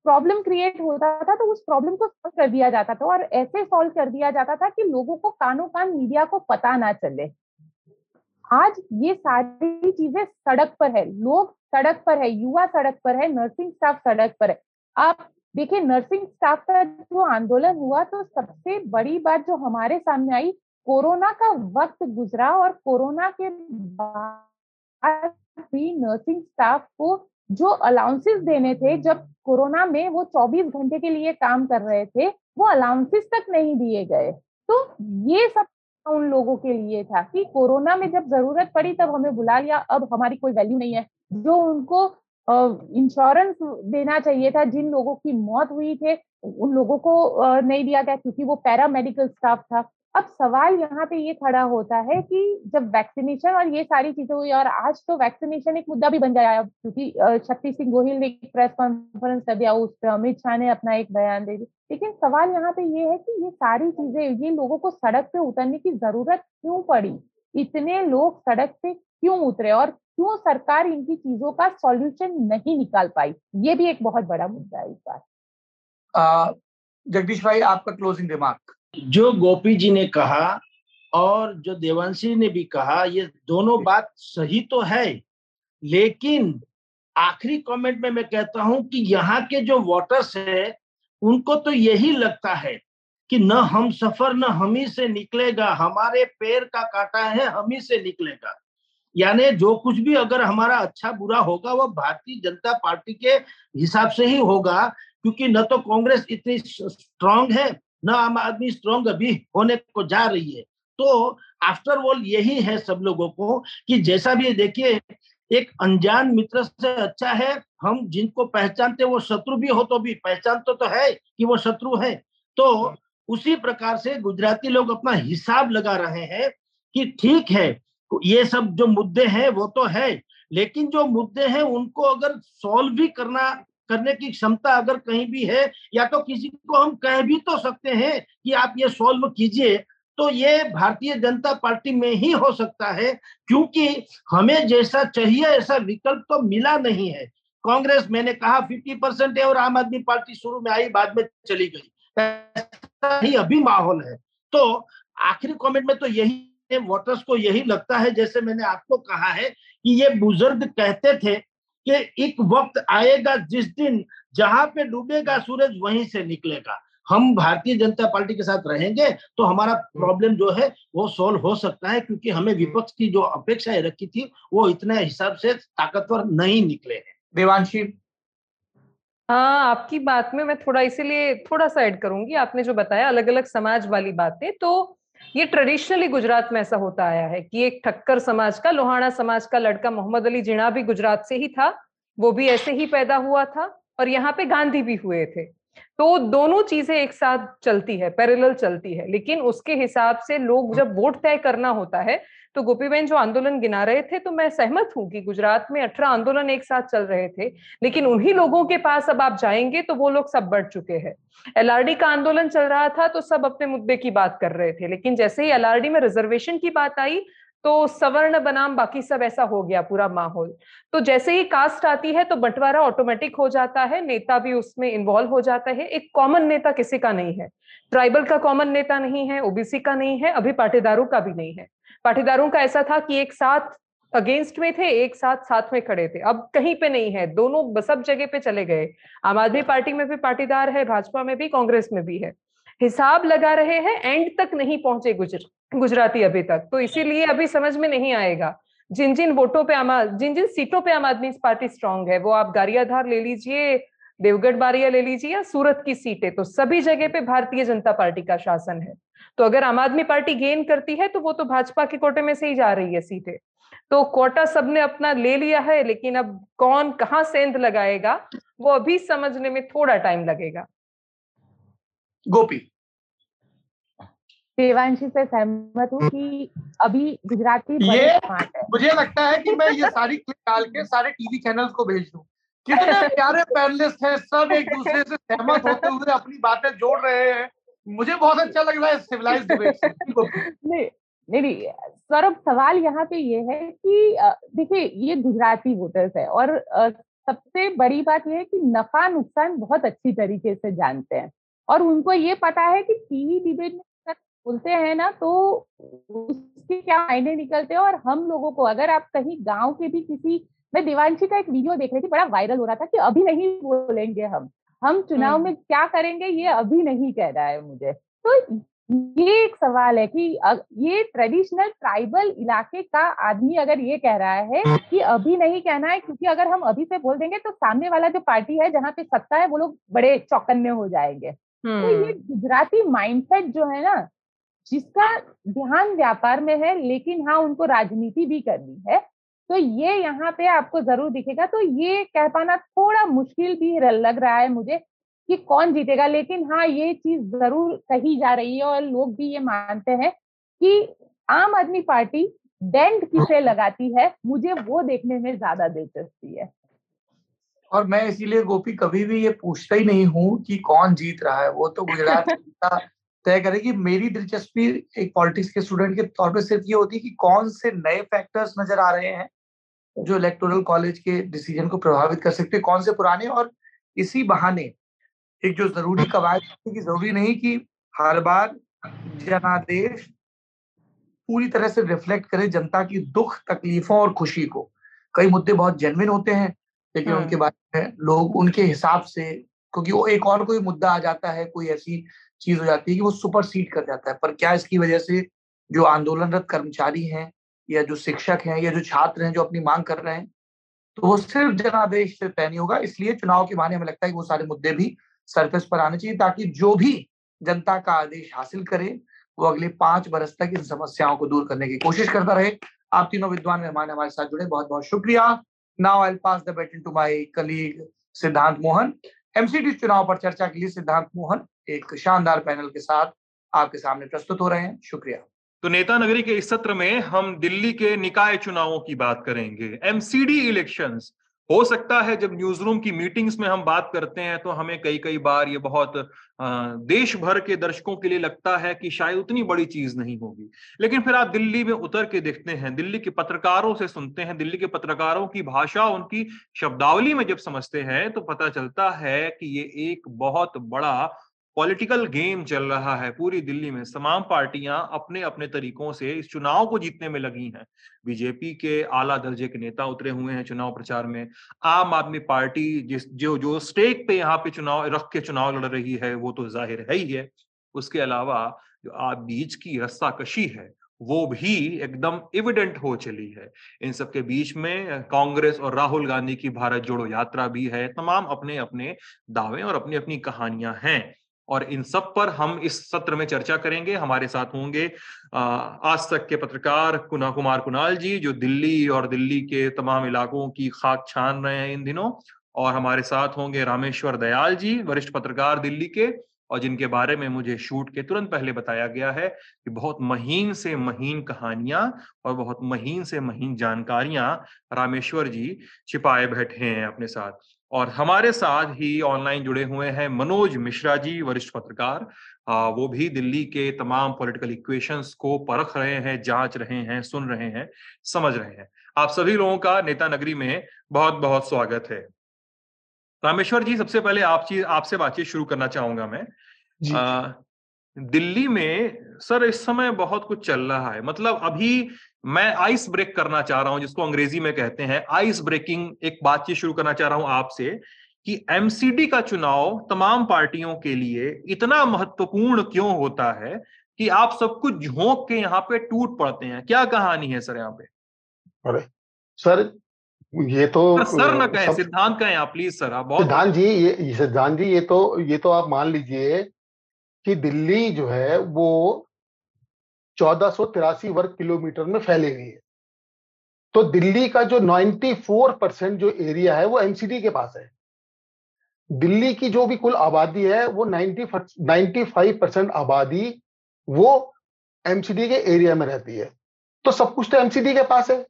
प्रॉब्लम क्रिएट होता था तो उस प्रॉब्लम को सॉल्व कर दिया जाता था और ऐसे सॉल्व कर दिया जाता था कि लोगों को कानों कान मीडिया को पता ना चले। आज ये सारी चीज़ें सड़क पर है। लोग सड़क पर है, युवा सड़क पर है नर्सिंग स्टाफ सड़क पर है। आप देखिए नर्सिंग स्टाफ का जो आंदोलन हुआ तो सबसे बड़ी बात जो हमारे सामने आई, कोरोना का वक्त गुजरा और कोरोना के बाद भी नर्सिंग स्टाफ को जो अलाउंसेस देने थे, जब कोरोना में वो 24 घंटे के लिए काम कर रहे थे, वो अलाउंसेस तक नहीं दिए गए। तो ये सब उन लोगों के लिए था कि कोरोना में जब ज़रूरत पड़ी, तब हमें बुला लिया। अब हमारी कोई वैल्यू नहीं है। जो उनको इंश्योरेंस देना चाहिए था, जिन लोगों की मौत हुई थे, उन लोगों को नहीं दिया गया क्योंकि वो पैरामेडिकल स्टाफ था। अब सवाल यहाँ पे ये खड़ा होता है कि जब वैक्सीनेशन और ये सारी चीज़ें हुई और आज तो वैक्सीनेशन एक मुद्दा भी बन गया है, क्योंकि शक्ति सिंह गोहिल ने एक प्रेस कॉन्फ्रेंस कर दिया, उस पर अमित शाह ने अपना एक बयान दे दिया। लेकिन सवाल यहाँ पे ये है कि ये सारी चीज़ें, ये लोगों को सड़क पे उतरने की ज़रूरत क्यों पड़ी? इतने लोग सड़क पे क्यों उतरे और क्यों सरकार इनकी चीज़ों का सॉल्यूशन नहीं निकाल पाई? ये भी एक बहुत बड़ा मुद्दा है इस बार जगदीश भाई, आपका क्लोजिंग रिमार्क जो गोपी जी ने कहा और जो देवांशी ने भी कहा, ये दोनों बात सही तो है, लेकिन आखिरी कमेंट में मैं कहता हूँ कि यहाँ के जो वोटर्स है, उनको तो यही लगता है कि न हम सफ़र, न हम ही से निकलेगा, हमारे पैर का काटा है, हम ही से निकलेगा। यानी जो कुछ भी अगर हमारा अच्छा बुरा होगा वो भारतीय जनता पार्टी के हिसाब से ही होगा, क्योंकि न तो कांग्रेस इतनी स्ट्रांग है न आम आदमी स्ट्रांग अभी होने को जा रही है। तो आफ्टर ऑल यही है सब लोगों को कि जैसा भी देखिए एक अनजान मित्र से अच्छा है हम जिनको पहचानते वो शत्रु भी हो तो भी पहचान तो, तो है कि वो शत्रु है। तो उसी प्रकार से गुजराती लोग अपना हिसाब लगा रहे हैं कि ठीक है ये सब जो मुद्दे हैं वो तो है लेकिन जो मुद्दे हैं उनको अगर सॉल्व भी करना करने की क्षमता अगर कहीं भी है, या तो किसी को हम कह भी तो सकते हैं कि आप ये सॉल्व कीजिए तो ये भारतीय जनता पार्टी में ही हो सकता है, क्योंकि हमें जैसा चाहिए, ऐसा विकल्प तो मिला नहीं है। कांग्रेस, मैंने कहा 50 परसेंट है और आम आदमी पार्टी शुरू में आई, बाद में चली गई। ही अभी माहौल है। तो आखिरी कमेंट में तो यही वोटर्स को यही लगता है, जैसे मैंने आपको कहा है कि ये बुज़ुर्ग कहते थे कि एक वक्त आएगा जिस दिन जहाँ पे डूबेगा सूरज वहीं से निकलेगा। हम भारतीय जनता पार्टी के साथ रहेंगे तो हमारा प्रॉब्लम जो है वो सॉल्व हो सकता है क्योंकि हमें विपक्ष की जो अपेक्षाएँ रखी थी वो इतने हिसाब से ताकतवर नहीं निकले हैं। देवांशी? हाँ आपकी बात में मैं थोड़ा इसीलिए थोड़ा सा ऐड करूँगी। आपने जो बताया अलग अलग समाज वाली बातें तो ये ट्रेडिशनली गुजरात में ऐसा होता आया है कि एक ठक्कर समाज का लोहाना समाज का लड़का मोहम्मद अली जिना भी गुजरात से ही था, वो भी ऐसे ही पैदा हुआ था और यहाँ पे गांधी भी हुए थे। तो दोनों चीज़ें एक साथ चलती है पैरेलल चलती है। लेकिन उसके हिसाब से लोग जब वोट तय करना होता है तो गोपीबेन जो आंदोलन गिना रहे थे तो मैं सहमत हूँ कि गुजरात में अठारह आंदोलन एक साथ चल रहे थे, लेकिन उन्हीं लोगों के पास अब आप जाएँगे तो वो लोग सब बढ़ चुके हैं। एलआरडी का आंदोलन चल रहा था तो सब अपने मुद्दे की बात कर रहे थे, लेकिन जैसे ही एलआरडी में रिजर्वेशन की बात आई तो सवर्ण बनाम बाकी सब ऐसा हो गया पूरा माहौल। तो जैसे ही कास्ट आती है तो बंटवारा ऑटोमेटिक हो जाता है, नेता भी उसमें इन्वॉल्व हो जाता है। एक कॉमन नेता किसी का नहीं है। ट्राइबल का कॉमन नेता नहीं है ओबीसी का नहीं है, अभी पाटीदारों का भी नहीं है। पाटीदारों का ऐसा था कि एक साथ अगेंस्ट में थे, एक साथ साथ में खड़े थे। अब कहीं पे नहीं है, दोनों सब जगह पे चले गए। आम आदमी पार्टी में भी पाटीदार है, भाजपा में भी, कांग्रेस में भी है। हिसाब लगा रहे हैं एंड तक नहीं पहुँचे गुजर, गुजराती अभी तक। तो इसीलिए अभी समझ में नहीं आएगा। जिन जिन वोटों पे आम जिन जिन सीटों पे आम आदमी पार्टी स्ट्रांग है, वो आप गारियाधार ले लीजिए, देवगढ़ बारिया ले लीजिए या सूरत की सीटें तो सभी जगह पे भारतीय जनता पार्टी का शासन है। तो अगर आम आदमी पार्टी गेन करती है तो वो तो भाजपा के कोटे में से ही जा रही है सीटें। तो कोटा सबने अपना ले लिया है, लेकिन अब कौन, कहाँ सेंध लगाएगा, वो अभी समझने में थोड़ा टाइम लगेगा। गोपी। देवांशी से सहमत हूँ कि अभी गुजराती ये मुझे लगता है कि मैं ये [laughs] सारी क्लिप डाल के सारे टीवी चैनल्स को भेज दूँ। कितने प्यारे पैनलिस्ट हैं सब एक दूसरे से सहमत होते हुए अपनी बातें जोड़ रहे हैं। मुझे बहुत अच्छा लग रहा है सिविलाइज डिबेट नहीं नहीं सौरभ सवाल यहाँ पे ये है कि देखिए ये गुजराती वोटर्स है और सबसे बड़ी बात यह है कि नफा नुकसान बहुत अच्छी तरीके से जानते हैं। और उनको ये पता है कि टीवी डिबेट में बोलते हैं ना तो उसके क्या मायने निकलते हैं? और हम लोगों को अगर आप कहीं गाँव के भी किसी मैं दिवानशी का एक वीडियो देख रही थी बड़ा वायरल हो रहा था कि अभी नहीं बोलेंगे हम। हम चुनाव हम्म। में क्या करेंगे ये अभी नहीं कह रहा है मुझे। तो ये एक सवाल है कि ये ट्रेडिशनल ट्राइबल इलाके का आदमी अगर ये कह रहा है कि अभी नहीं कहना है क्योंकि अगर हम अभी से बोल देंगे तो सामने वाला जो पार्टी है जहाँ पे सत्ता है वो लोग बड़े चौकन्ने हो जाएँगे। तो ये गुजराती माइंडसेट जो है ना जिसका ध्यान व्यापार में है लेकिन हाँ उनको राजनीति भी करनी है तो ये यहाँ पे आपको ज़रूर दिखेगा। तो ये कह पाना थोड़ा मुश्किल भी लग रहा है मुझे कि कौन जीतेगा लेकिन हाँ ये चीज़ ज़रूर कही जा रही है और लोग भी ये मानते हैं कि आम आदमी पार्टी डेंट किसे [laughs] लगाती है मुझे वो देखने में ज़्यादा दिलचस्पी है। और मैं इसीलिए गोपी कभी भी ये पूछता ही नहीं हूँ कि कौन जीत रहा है। वो तो गुजरात [laughs] तय करेगी मेरी दिलचस्पी एक पॉलिटिक्स के स्टूडेंट के तौर पे सिर्फ़ ये होती है कि कौन से नए फैक्टर्स नज़र आ रहे हैं जो इलेक्टोरल कॉलेज के डिसीज़न को प्रभावित कर सकते हैं कौन से पुराने और इसी बहाने। एक जो ज़रूरी कवायद की ज़रूरी नहीं कि हर बार जनादेश पूरी तरह से रिफ्लेक्ट करे जनता की दुख तकलीफों और खुशी को। कई मुद्दे बहुत जेनविन होते हैं लेकिन हाँ। उनके बारे में लोग उनके हिसाब से क्योंकि वो एक और कोई मुद्दा आ जाता है कोई ऐसी चीज़ हो जाती है कि वो सुपर सीड कर जाता है। पर क्या इसकी वजह से जो आंदोलनरत कर्मचारी हैं या जो शिक्षक हैं या जो छात्र हैं जो अपनी मांग कर रहे हैं तो वो सिर्फ़ जनादेश से तय नहीं होगा। इसलिए चुनाव के बहाने हमें लगता है कि वो सारे मुद्दे भी सरफेस पर आने चाहिए ताकि जो भी जनता का आदेश हासिल करे वो अगले पाँच बरस तक इन समस्याओं को दूर करने की कोशिश करता रहे। आप तीनों विद्वान मेहमान हमारे साथ जुड़े बहुत बहुत शुक्रिया। Now I pass the baton to my colleague Siddhant Mohan MCD चुनाव पर चर्चा के लिए सिद्धांत मोहन एक शानदार पैनल के साथ आपके सामने प्रस्तुत हो रहे हैं। शुक्रिया। तो नेता नगरी के इस सत्र में हम दिल्ली के निकाय चुनावों की बात करेंगे। एमसीडी इलेक्शंस हो सकता है जब न्यूज़ रूम की मीटिंग्स में हम बात करते हैं तो हमें कई कई बार ये बहुत देश भर के दर्शकों के लिए लगता है कि शायद उतनी बड़ी चीज़ नहीं होगी। लेकिन फिर आप दिल्ली में उतर के देखते हैं, दिल्ली के पत्रकारों से सुनते हैं, दिल्ली के पत्रकारों की भाषा, उनकी शब्दावली में जब समझते हैं तो पता चलता है कि ये एक बहुत बड़ा पॉलिटिकल गेम चल रहा है पूरी दिल्ली में। तमाम पार्टियाँ अपने अपने तरीकों से इस चुनाव को जीतने में लगी हैं। बीजेपी के आला दर्जे के नेता उतरे हुए हैं चुनाव प्रचार में। आम आदमी पार्टी जिस जो जो स्टेक पे यहाँ पे चुनाव, रख के चुनाव लड़ रही है, वो तो ज़ाहिर है ही है। उसके अलावा जो आप बीच की रस्सा कशी है, वो भी एकदम एविडेंट हो चली है। इन सब के बीच में कांग्रेस और राहुल गांधी की भारत जोड़ो यात्रा भी है। तमाम अपने अपने दावे और अपनी अपनी कहानियाँ हैं। और इन सब पर हम इस सत्र में चर्चा करेंगे। हमारे साथ होंगे आज तक के पत्रकार कुना कुमार कुणाल जी, जो दिल्ली और दिल्ली के तमाम इलाकों की खाक छान रहे हैं इन दिनों। और हमारे साथ होंगे रामेश्वर दयाल जी, वरिष्ठ पत्रकार दिल्ली के, और जिनके बारे में मुझे शूट के तुरंत पहले बताया गया है कि बहुत महीन से महीन कहानियाँ और बहुत महीन से महीन जानकारियाँ रामेश्वर जी छिपाए बैठे हैं अपने साथ। और हमारे साथ ही ऑनलाइन जुड़े हुए हैं मनोज मिश्रा जी वरिष्ठ पत्रकार। वो भी दिल्ली के तमाम पॉलिटिकल इक्वेशंस को परख रहे हैं जाँच रहे हैं सुन रहे हैं समझ रहे हैं। आप सभी लोगों का नेता नगरी में बहुत बहुत स्वागत है। रामेश्वर जी सबसे पहले आप चीज़ आपसे बातचीत शुरू करना चाहूँगा मैं। आ, दिल्ली में सर इस समय बहुत कुछ चल रहा है। मतलब अभी मैं आइस ब्रेक करना चाह रहा हूँ जिसको अंग्रेज़ी में कहते हैं आइस ब्रेकिंग एक बातचीत शुरू करना चाह रहा हूँ आपसे कि एमसीडी का चुनाव तमाम पार्टियों के लिए इतना महत्वपूर्ण क्यों होता है कि आप सब कुछ झोंक के यहाँ पे टूट पड़ते हैं? क्या कहानी है सर यहाँ पे? अरे सर ये तो सर न कहें सिद्धांत कहें आप प्लीज़ सर आप बहुत सिद्धांत जी ये सिद्धांत जी ये तो ये तो आप मान लीजिए कि दिल्ली जो है वो चौदह वर्ग किलोमीटर में फैली हुई है। तो दिल्ली का जो 94 परसेंट जो एरिया है, वो एमसीडी के पास है। दिल्ली की जो भी कुल आबादी है, वो 90 95 परसेंट आबादी वो एमसीडी के एरिया में रहती है। तो सब कुछ तो एमसीडी के पास है।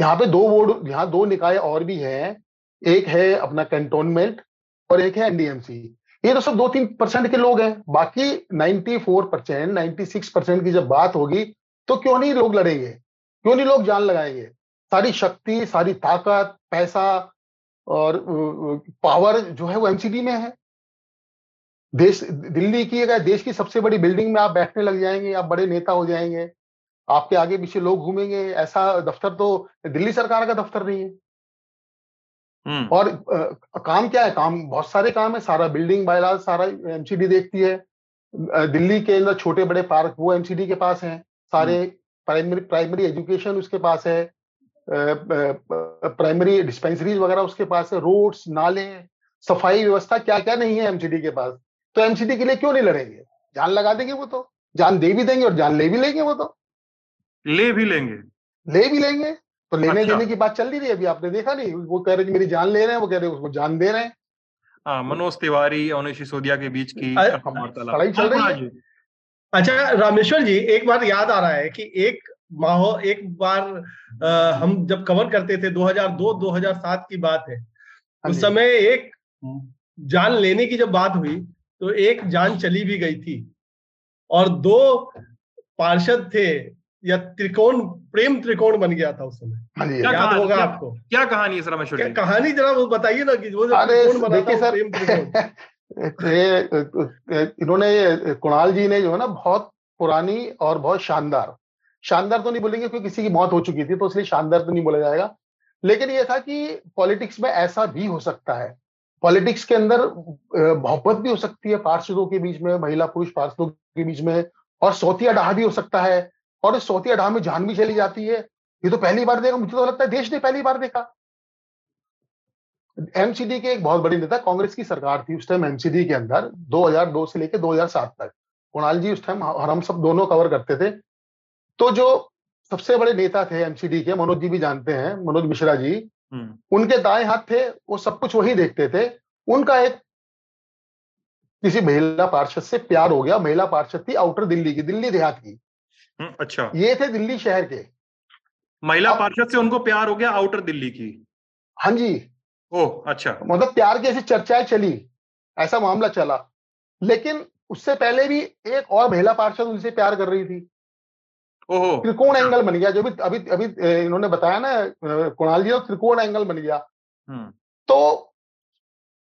यहाँ पे दो बोर्ड, यहाँ दो निकाय और भी हैं। एक है अपना कैंटोनमेंट और एक है एनडीएमसी। ये तो सब दो तीन परसेंट के लोग हैं। बाकी 94 परसेंट नाइन्टी परसेंट की जब बात होगी तो क्यों नहीं लोग लड़ेंगे? क्यों नहीं लोग जान लगाएँगे? सारी शक्ति, सारी ताकत, पैसा और पावर जो है वो एमसीडी में है। देश, दिल्ली की अगर देश की सबसे बड़ी बिल्डिंग में आप बैठने लग जाएँगे, आप बड़े नेता हो जाएँगे, आपके आगे पीछे लोग घूमेंगे, ऐसा दफ्तर तो दिल्ली सरकार का दफ्तर नहीं है। और आ, काम क्या है? काम बहुत सारे काम है। सारा बिल्डिंग बायलाज सारा एमसीडी देखती है। दिल्ली के अंदर छोटे बड़े पार्क वो एमसीडी के पास हैं। सारे प्राइमरी प्राइमरी एजुकेशन उसके पास है। प्राइमरी डिस्पेंसरीज वगैरह उसके पास है। रोड्स नाले सफ़ाई व्यवस्था क्या क्या नहीं है एमसीडी के पास? तो एमसीडी के लिए क्यों नहीं लड़ेंगे? जान लगा देंगे वो तो। जान दे भी देंगे और जान ले भी लेंगे वो तो। ले भी लेंगे। ले भी लेंगे। तो लेने अच्छा। देने की बात चल रही थी अभी? आपने देखा नहीं? वो कह रहे कि मेरी जान ले रहे हैं वो कह रहे उसको जान दे रहे हैं। हाँ मनोज तिवारी और सिसोदिया के बीच की लड़ाई चल रही है। अच्छा रामेश्वर जी एक बार याद आ रहा है कि एक माहौल एक बार आ, हम जब कवर करते थे 2002-2007 की बात है। उस समय एक जान लेने की जब बात हुई तो एक जान चली भी गई थी। और दो पार्षद थे या त्रिकोण प्रेम त्रिकोण बन गया था उस समय। हाँ क्या याद कहानी- होगा क्या- आपको? क्या कहानी है सर क्या कहानी जरा वो बताइए ना कि वो अरे त्रिकोण बना था सर प्रेम त्रिकोण। [laughs] इन्होंने कुणाल जी ने जो है ना बहुत पुरानी और बहुत शानदार शानदार तो नहीं बोलेंगे क्योंकि किसी की मौत हो चुकी थी तो इसलिए शानदार तो नहीं बोला जाएगा। लेकिन यह था कि पॉलिटिक्स में ऐसा भी हो सकता है। पॉलिटिक्स के अंदर मोहब्बत भी हो सकती है पार्षदों के बीच में महिला पुरुष पार्षदों के बीच में और सौतिया डाह भी हो सकता है। और इस सौतिया डाह में जान भी चली जाती है। ये तो पहली बार देखा मुझे तो लगता है देश ने पहली बार देखा। एमसीडी के एक बहुत बड़ी नेता कांग्रेस की सरकार थी उस टाइम एमसीडी के अंदर 2002 से लेकर 2007 तक। कुणाल जी उस टाइम और हम सब दोनों कवर करते थे। तो जो सबसे बड़े नेता थे एमसीडी के मनोज जी भी जानते हैं मनोज मिश्रा जी हम्म। उनके दाएँ हाथ थे वो सब कुछ वही देखते थे। उनका एक किसी महिला पार्षद से प्यार हो गया महिला पार्षद थी आउटर दिल्ली की दिल्ली देहात की। अच्छा। ये थे दिल्ली शहर के। महिला पार्षद से उनको प्यार हो गया आउटर दिल्ली की। हाँ जी। ओह अच्छा। मतलब प्यार की ऐसी चर्चाएँ चली ऐसा मामला चला। लेकिन उससे पहले भी एक और महिला पार्षद उनसे प्यार कर रही थी। ओहो त्रिकोण एंगल बन गया जो भी अभी अभी इन्होंने बताया ना कुणाल जी त्रिकोण एंगल बन गया। हम्म। तो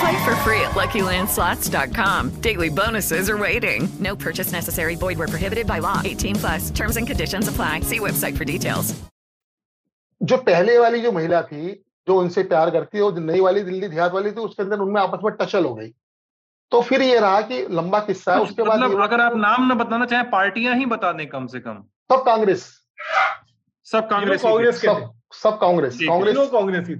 Play for free at LuckyLandSlots.com. Daily bonuses are waiting. No purchase necessary. Void where prohibited by law. 18 plus. Terms and conditions apply. See website for details. जो पहले वाली जो महिला थी जो उनसे प्यार करती है जो नई वाली दिल्ली देहात वाली थी उसके अंदर उनमें आपस में टचल हो गई तो फिर ये रहा कि लंबा किस्सा है उसके बाद मतलब ये- अगर आप नाम न बताना चाहें पार्टियाँ ही बता दें कम से कम सब कांग्रेस सब कांग्रेस कांग्रेस सब कांग्रेस कांग्रेस कांग्रेसी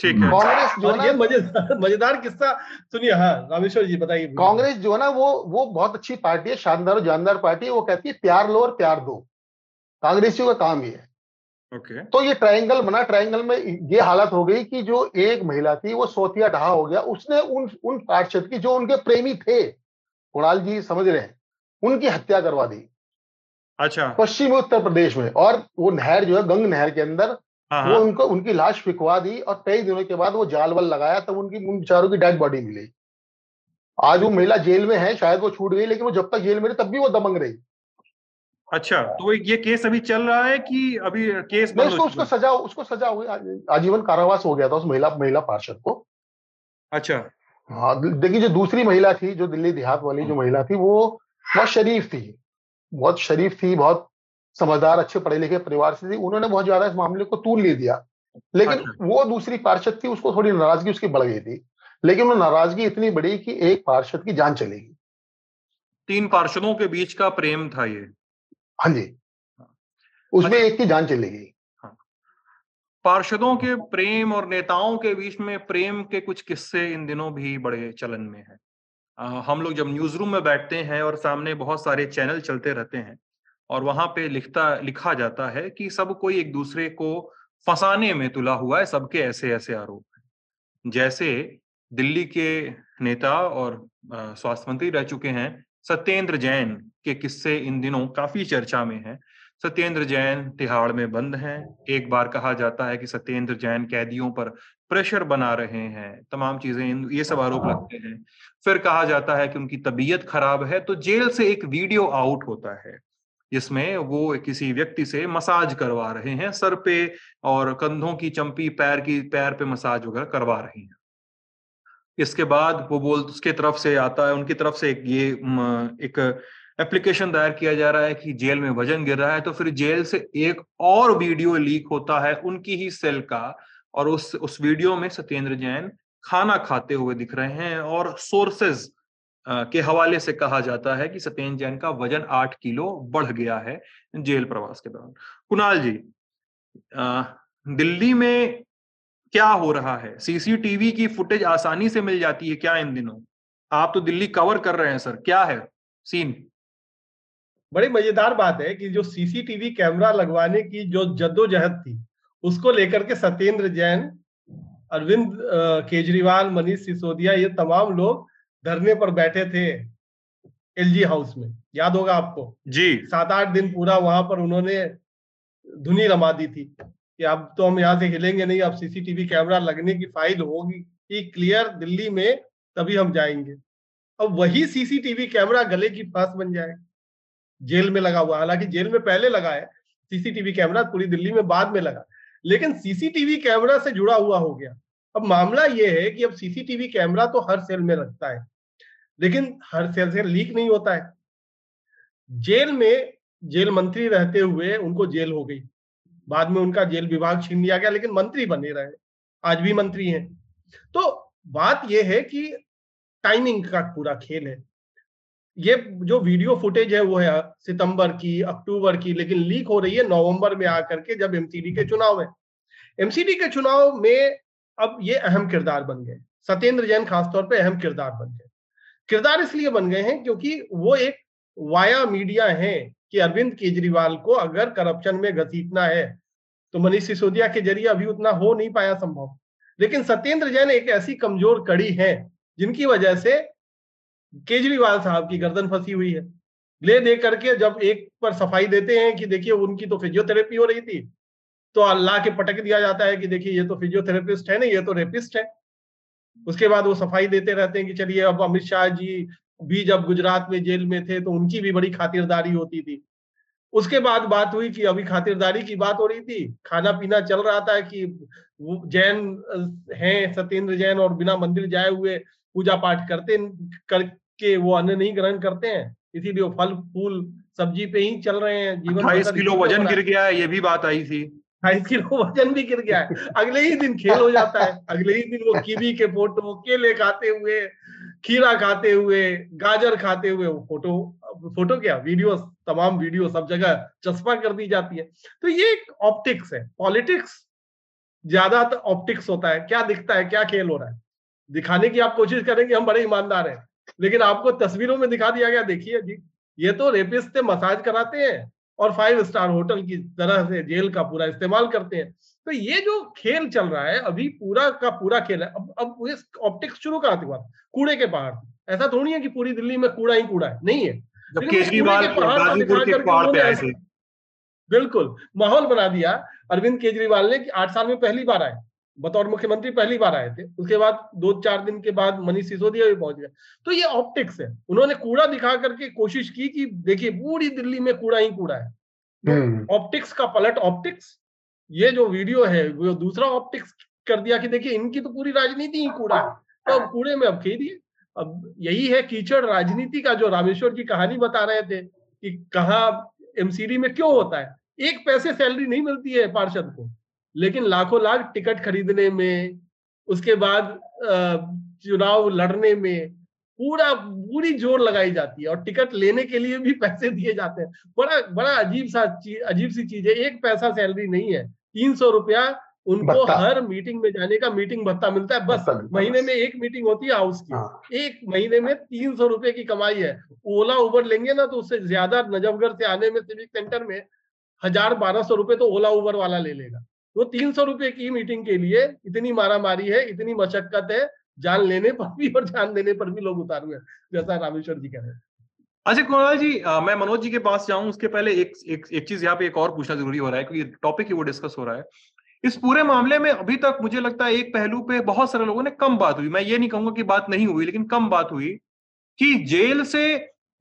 ठीक है। कांग्रेस जो और ना ये मज़ेदार मज़ेदार किस्सा सुनिए हाँ रामेश्वर जी बताइए। कांग्रेस जो है ना वो वो बहुत अच्छी पार्टी है शानदार और जानदार पार्टी है। वो कहती है प्यार लो और प्यार दो। कांग्रेसियों का काम ये है। ओके। तो ये ट्रायंगल बना ट्रायंगल में ये हालत हो गई कि जो एक महिला थी वो सोतिया ढहा हो गया। उसने उन उन पार्षद की जो उनके प्रेमी थे कुणाल जी समझ रहे हैं उनकी हत्या करवा दी। अच्छा। पश्चिमी उत्तर प्रदेश में और वो नहर जो है गंग नहर के अंदर वो हाँ। उनको उनकी लाश फिकवा दी और कई दिनों के बाद वो जाल वल लगाया तब उनकी उन बेचारों की डेड बॉडी मिली। आज वो महिला जेल में है शायद वो छूट गई लेकिन वो जब तक जेल में रही तब भी वो दबंग रही। अच्छा तो ये केस अभी चल रहा है कि अभी केस नहीं उसको उसको सजा उसको सजा हुई आजीवन कारावास हो गया था उस महिला महिला पार्षद को। अच्छा। हाँ देखिए जो दूसरी महिला थी जो दिल्ली देहात वाली जो महिला थी वो बहुत शरीफ थी। बहुत शरीफ थी बहुत समझदार अच्छे पढ़े लिखे परिवार से थी उन्होंने बहुत ज़्यादा इस मामले को तूल ले दिया। लेकिन अच्छा। वो दूसरी पार्षद थी उसको थोड़ी नाराज़गी उसकी बढ़ गई थी। लेकिन वो नाराज़गी इतनी बड़ी कि एक पार्षद की जान चलेगी तीन पार्षदों के बीच का प्रेम था ये। हाँ जी। उसमें एक की जान चलेगी पार्षदों के प्रेम और नेताओं के बीच में प्रेम के कुछ किस्से इन दिनों भी बड़े चलन में हैं। हम लोग जब न्यूज़ रूम में बैठते हैं और सामने बहुत सारे चैनल चलते रहते हैं और वहाँ पे लिखता लिखा जाता है कि सब कोई एक दूसरे को फंसाने में तुला हुआ है सबके ऐसे ऐसे आरोप हैं। जैसे दिल्ली के नेता और स्वास्थ्य मंत्री रह चुके हैं सत्येंद्र जैन के किस्से इन दिनों काफ़ी चर्चा में हैं। सत्येंद्र जैन तिहाड़ में बंद हैं। एक बार कहा जाता है कि सत्येंद्र जैन कैदियों पर प्रेशर बना रहे हैं। तमाम चीज़ें ये सब आरोप लगते हैं। फिर कहा जाता है कि उनकी तबीयत खराब है तो जेल से एक वीडियो आउट होता है। जिसमें वो किसी व्यक्ति से मसाज करवा रहे हैं, सर पे और कंधों की चंपी, पैर की, पैर पे मसाज वगैरह करवा रही हैं। इसके बाद वो बोल, उसके तरफ़ से आता है, उनकी तरफ़ से एक ये एक एप्लीकेशन दायर किया जा रहा है कि जेल में वज़न गिर रहा है तो फिर जेल से एक और वीडियो लीक होता है उनकी ही सेल का और उस उस वीडियो में सत्येंद्र जैन खाना खाते हुए दिख रहे हैं और सोर्सेज के हवाले से कहा जाता है कि सत्येंद्र जैन का वज़न आठ किलो बढ़ गया है जेल प्रवास के दौरान। कुणाल जी दिल्ली में क्या हो रहा है? सीसीटीवी की फुटेज आसानी से मिल जाती है क्या इन दिनों? आप तो दिल्ली कवर कर रहे हैं सर क्या है? सीन बड़ी मज़ेदार बात है कि जो सीसीटीवी कैमरा लगवाने की जो जद्दोजहद थी, उसको लेकर के सत्येंद्र जैन, अरविंद केजरीवाल, मनीष सिसोदिया, ये तमाम लोग धरने पर बैठे थे एलजी हाउस में। याद होगा आपको? जी। सात आठ दिन पूरा वहाँ पर उन्होंने धुनी रमा दी थी कि अब तो हम यहाँ से हिलेंगे नहीं अब सीसीटीवी कैमरा लगने की फ़ाइल होगी कि क्लियर दिल्ली में तभी हम जाएँगे। अब वही सीसीटीवी कैमरा गले की फांस बन जाए। जेल में लगा हुआ हालाँकि जेल में पहले लगा है सीसीटीवी कैमरा पूरी दिल्ली में बाद में लगा लेकिन सीसीटीवी कैमरा से जुड़ा हुआ हो गया। अब मामला यह है कि अब सीसीटीवी कैमरा तो हर सेल में लगता है। लेकिन हर सेल से लीक नहीं होता है। जेल में जेल मंत्री रहते हुए उनको जेल हो गई। बाद में उनका जेल विभाग छीन लिया गया, लेकिन मंत्री बने रहे। आज भी मंत्री हैं। तो बात यह है कि टाइमिंग का पूरा खेल है। ये जो वीडियो फुटेज है, वो है सितंबर की, अक्टूबर की, लेकिन लीक हो रही है नवंबर में आकर के जब एमसीडी के चुनाव है। एमसीडी के चुनाव में अब ये अहम किरदार बन गए। सत्येंद्र जैन खासतौर पर अहम किरदार बन गए। किरदार इसलिए बन गए हैं क्योंकि वो एक वाया मीडिया है कि अरविंद केजरीवाल को अगर करप्शन में घसीटना है तो मनीष सिसोदिया के ज़रिए अभी उतना हो नहीं पाया संभव। लेकिन सत्येंद्र जैन एक ऐसी कमज़ोर कड़ी है, जिनकी वजह से केजरीवाल साहब की गर्दन फंसी हुई है। ले दे करके जब एक पर सफ़ाई देते हैं कि देखिए उनकी तो फिजियोथेरेपी हो रही थी तो अल्लाह के पटक दिया जाता है कि देखिए ये तो फिजियोथेरेपिस्ट है ना ये तो रेपिस्ट है। उसके बाद वो सफ़ाई देते रहते हैं कि चलिए अब अमित शाह जी भी जब गुजरात में जेल में थे तो उनकी भी बड़ी खातिरदारी होती थी। उसके बाद बात हुई कि अभी खातिरदारी की बात हो रही थी खाना पीना चल रहा था कि वो जैन हैं सत्येंद्र जैन और बिना मंदिर जाए हुए पूजा पाठ करते करके वो अन्न नहीं ग्रहण करते हैं इसीलिए वो फल फूल सब्ज़ी पे ही चल रहे हैं। जीवन किलो वज़न गिर गया है ये भी बात आई थी। अट्ठाईस किलो वज़न भी गिर गया है। अगले ही दिन खेल हो जाता है। अगले ही दिन वो कीवी के फ़ोटो केले खाते हुए, खीरा खाते हुए, गाजर खाते हुए, वो फ़ोटो फ़ोटो क्या? वीडियो तमाम वीडियो सब जगह चस्पा कर दी जाती है। तो ये एक ऑप्टिक्स है। पॉलिटिक्स ज़्यादा ऑप्टिक्स होता है। क्या दिखता है, क्या खेल हो रहा है? दिखाने की आप कोशिश करेंगे हम बड़े ईमानदार हैं। लेकिन आपको तस्वीरों में दिखा दिया गया, देखिए जी, ये तो रेपिस्ट मसाज कराते हैं। और फाइव स्टार होटल की तरह से जेल का पूरा इस्तेमाल करते हैं। तो ये जो खेल चल रहा है अभी पूरा का पूरा खेल है अब अब इस ऑप्टिक्स शुरू कहाँ थी बात कूड़े के पहाड़। ऐसा थोड़ी है कि पूरी दिल्ली में कूड़ा ही कूड़ा है नहीं है। बिल्कुल माहौल बना दिया अरविंद केजरीवाल ने कि आठ साल में पहली बार आए। बतौर मुख्यमंत्री पहली बार आए थे। उसके बाद दो चार दिन के बाद मनीष सिसोदिया भी पहुँच गए। तो ये ऑप्टिक्स है। उन्होंने कूड़ा दिखा करके कोशिश की कि देखिए पूरी दिल्ली में कूड़ा ही कूड़ा है। तो ऑप्टिक्स का पलट ऑप्टिक्स ये जो वीडियो है वो दूसरा ऑप्टिक्स कर दिया कि देखिए इनकी तो पूरी राजनीति ही कूड़ा है। तो अब कूड़े में अब खेदिए। अब यही है कीचड़ राजनीति का जो रामेश्वर की कहानी बता रहे थे कि कहा एमसीडी में क्यों होता है। एक पैसे सैलरी नहीं मिलती है पार्षद को। लेकिन लाखों लाख टिकट खरीदने में उसके बाद चुनाव लड़ने में पूरा पूरी ज़ोर लगाई जाती है और टिकट लेने के लिए भी [laughs] पैसे दिए जाते हैं। बड़ा बड़ा अजीब सा अजीब सी चीज़ है। एक पैसा सैलरी नहीं है। तीन सौ रुपया उनको हर मीटिंग में जाने का मीटिंग भत्ता मिलता है। बस महीने में एक मीटिंग होती है हाउस की। हाँ। एक महीने में तीन सौ रुपए की कमाई है। ओला उबर लेंगे ना तो उससे ज़्यादा नजफगढ़ से आने में सिविक सेंटर में हज़ार बारह सौ रुपए तो ओला उबर वाला ले लेगा। वो तीन सौ रुपए की मीटिंग के लिए इतनी मारामारी है इतनी मशक्कत है जान लेने पर भी और जान देने पर भी लोग उतारू है जैसा रामेश्वर जी कह रहे हैं। अच्छा कुणाल जी अ, मैं मनोज जी के पास जाऊँ उसके पहले एक एक एक चीज़ यहाँ पे एक और पूछना ज़रूरी हो रहा है क्योंकि टॉपिक ही वो डिस्कस हो रहा है। इस पूरे मामले में अभी तक मुझे लगता है एक पहलू पे बहुत सारे लोगों ने कम बात हुई मैं ये नहीं कहूँगा कि बात नहीं हुई लेकिन कम बात हुई कि जेल से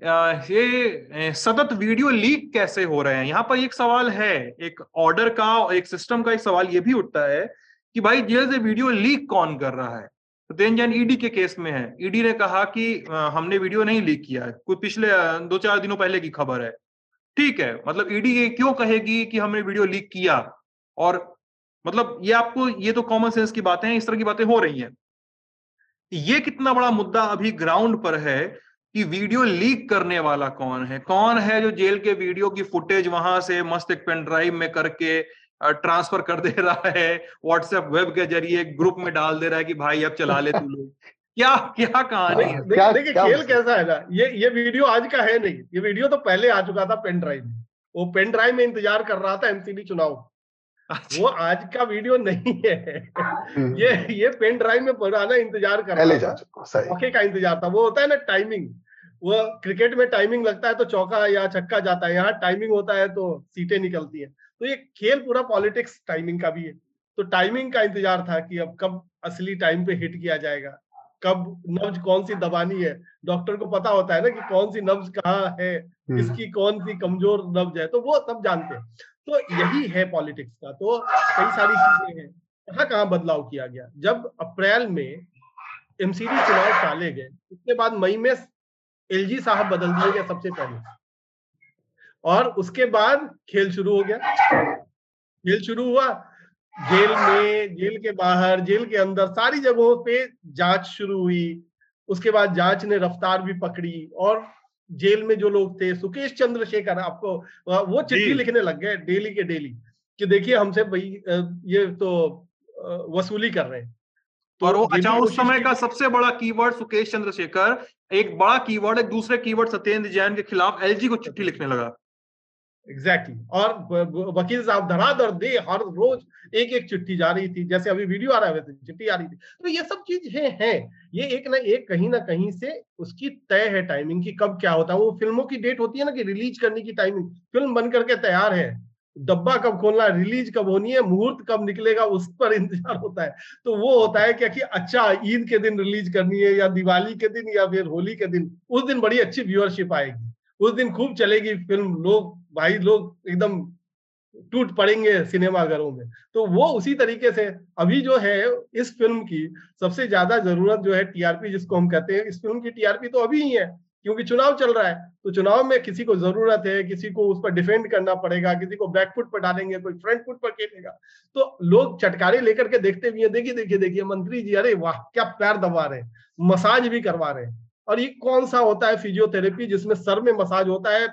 ये सतत वीडियो लीक कैसे हो रहे हैं? यहाँ पर एक सवाल है, एक ऑर्डर का, एक सिस्टम का एक सवाल ये भी उठता है कि भाई जेल से वीडियो लीक कौन कर रहा है? तो तेन जैन ईडी के केस में है। ईडी ने कहा कि हमने वीडियो नहीं लीक किया है। कोई पिछले दो चार दिनों पहले की खबर है। ठीक है मतलब ईडी ये क्यों कहेगी कि हमने वीडियो लीक किया? और मतलब ये आपको, ये तो कॉमन सेंस की बातें हैं, इस तरह की बातें हो रही हैं। ये कितना बड़ा मुद्दा अभी ग्राउंड पर है कि वीडियो लीक करने वाला कौन है? कौन है जो जेल के वीडियो की फुटेज वहाँ से मस्त एक पेन ड्राइव में करके ट्रांसफ़र कर दे रहा है? व्हाट्सएप वेब के ज़रिए ग्रुप में डाल दे रहा है कि भाई अब चला ले तू लोग। क्या क्या कहानी है? देखिए देखिए खेल कैसा है ना? ये ये वीडियो आज का है नहीं। ये वीडियो तो पहले आ चुका था पेन ड्राइव में। वो पेन ड्राइव में इंतज़ार कर रहा था एमसीडी चुनाव। वो आज का वीडियो नहीं है। ये ये पेन ड्राइव में पुराना इंतज़ार कर रहा था। चुका सही। मौके का इंतज़ार था। वो होता है ना टाइमिंग। वो क्रिकेट में टाइमिंग लगता है तो चौका या छक्का जाता है। यहाँ टाइमिंग होता है तो सीटें निकलती है। तो ये खेल पूरा पॉलिटिक्स टाइमिंग का भी है। तो टाइमिंग का इंतज़ार था कि अब कब असली टाइम पे हिट किया जाएगा। कब नब्ज कौन सी दबानी है? डॉक्टर को पता होता है ना कि कौन सी नब्ज कहाँ है किसकी कौन सी कमज़ोर नब्ज है तो वो सब जानते हैं। तो यही है पॉलिटिक्स का। तो कई सारी चीज़ें हैं। कहाँ कहाँ बदलाव किया गया? जब अप्रैल में एमसीडी चुनाव टाले गए उसके बाद मई में एलजी साहब बदल दिए गए सबसे पहले। और उसके बाद खेल शुरू हो गया। खेल शुरू हुआ। जेल में जेल के बाहर जेल के अंदर सारी जगहों पे जाँच शुरू हुई। उसके बाद जाँच ने रफ्तार भी पकड़ी और जेल में जो लोग थे सुकेश चंद्रशेखर आपको वो चिट्ठी लिखने लग गए डेली के डेली कि देखिए हमसे भाई ये तो वसूली कर रहे हैं। और वो अच्छा उस समय का। सबसे बड़ा कीवर्ड सुकेश चंद्रशेखर एक बड़ा कीवर्ड एक दूसरे कीवर्ड सत्येंद्र जैन के खिलाफ एलजी को चिट्ठी लिखने लगा। Exactly exactly. और वकील साहब धड़ाधड़ दे हर रोज एक एक चिट्ठी जा रही थी। जैसे अभी वीडियो आ रहा है वैसे चिट्ठी आ रही थी। तो ये सब चीज़ें है ये एक ना एक कहीं ना कहीं से उसकी तय है टाइमिंग की कब क्या होता है। वो फ़िल्मों की डेट होती है ना कि रिलीज़ करने की टाइमिंग फ़िल्म बन करके तैयार है। डब्बा कब खोलना है, रिलीज़ कब होनी है, मुहूर्त कब निकलेगा, उस पर इंतज़ार होता है। तो वो होता है क्या कि अच्छा ईद के दिन रिलीज़ करनी है या दिवाली के दिन या फिर होली के दिन, उस दिन बड़ी अच्छी व्यूअरशिप आएगी। उस दिन खूब चलेगी फ़िल्म लोग, भाई लोग एकदम टूट पड़ेंगे सिनेमाघरों में। तो वो उसी तरीके से अभी जो है, इस फ़िल्म की सबसे ज़्यादा ज़रूरत जो है टीआरपी जिसको हम कहते हैं, इस फ़िल्म की टीआरपी तो अभी ही है। क्योंकि चुनाव चल रहा है तो चुनाव में किसी को ज़रूरत है किसी को उस पर डिफेंड करना पड़ेगा किसी को बैकफुट पर डालेंगे कोई फ्रंट फुट पर खेलेगा। तो लोग चटकारे लेकर के देखते भी हैं देखिए देखिए देखिए मंत्री जी अरे वाह क्या पैर दबा रहे हैं मसाज भी करवा रहे हैं। और ये कौन सा होता है फिजियोथेरेपी जिसमें सर में मसाज होता है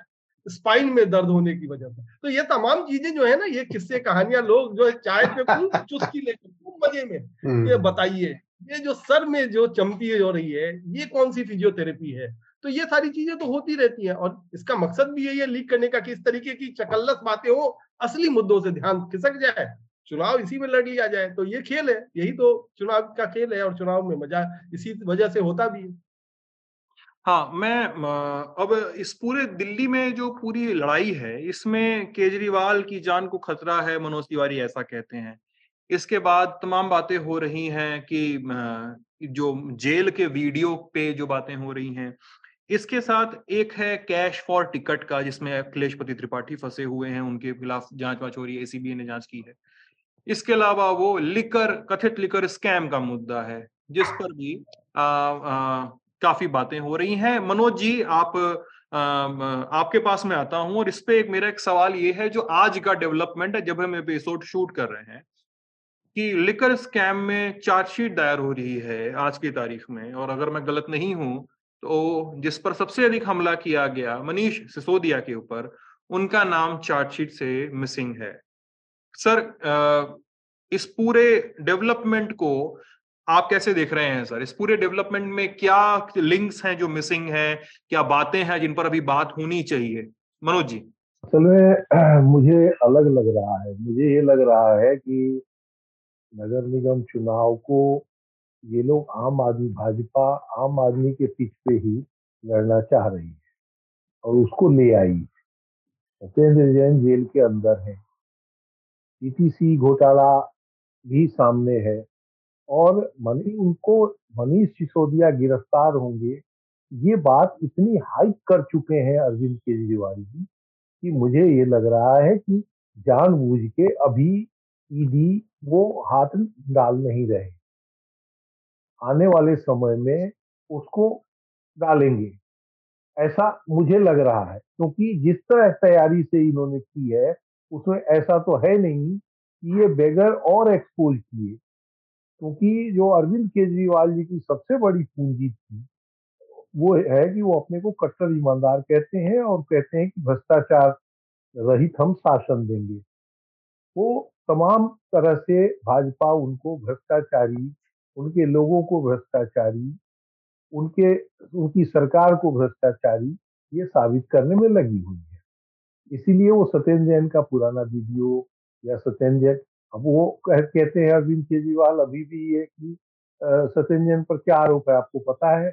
स्पाइन में दर्द होने की वजह से? तो ये तमाम चीज़ें जो है ना ये किस्से कहानियाँ लोग जो है चाय पे खूब चुस्की लेकर खूब मज़े में ये बताइए ये जो सर में जो चंपी हो रही है ये कौन सी फिजियोथेरेपी है? तो ये सारी चीज़ें तो होती रहती है। और इसका मकसद भी यही है लीक करने का कि इस तरीके की चकल्लस बातें हो, असली मुद्दों से ध्यान खिसक जाए, चुनाव इसी में लड़ लिया जाए। तो ये खेल है, यही तो चुनाव का खेल है और चुनाव में मज़ा इसी वजह से होता भी है। हाँ मैं अब इस पूरे दिल्ली में जो पूरी लड़ाई है, इसमें केजरीवाल की जान को खतरा है, मनोज तिवारी ऐसा कहते हैं। इसके बाद तमाम बातें हो रही हैं कि जो जेल के वीडियो पे जो बातें हो रही हैं इसके साथ एक है कैश फॉर टिकट का जिसमें अखिलेश पति त्रिपाठी फंसे हुए हैं उनके खिलाफ जाँच वाच हो रही है एसीबी ने जाँच की है। इसके अलावा वो लिकर कथित लिकर स्कैम का मुद्दा है जिस पर भी आ, आ, काफ़ी बातें हो रही हैं। मनोज जी आप आ, आपके पास में आता हूँ और इस पे एक मेरा एक सवाल ये है जो आज का डेवलपमेंट है जब हम एपिसोड शूट कर रहे हैं कि लिकर स्कैम में चार्जशीट दायर हो रही है आज की तारीख में और अगर मैं गलत नहीं हूँ तो जिस पर सबसे अधिक हमला किया गया, मनीष सिसोदिया के ऊपर, उनका नाम चार्जशीट से मिसिंग है। सर इस पूरे डेवलपमेंट को आप कैसे देख रहे हैं सर? इस पूरे डेवलपमेंट में क्या लिंक्स हैं जो मिसिंग हैं? क्या बातें हैं जिन पर अभी बात होनी चाहिए? मनोज जी। असल में मुझे अलग लग रहा है। मुझे ये लग रहा है कि नगर निगम चुनाव को ये लोग आम आदमी, भाजपा आम आदमी के पिच पे ही लड़ना चाह रही है और उसको ले आई सत्येंद्र जैन जेल के अंदर है। ईटीसी घोटाला भी सामने है और मनी, उनको मनीष सिसोदिया गिरफ़्तार होंगे। ये बात इतनी हाइप कर चुके हैं अरविंद केजरीवाल जी कि मुझे ये लग रहा है कि जानबूझ के अभी ईडी वो हाथ डाल नहीं रहे। आने वाले समय में उसको डालेंगे। ऐसा मुझे लग रहा है, क्योंकि जिस तरह तैयारी से इन्होंने की है, उसमें ऐसा तो है नहीं कि ये बेगर और एक्सपोज किए। क्योंकि जो अरविंद केजरीवाल जी की सबसे बड़ी पूंजी थी, वो है कि वो अपने को कट्टर ईमानदार कहते हैं और कहते हैं कि भ्रष्टाचार रहित हम शासन देंगे। वो तमाम तरह से भाजपा उनको भ्रष्टाचारी उनके लोगों को भ्रष्टाचारी उनके उनकी सरकार को भ्रष्टाचारी ये साबित करने में लगी हुई है। इसीलिए वो सत्येंद्र जैन का पुराना वीडियो या सत्येंद्र जैन अब वो कह, कहते हैं अरविंद केजरीवाल अभी भी ये कि सत्येंद्र जैन पर क्या आरोप है आपको पता है?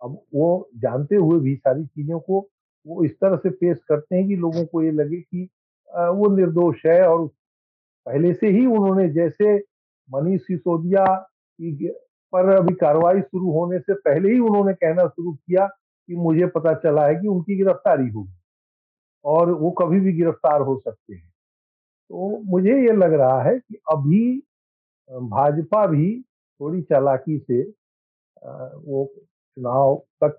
अब वो जानते हुए भी सारी चीज़ों को वो इस तरह से पेश करते हैं कि लोगों को ये लगे कि वो निर्दोष है और पहले से ही उन्होंने जैसे मनीष सिसोदिया पर अभी कार्रवाई शुरू होने से पहले ही उन्होंने कहना शुरू किया कि मुझे पता चला है कि उनकी गिरफ्तारी होगी और वो कभी भी गिरफ़्तार हो सकते हैं। तो मुझे ये लग रहा है कि अभी भाजपा भी थोड़ी चालाकी से वो चुनाव तक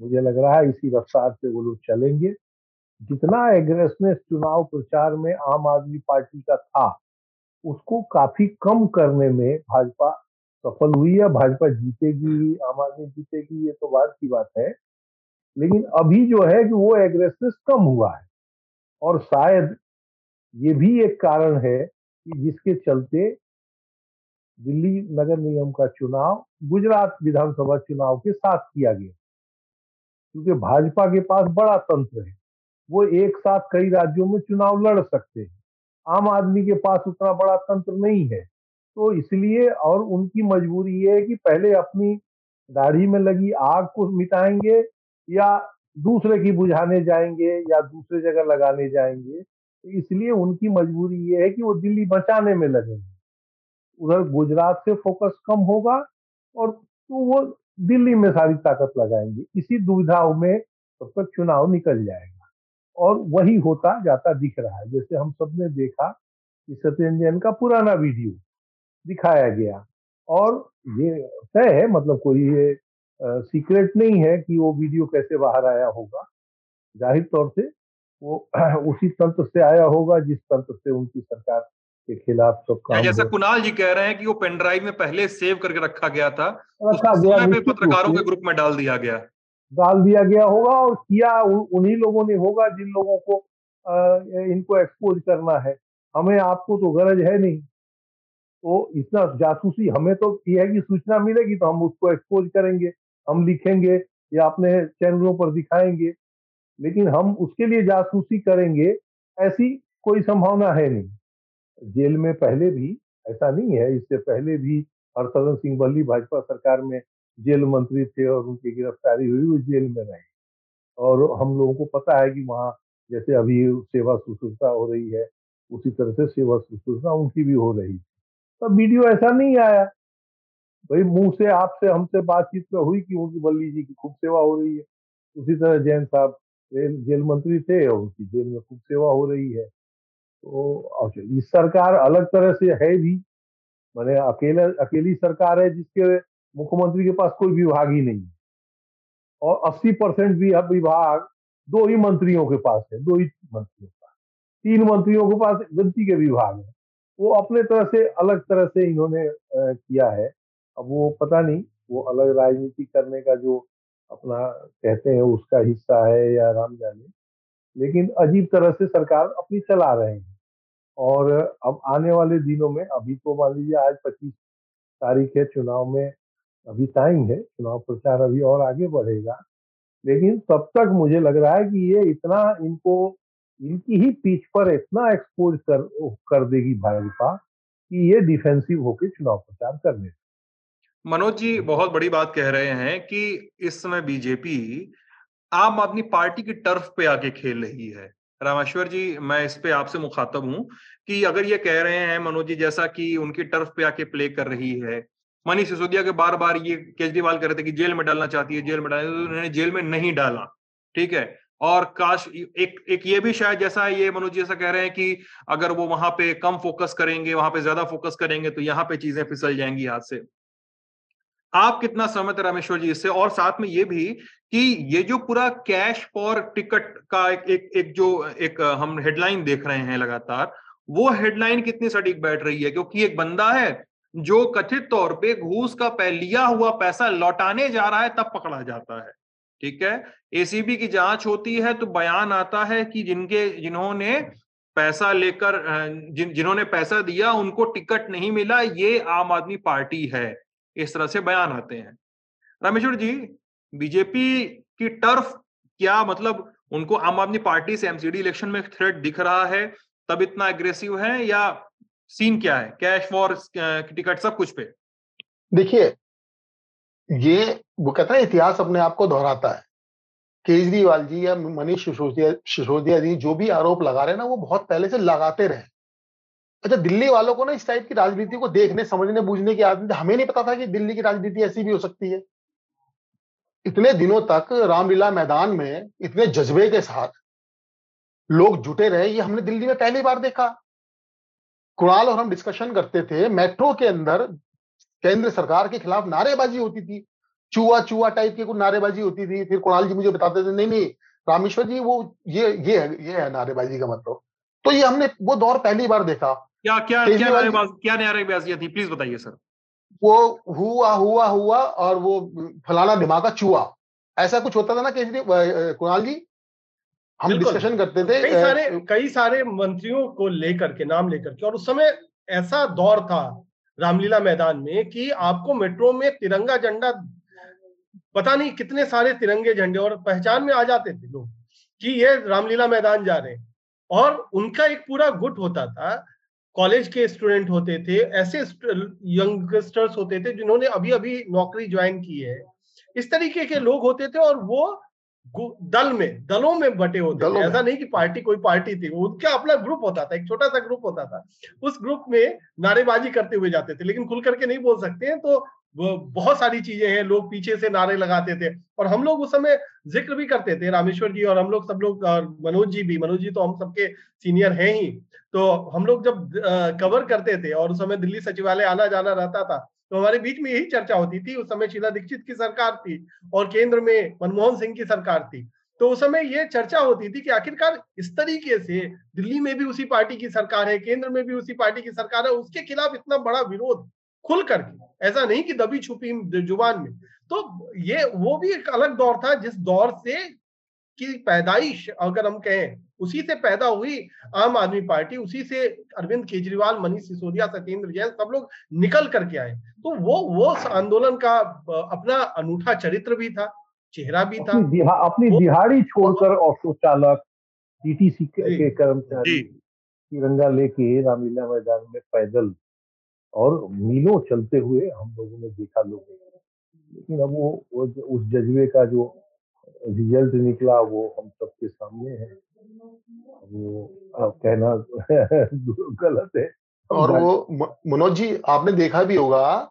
मुझे लग रहा है इसी रफ्तार से वो लोग चलेंगे। जितना एग्रेसनेस चुनाव प्रचार में आम आदमी पार्टी का था, उसको काफ़ी कम करने में भाजपा सफल हुई है, भाजपा जीतेगी, आम आदमी जीतेगी, ये तो बात की बात है। लेकिन अभी जो है कि वो एग्रेसनेस कम हुआ है। और शायद ये भी एक कारण है कि जिसके चलते दिल्ली नगर निगम का चुनाव गुजरात विधानसभा चुनाव के साथ किया गया। क्योंकि भाजपा के पास बड़ा तंत्र है। वो एक साथ कई राज्यों में चुनाव लड़ सकते हैं। आम आदमी के पास उतना बड़ा तंत्र नहीं है। तो इसलिए और उनकी मजबूरी ये है कि पहले अपनी दाढ़ी में लगी आग को मिटाएँगे या दूसरे की बुझाने जाएँगे या दूसरे जगह लगाने जाएँगे। तो इसलिए उनकी मजबूरी ये है कि वो दिल्ली बचाने में लगेंगे। उधर गुजरात से फोकस कम होगा और तो वो दिल्ली में सारी ताकत लगाएँगे। इसी दुविधा में तब तक चुनाव निकल जाएगा और वही होता जाता दिख रहा है। जैसे हम सबने देखा कि सत्येंद्र जैन का पुराना वीडियो। दिखाया गया। और ये तय है मतलब कोई ये सीक्रेट नहीं है कि वो वीडियो कैसे बाहर आया होगा। ज़ाहिर तौर से वो [clears throat] उसी तंत्र से आया होगा जिस तंत्र से उनकी सरकार के खिलाफ सब काम जैसा कुणाल जी कह रहे हैं कि वो पेन ड्राइव में पहले सेव करके रखा गया था रखा गया पे पत्रकारों के ग्रुप में डाल दिया गया। डाल दिया गया होगा और किया उन्हीं लोगों ने होगा जिन लोगों को आ, इनको एक्सपोज करना है। हमें आपको तो गरज है नहीं। तो इतना जासूसी हमें तो ये है कि सूचना मिलेगी तो हम उसको एक्सपोज करेंगे, हम लिखेंगे, या अपने चैनलों पर दिखाएँगे। लेकिन हम उसके लिए जासूसी करेंगे, ऐसी कोई संभावना है नहीं। जेल में पहले भी ऐसा नहीं है, इससे पहले भी हरसदन सिंह बल्ली भाजपा सरकार में जेल मंत्री थे और उनकी गिरफ्तारी हुई, वो जेल में रहे। और हम लोगों को पता है कि वहाँ जैसे अभी सेवा शुश्रूषा हो रही है, उसी तरह से सेवा शुश्रूषा उनकी भी हो रही तो वीडियो ऐसा नहीं आया। भाई मुँह से आपसे हमसे बातचीत में हुई कि उनकी बल्ली जी की खूब सेवा हो रही है। उसी तरह जैन साहब जेल मंत्री थे और उनकी जेल में खूब सेवा हो रही है। तो अच्छा इस सरकार अलग तरह से है भी। मैंने अकेला, अकेली सरकार है जिसके मुख्यमंत्री के पास कोई विभाग ही नहीं है। और 80 परसेंट भी अब विभाग दो ही मंत्रियों के पास है, दो ही मंत्रियों के पास। तीन मंत्रियों के पास गलती के विभाग है। वो अपने तरह से, अलग तरह से इन्होंने किया है। अब वो पता नहीं, वो अलग राजनीति करने का जो अपना कहते हैं उसका हिस्सा है या राम जाने। लेकिन अजीब तरह से सरकार अपनी चला रहे हैं। और अब आने वाले दिनों में, अभी तो मान लीजिए आज पच्चीस तारीख है, चुनाव में अभी टाइम है, चुनाव प्रचार अभी और आगे बढ़ेगा। लेकिन तब तक मुझे लग रहा है कि ये इतना इनको इनकी ही पीछ पर इतना एक्सपोज कर कर देगी भाजपा कि ये डिफेंसिव होकर चुनाव प्रचार करने मनोज जी, बहुत बड़ी बात कह रहे हैं कि इस समय बीजेपी आम आदमी पार्टी की टर्फ पे आके खेल रही है। रामेश्वर जी, मैं इस पे आपसे मुखातब हूँ कि अगर ये कह रहे हैं मनोज जी, जैसा कि उनकी टर्फ पे आके प्ले कर रही है, मनीष सिसोदिया के बार बार ये केजरीवाल कह रहे थे कि जेल में डालना चाहती है, जेल में डालना तो उन्होंने जेल में नहीं डाला, ठीक है? और काश एक एक ये भी शायद जैसा ये मनोज जी ऐसा कह रहे हैं कि अगर वो वहाँ पे कम फोकस करेंगे वहाँ पे ज़्यादा फोकस करेंगे तो यहाँ पे चीज़ें फिसल जाएँगी हाथ से। आप कितना सहमत है रामेश्वर जी इससे? और साथ में ये भी कि ये जो पूरा कैश फॉर टिकट का एक एक, एक जो एक हम हेडलाइन देख रहे हैं लगातार वो हेडलाइन कितनी सटीक बैठ रही है? क्योंकि एक बंदा है जो कथित तौर पे घूस का लिया हुआ पैसा लौटाने जा रहा है तब पकड़ा जाता है। ठीक है? एसीबी की जाँच होती है तो बयान आता है कि जिनके, जिन्होंने पैसा लेकर जिन, जिन्होंने पैसा दिया उनको टिकट नहीं मिला, ये आम आदमी पार्टी है। इस तरह से बयान आते हैं। रामेश्वर जी बीजेपी की टर्फ क्या मतलब उनको आम आदमी पार्टी से एमसीडी इलेक्शन में थ्रेट दिख रहा है, तब इतना एग्रेसिव है या सीन क्या है? कैश फॉर टिकट सब कुछ पे? देखिए ये, वो कहता है, इतिहास अपने आप को दोहराता है। केजरीवाल जी या मनीष सिसोदिया सिसोदिया जी जो भी आरोप लगा रहे ना, वो बहुत पहले से लगाते रहे। अच्छा दिल्ली वालों को ना इस टाइप की राजनीति को देखने, समझने, बूझने की आदत, हमें नहीं पता था कि दिल्ली की राजनीति ऐसी भी हो सकती है। इतने दिनों तक रामलीला मैदान में, इतने जज्बे के साथ लोग जुटे रहे, ये हमने दिल्ली में पहली बार देखा। कुणाल और हम डिस्कशन करते थे मेट्रो के अंदर केंद्र सरकार के खिलाफ नारेबाजी होती थी। चुआ चुआ टाइप की कुछ नारेबाजी होती थी। फिर कुणाल जी मुझे बताते थे नहीं नहीं रामेश्वर जी वो ये ये है ये है नारेबाजी का मतलब। तो ये हमने वो दौर पहली बार देखा। क्या क्या क्या नारेबाज क्या नारेबाजियाँ थी? प्लीज़ बताइए सर वो हुआ हुआ हुआ और वो फलाना दिमाग का चुआ ऐसा कुछ होता था ना केजरीवाल कुणाल जी? हम डिस्कशन करते थे कई सारे कई सारे मंत्रियों को लेकर के नाम लेकर के और उस समय ऐसा दौर था रामलीला मैदान में कि आपको मेट्रो में तिरंगा झंडा पता नहीं कितने सारे तिरंगे झंडे और पहचान में आ जाते थे लोग कि ये रामलीला मैदान जा रहे हैं। और उनका एक पूरा गुट होता था, कॉलेज के स्टूडेंट होते थे, ऐसे यंगस्टर्स होते थे जिन्होंने अभी अभी नौकरी ज्वाइन की है। इस तरीके के लोग होते थे और वो दल में दलों में बटे होते थे। ऐसा नहीं कि पार्टी कोई पार्टी थी। उनका अपना ग्रुप होता था? एक छोटा सा ग्रुप होता था। उस ग्रुप में नारेबाजी करते हुए जाते थे। लेकिन खुल करके नहीं बोल सकते हैं तो बहुत सारी चीज़ें हैं। लोग पीछे से नारे लगाते थे। और हम लोग उस समय ज़िक्र भी करते थे रामेश्वर जी और हम लोग सब लोग मनोज जी भी। मनोज जी तो हम सबके सीनियर हैं ही। तो हम लोग जब कवर करते थे और उस समय दिल्ली सचिवालय आना जाना रहता था तो हमारे बीच में यही चर्चा होती थी, उस समय शीला दीक्षित की सरकार थी और केंद्र में मनमोहन सिंह की सरकार थी। तो उस समय ये चर्चा होती थी कि आखिरकार इस तरीके से दिल्ली में भी उसी पार्टी की सरकार है, केंद्र में भी उसी पार्टी की सरकार है, उसके खिलाफ इतना बड़ा विरोध खुल करके, ऐसा नहीं कि दबी छुपी ज़ुबान में। तो ये, वो भी एक अलग दौर था, जिस दौर से की पैदाइश अगर हम कहें उसी से पैदा हुई आम आदमी पार्टी उसी से अरविंद केजरीवाल मनीष सिसोदिया सत्येंद्र जैन सब लोग निकल करके आए। तो वो वो आंदोलन का अपना अनूठा चरित्र भी था चेहरा भी था। अपनी, दिहा, अपनी दिहाड़ी छोड़कर ऑटो चालक टीटीसी के कर्मचारी तिरंगा लेके रामलीला मैदान में पैदल और मीलों चलते हुए हम लोगों ने देखा लोगों लेकिन अब वो उस जज्बे का जो रिज़ल्ट निकला वो हम सबके सामने है। वो कहना [laughs] गलत है। और वो मनोज जी आपने देखा भी होगा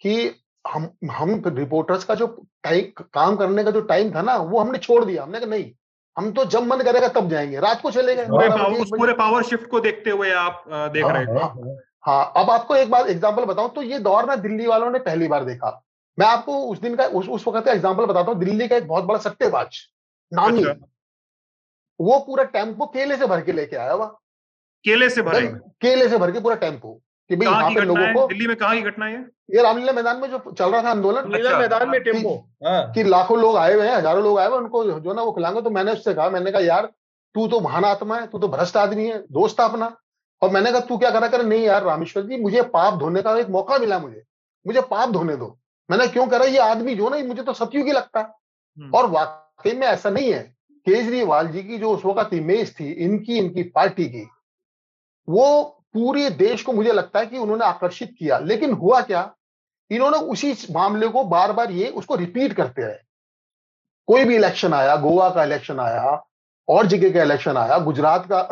कि हम हम रिपोर्टर्स का जो टाइम काम करने का जो टाइम था ना वो हमने छोड़ दिया। हमने कहा नहीं हम तो जब मन करेगा तब जाएँगे। रात को चले गए पूरे पावर, पावर शिफ्ट को देखते हुए आप देख हाँ, रहे थे। हाँ, हाँ, हाँ अब आपको एक बार एग्जांपल बताऊँ तो ये दौर ना दिल्ली वालों ने पहली बार देखा। मैं आपको उस दिन का उस, उस वक्त का एग्ज़ाम्पल बताता हूँ। दिल्ली का एक बहुत बड़ा सट्टेबाज नानी। अच्छा। वो पूरा टेंपो केले से भर के लेके आया हुआ। केले से भरे केले से भर के पूरा टेंपो कि भाई यहाँ पे लोगों को दिल्ली में कहा की घटना है ये? रामलीला मैदान में जो चल रहा था आंदोलन रामलीला मैदान में टेंपो। हाँ। कि लाखों लोग आए हुए हैं हज़ारों लोग आए हुए उनको जो ना वो खिलाएँगे। तो मैंने उससे कहा मैंने कहा यार तू तो महान आत्मा है तू तो भ्रष्ट आदमी है दोस्त अपना। और मैंने कहा तू क्या करा कर? नहीं यार रामेश्वर जी मुझे पाप धोने का एक मौका मिला मुझे। मुझे पाप धोने दो। मैंने क्यों करा? ये आदमी जो ना मुझे तो सतयुगी लगता। है और वाकई में ऐसा नहीं है। केजरीवाल जी की जो उस वक्त इमेज थी इनकी इनकी पार्टी की वो पूरे देश को मुझे लगता है कि उन्होंने आकर्षित किया। लेकिन हुआ क्या? इन्होंने उसी मामले को बार बार ये उसको रिपीट करते रहे। कोई भी इलेक्शन आया गोवा का इलेक्शन आया और जगह का इलेक्शन आया गुजरात का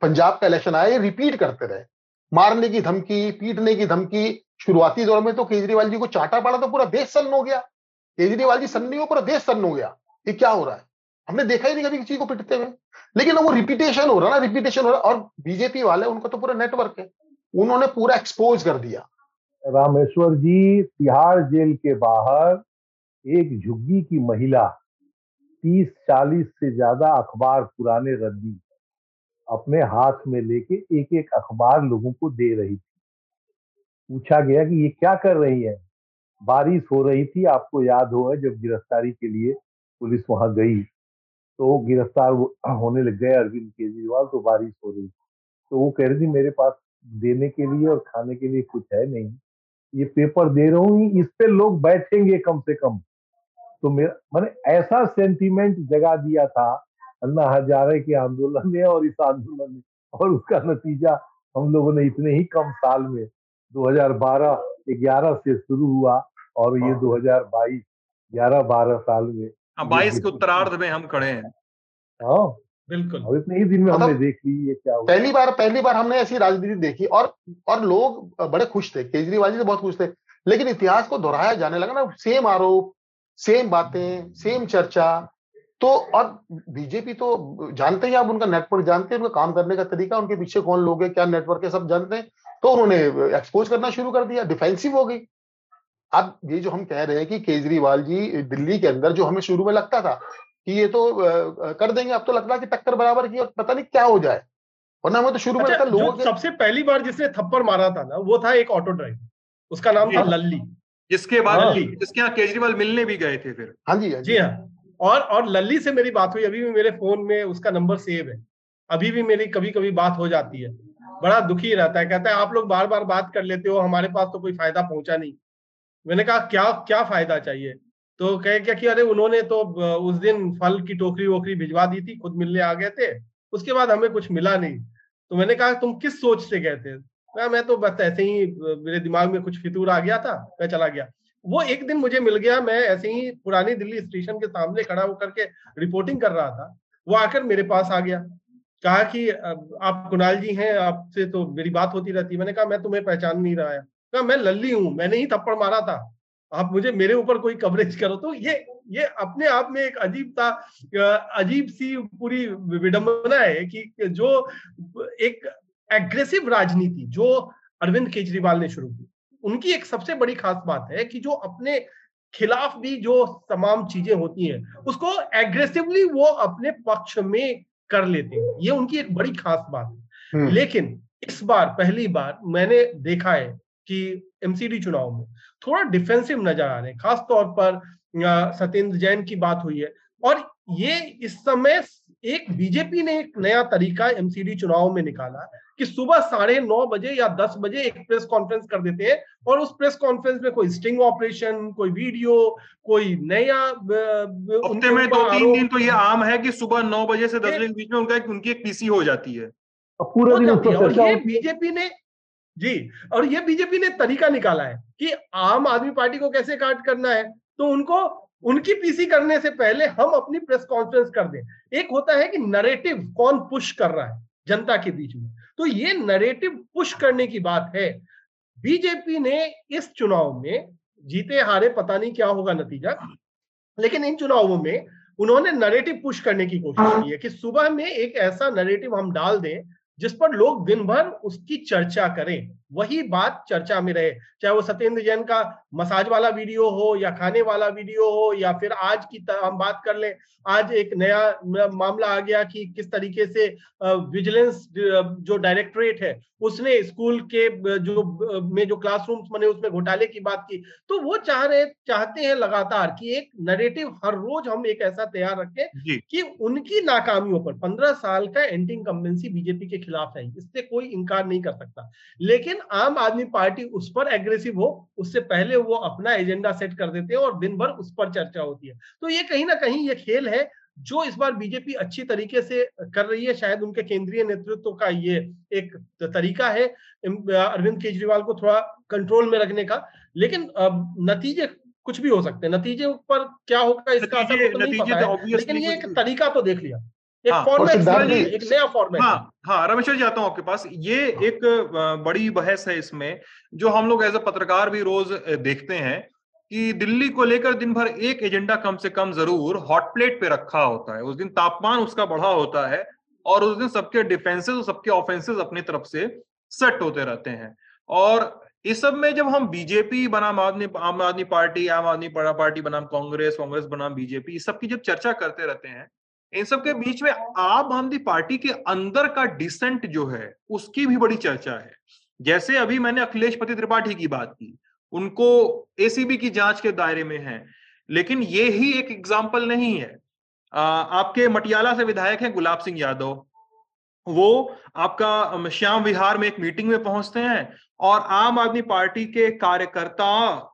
पंजाब का इलेक्शन आया ये रिपीट करते रहे। मारने की धमकी पीटने की धमकी शुरुआती दौर में तो केजरीवाल जी को चाटा पड़ा तो पूरा देश सन्न हो गया। केजरीवाल जी सन्न नहीं हो, पूरा देश सन्न हो गया। ये क्या हो रहा है? हमने देखा ही नहीं कभी किसी को पिटते हुए। लेकिन वो रिपीटेशन हो रहा ना रिपीटेशन हो रहा और बीजेपी वाले, उनको तो पूरा नेटवर्क है। उन्होंने पूरा एक्सपोज कर दिया। रामेश्वर जी, तिहाड़ जेल के बाहर एक झुग्गी की महिला तीस चालीस से ज़्यादा अखबार पुराने रद्दी अपने हाथ में लेके एक एक अखबार लोगों को दे रही थी। पूछा गया कि ये क्या कर रही है? बारिश हो रही थी, आपको याद होगा जब गिरफ्तारी के लिए पुलिस वहाँ गई तो गिरफ़्तार होने लग गए अरविंद केजरीवाल तो बारिश हो रही। तो वो कह रही थी, मेरे पास देने के लिए और खाने के लिए कुछ है नहीं। ये पेपर दे रहा हूँ, इस पे लोग बैठेंगे कम से कम। तो मेरा, मैंने ऐसा सेंटीमेंट जगा दिया था, अन्ना हजारे के आंदोलन में और इस आंदोलन में, और उसका नतीजा हम लोगों ने इतने ही कम साल में 2012 11 से शुरू हुआ और ये 2022 11 12 साल में बाईस के उत्तरार्ध में हम खड़े हैं। हाँ। बिल्कुल। और इतने ही दिन में हमने मतलब देख ली ये क्या हुआ। पहली बार पहली बार हमने ऐसी राजनीति देखी और और लोग बड़े खुश थे केजरीवाल जी से बहुत खुश थे लेकिन इतिहास को दोहराया जाने लगा ना सेम आरोप सेम बातें सेम चर्चा तो और बीजेपी तो जानते ही आप उनका नेटवर्क जानते हैं उनका काम करने का तरीका उनके पीछे कौन लोग हैं क्या नेटवर्क है सब जानते हैं। तो उन्होंने एक्सपोज करना शुरू कर दिया डिफेंसिव हो गई। अब ये जो हम कह रहे हैं कि केजरीवाल जी दिल्ली के अंदर जो हमें शुरू में लगता था कि ये तो कर देंगे अब तो लगता है कि टक्कर बराबर की और पता नहीं क्या हो जाए। वरना हमें तो शुरू में अच्छा, लगता लोगों जो सबसे पहली बार जिसने थप्पड़ मारा था ना वो था एक ऑटो ड्राइवर उसका नाम था लल्ली। जिसके बाद हाँ। जिसके यहाँ केजरीवाल मिलने भी गए थे फिर। हाँ जी जी। हाँ। और और लल्ली से मेरी बात हुई अभी भी मेरे फ़ोन में उसका नंबर सेव है। अभी भी मेरी कभी कभी बात हो जाती है। बड़ा दुखी रहता है, कहता है, आप लोग बार बार बात कर लेते हो, हमारे पास तो कोई फ़ायदा पहुँचा नहीं। मैंने कहा, क्या क्या फ़ायदा चाहिए? तो कहे क्या कि, अरे, उन्होंने तो उस दिन फल की टोकरी वोकरी भिजवा दी थी, खुद मिलने आ गए थे, उसके बाद हमें कुछ मिला नहीं। तो मैंने कहा, तुम किस सोच से गए थे? मैं मैं तो बस ऐसे ही मेरे दिमाग में कुछ फितूर आ गया था, मैं चला गया। वो एक दिन मुझे मिल गया, मैं ऐसे ही पुरानी दिल्ली स्टेशन के सामने खड़ा होकर के रिपोर्टिंग कर रहा था, वो आकर मेरे पास आ गया। कहा कि आप कुणाल जी हैं आपसे तो मेरी बात होती रहती है। मैंने कहा मैं तुम्हें पहचान नहीं रहा है। कहा मैं लल्ली हूँ मैंने ही थप्पड़ मारा था। आप मुझे मेरे ऊपर कोई कवरेज करो। तो ये ये अपने आप में एक अजीब अ, अजीब सी पूरी विडंबना है कि जो एक एग्रेसिव राजनीति जो अरविंद केजरीवाल ने शुरू की उनकी एक सबसे बड़ी खास बात है कि जो अपने खिलाफ भी जो तमाम चीज़ें होती हैं उसको एग्रेसिवली वो अपने पक्ष में कर लेते हैं। ये उनकी एक बड़ी खास बात है। लेकिन इस बार पहली बार मैंने देखा है कि एमसीडी चुनाव में थोड़ा डिफेंसिव नज़र आ रहे हैं। खासतौर पर सत्येंद्र जैन की बात हुई है और ये इस समय एक बीजेपी ने एक नया तरीका एमसीडी चुनाव में निकाला कि सुबह साढ़े नौ बजे या दस बजे एक प्रेस कॉन्फ्रेंस कर देते हैं और उस प्रेस कॉन्फ्रेंस में कोई स्टिंग ऑपरेशन कोई वीडियो कोई नया हफ़्ते में दो तीन दिन तो ये आम है कि सुबह नौ बजे से दस बजे के बीच में उनका एक उनकी एक पीसी हो जाती है। पूरा दिन और ये बीजेपी ने जी और ये बीजेपी ने तरीका निकाला है कि आम आदमी पार्टी को कैसे काट करना है तो उनको उनकी पीसी करने से पहले हम अपनी प्रेस कॉन्फ्रेंस कर दें। एक होता है कि नरेटिव कौन पुश कर रहा है, जनता के बीच में। तो ये नरेटिव पुश करने की बात है। बीजेपी ने इस चुनाव में जीते हारे पता नहीं क्या होगा नतीजा, लेकिन इन चुनावों में उन्होंने नरेटिव पुश करने की कोशिश की है कि सुबह में एक ऐसा नरेटिव हम डाल दें जिस पर लोग दिन भर उसकी चर्चा करें। वही बात चर्चा में रहे चाहे वो सत्येंद्र जैन का मसाज वाला वीडियो हो या खाने वाला वीडियो हो या फिर आज की हम बात कर लें आज एक नया मामला आ गया कि किस तरीके से विजिलेंस जो डायरेक्टरेट है उसने स्कूल के जो में जो क्लासरूम्स बने उसमें घोटाले की बात की। तो वो चाह रहे चाहते हैं लगातार कि एक नरेटिव हर रोज हम एक ऐसा तैयार रखें कि उनकी नाकामियों पर पंद्रह साल का एंटी इनकम्बेंसी बीजेपी के खिलाफ है इससे कोई इंकार नहीं कर सकता। लेकिन आम आदमी पार्टी उस पर एग्रेसिव हो उससे पहले वो अपना एजेंडा सेट कर देते हैं और दिन भर उस पर चर्चा होती है। तो ये कहीं ना कहीं ये खेल है जो इस बार बीजेपी अच्छी तरीके से कर रही है। शायद उनके केंद्रीय नेतृत्व का ये एक तरीका है अरविंद केजरीवाल को थोड़ा कंट्रोल में रखने का। लेकिन नतीजे कुछ भी हो सकते हैं। नतीजे पर क्या होगा इसका असर तो नहीं पता है लेकिन ये एक तरीका तो देख लिया। एक हाँ, फॉर्मेट एक नया फॉर्मेट हाँ हाँ रमेश्वर जी आता हूँ आपके पास। ये एक बड़ी बहस है इसमें जो हम लोग एज ए पत्रकार भी रोज देखते हैं कि दिल्ली को लेकर दिन भर एक एजेंडा कम से कम ज़रूर हॉट प्लेट पे रखा होता है। उस दिन तापमान उसका बढ़ा होता है और उस दिन सबके डिफेंसेस और सबके ऑफेंसेस अपनी तरफ़ से सेट होते रहते हैं। और इस सब में जब हम बीजेपी बनाम आदमी आम आदमी पार्टी आम आदमी पार्टी बनाम कांग्रेस कांग्रेस बनाम बीजेपी इस सब की जब चर्चा करते रहते हैं इन सब के बीच में आम आदमी पार्टी के अंदर का डिसेंट जो है उसकी भी बड़ी चर्चा है। जैसे अभी मैंने अखिलेश पति त्रिपाठी की बात की उनको एसीबी की जाँच के दायरे में है लेकिन ये ही एक एग्ज़ाम्पल नहीं है। आ, आपके मटियाला से विधायक हैं गुलाब सिंह यादव। वो आपका श्याम विहार में एक मीटिंग में पहुँचते हैं और आम आदमी पार्टी के कार्यकर्ता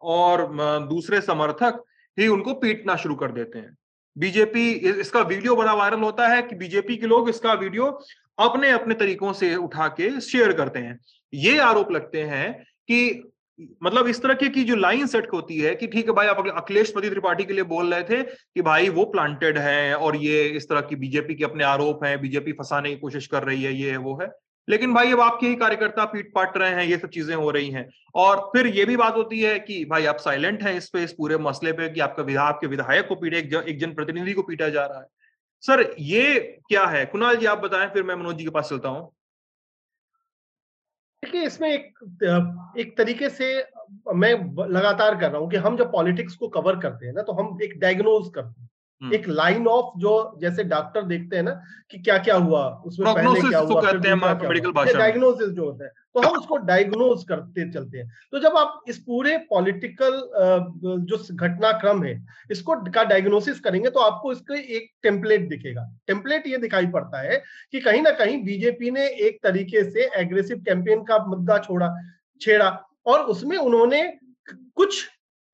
और दूसरे समर्थक ही उनको पीटना शुरू कर देते हैं। बीजेपी इसका वीडियो बड़ा वायरल होता है कि बीजेपी के लोग इसका वीडियो अपने अपने तरीकों से उठा के शेयर करते हैं। ये आरोप लगते हैं कि मतलब इस तरह की जो लाइन सेट होती है कि ठीक है भाई, आप अखिलेश पति त्रिपाठी के लिए बोल रहे थे कि भाई वो प्लांटेड है और ये इस तरह की बीजेपी के अपने आरोप हैं, बीजेपी फंसाने की कोशिश कर रही है, ये है, वो है। लेकिन भाई अब आपके ही कार्यकर्ता पीट पाट रहे हैं ये सब चीज़ें हो रही हैं। और फिर ये भी बात होती है कि भाई आप साइलेंट हैं इस पे इस पूरे मसले पे कि आपका विधायक आपके विधायक को पीटे एक, जनप्रतिनिधि को पीटा जा रहा है। सर ये क्या है? कुणाल जी आप बताएँ फिर मैं मनोज जी के पास चलता हूँ। देखिए इसमें एक एक तरीके से मैं लगातार कर रहा हूँ कि हम जब पॉलिटिक्स को कवर करते हैं ना तो हम एक डायग्नोज करते हैं। एक लाइन ऑफ़ जो जैसे डॉक्टर देखते हैं ना कि क्या क्या हुआ उसमें पहले क्या हुआ कहते हैं मेडिकल भाषा डायग्नोसिस जो होता है तो हम उसको डायग्नोज करते चलते हैं। तो जब आप इस पूरे पॉलिटिकल जो घटनाक्रम है इसको का डायग्नोसिस करेंगे तो आपको इसके एक टेम्पलेट दिखेगा। टेम्पलेट ये दिखाई पड़ता है कि कहीं ना कहीं बीजेपी ने एक तरीके से एग्रेसिव कैंपेन का मुद्दा छोड़ा छेड़ा और उसमें उन्होंने कुछ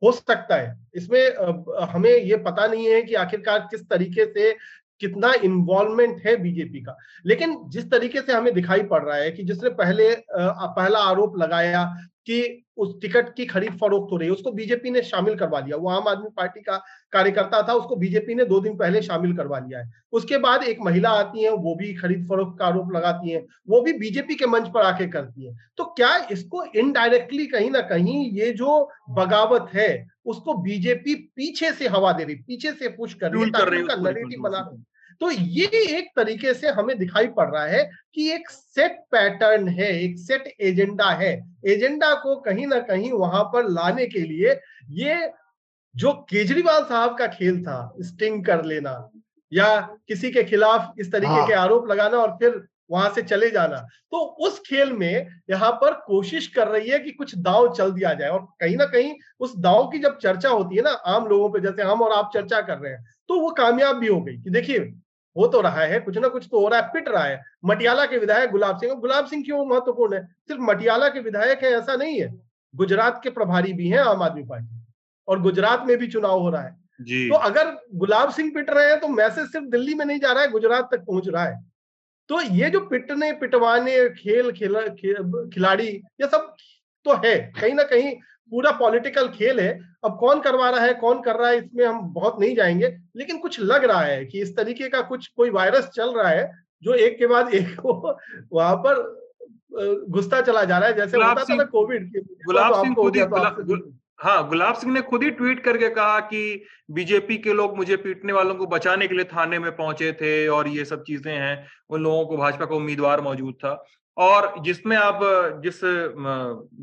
हो सकता है। इसमें हमें ये पता नहीं है कि आखिरकार किस तरीके से कितना इन्वॉल्वमेंट है बीजेपी का। लेकिन जिस तरीके से हमें दिखाई पड़ रहा है कि जिसने पहले पहला आरोप लगाया कि उस टिकट की खरीद फरोख्त हो रही है उसको बीजेपी ने शामिल करवा लिया। वो आम आदमी पार्टी का कार्यकर्ता था उसको बीजेपी ने दो दिन पहले शामिल करवा लिया है। उसके बाद एक महिला आती है वो भी खरीद फरोख्त का आरोप लगाती है वो भी बीजेपी के मंच पर आके करती है। तो क्या इसको इनडायरेक्टली कहीं ना कहीं ये जो बगावत है उसको बीजेपी पीछे से हवा दे रही पीछे से पुश कर रही है नरेटिव बना रही। तो ये एक तरीके से हमें दिखाई पड़ रहा है कि एक सेट पैटर्न है एक सेट एजेंडा है एजेंडा को कहीं ना कहीं वहाँ पर लाने के लिए ये जो केजरीवाल साहब का खेल था स्टिंग कर लेना या किसी के खिलाफ इस तरीके हाँ। के आरोप लगाना और फिर वहाँ से चले जाना तो उस खेल में यहाँ पर कोशिश कर रही है कि कुछ दाव चल दिया जाए और कहीं ना कहीं उस दाव की जब चर्चा होती है ना आम लोगों पे जैसे हम और आप चर्चा कर रहे हैं तो वो कामयाब भी हो गई कि देखिए हो तो रहा है कुछ ना कुछ तो हो रहा है पिट रहा है। मटियाला के विधायक गुलाब सिंह गुलाब सिंह क्यों महत्वपूर्ण है? सिर्फ़ मटियाला के विधायक है ऐसा नहीं है। गुजरात के प्रभारी भी हैं आम आदमी पार्टी और गुजरात में भी चुनाव हो रहा है। जी। तो अगर गुलाब सिंह पिट रहे हैं तो मैसेज सिर्फ़ दिल्ली में नहीं जा रहा है गुजरात तक पहुँच रहा है। तो ये जो पिटने पिटवाने खेल खिलाड़ी ये सब तो है। कहीं ना कहीं पूरा पॉलिटिकल खेल है। अब कौन करवा रहा है कौन कर रहा है इसमें हम बहुत नहीं जाएँगे। लेकिन कुछ लग रहा है कि इस तरीके का कुछ कोई वायरस चल रहा है जो एक के बाद एक को वहाँ पर घुसता चला जा रहा है। जैसे होता था ना कोविड गुलाब सिंह खुद ही हाँ गुलाब सिंह ने खुद ही ट्वीट करके कहा कि बीजेपी के लोग मुझे पीटने वालों को बचाने के लिए थाने में पहुँचे थे और ये सब चीज़ें हैं। उन लोगों को भाजपा का उम्मीदवार मौजूद था। और जिसमें आप, जिस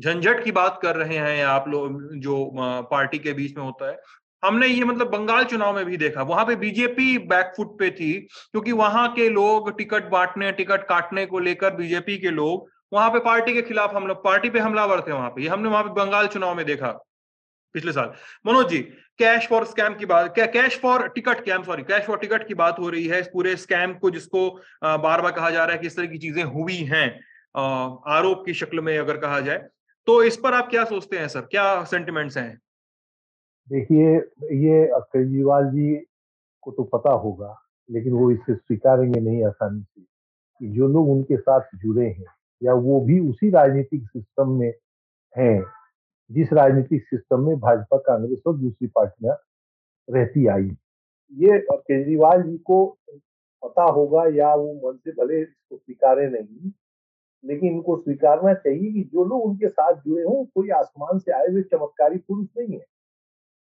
झंझट की बात कर रहे हैं आप लोग, जो पार्टी के बीच में होता है, हमने ये मतलब बंगाल चुनाव में भी देखा। वहाँ पे बीजेपी बैकफुट पे थी, क्योंकि वहाँ के लोग टिकट बांटने, टिकट काटने को लेकर बीजेपी के लोग, वहाँ पे पार्टी के खिलाफ हम लोग, पार्टी पे हमलावर थे वहाँ पे। ये हमने वहाँ पे बंगाल चुनाव में देखा। पिछले साल। Manoj ji cash for scam की बात, क्या cash for ticket scam sorry cash for ticket की बात हो रही है इस पूरे स्कैम को जिसको बार बार कहा जा रहा है कि इस तरह की चीज़ें हुई हैं आरोप की शक्ल में अगर कहा जाए तो इस पर आप क्या सोचते हैं सर? क्या सेंटिमेंट्स हैं? देखिए, ये केजरीवाल जी को तो पता होगा, लेकिन वो इसे स्वीकारेंगे नहीं आसानी से, कि जो लोग उनके साथ जुड़े हैं, या वो भी उसी राजनीतिक सिस्टम में हैं जिस राजनीतिक सिस्टम में भाजपा, कांग्रेस और दूसरी पार्टियाँ रहती आई। ये केजरीवाल जी को पता होगा या वो मन से भले इसको स्वीकारे नहीं, लेकिन इनको स्वीकारना चाहिए कि जो लोग उनके साथ जुड़े हों, कोई आसमान से आए हुए चमत्कारी पुरुष नहीं है।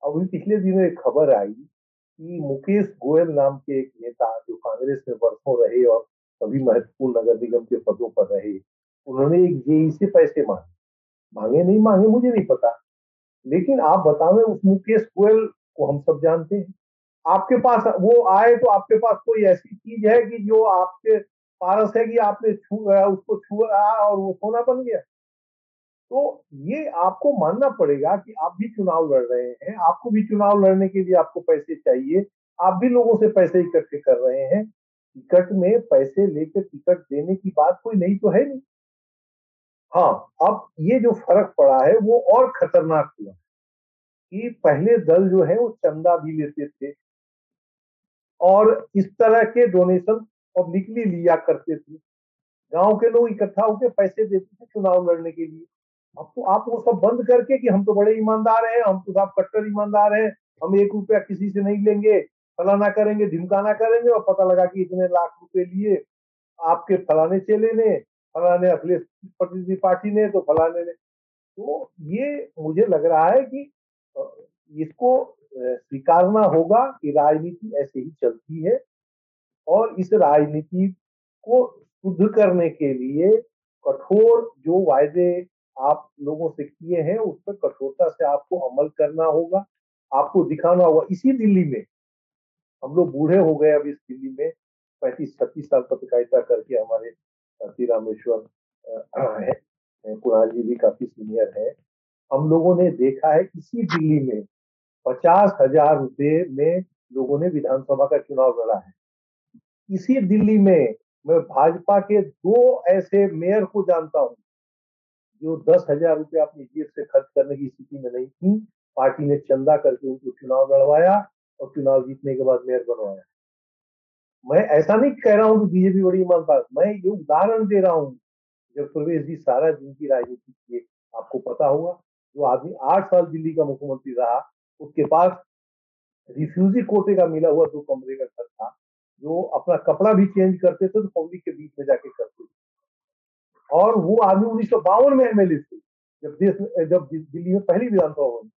अभी पिछले दिनों एक खबर आई कि मुकेश गोयल नाम के एक नेता जो कांग्रेस में वर्षों रहे और सभी महत्वपूर्ण नगर निगम के पदों पर रहे, उन्होंने एक जेई से पैसे मांगे। मांगे, नहीं मांगे, मुझे नहीं पता। लेकिन आप बतावे उस मुकेश गोयल को हम सब जानते हैं। आपके पास, वो आए तो आपके पास कोई ऐसी चीज़ है कि जो आपके पारस है कि आपने छू उसको छुआ और वो सोना बन गया? तो ये आपको मानना पड़ेगा कि आप भी चुनाव लड़ रहे हैं, आपको भी चुनाव लड़ने के लिए आपको पैसे चाहिए, आप भी लोगों से पैसे इकट्ठे कर रहे हैं। टिकट में पैसे लेकर टिकट देने की बात कोई नहीं तो है नहीं। हाँ अब ये जो फ़र्क पड़ा है, वो और खतरनाक हुआ कि पहले दल जो है, वो चंदा भी लेते थे और इस तरह के डोनेशन पब्लिकली लिया करते थे। गाँव के लोग इकट्ठा होकर पैसे देते थे चुनाव लड़ने के लिए। अब तो आप वो सब बंद करके कि हम तो बड़े ईमानदार हैं, हम तो साहब कट्टर ईमानदार हैं, हम एक रुपया किसी से नहीं लेंगे, फलाना करेंगे, ढिमकाना करेंगे और पता लगा कि इतने लाख रुपए लिए आपके फलाने चेले ने फलाने अखिलेश प्रतिनिधि पार्टी ने तो फलाने ने। तो ये मुझे लग रहा है कि इसको स्वीकारना होगा कि राजनीति ऐसे ही चलती है और इस राजनीति को शुद्ध करने के लिए कठोर जो वायदे आप लोगों से किए हैं, उस पर कठोरता से आपको अमल करना होगा, आपको दिखाना होगा। इसी दिल्ली में, हम लोग बूढ़े हो गए अब इस दिल्ली में, पैंतीस, छत्तीस साल पत्रकारिता करके हमारे श्री रामेश्वर [clears throat] है कुणाल जी भी काफ़ी सीनियर है। हम लोगों ने देखा है इसी दिल्ली में पचास हज़ार रुपये में लोगों ने विधानसभा का चुनाव लड़ा है। इसी दिल्ली में मैं भाजपा के दो ऐसे मेयर को जानता हूँ, जो दस हज़ार रुपये अपनी जेब से खर्च करने की स्थिति में नहीं थी। पार्टी ने चंदा करके उनको चुनाव लड़वाया और चुनाव जीतने के बाद मेयर बनवाया। मैं ऐसा नहीं कह रहा हूँ कि बीजेपी बड़ी ईमानदार मैं ये उदाहरण दे रहा हूँ जब प्रवेश जी सारा दिन की राजनीति किए। आपको पता होगा, जो आदमी आठ साल दिल्ली का मुख्यमंत्री रहा, उसके पास रिफ्यूजी कोटे का मिला हुआ दो कमरे का घर था, जो अपना कपड़ा भी चेंज करते थे तो पब्लिक के बीच में जाके करते थे। और वो आदमी उन्नीस सौ बावन में एमएलए थे, जब देश जब दिल्ली में पहली विधानसभा बनी।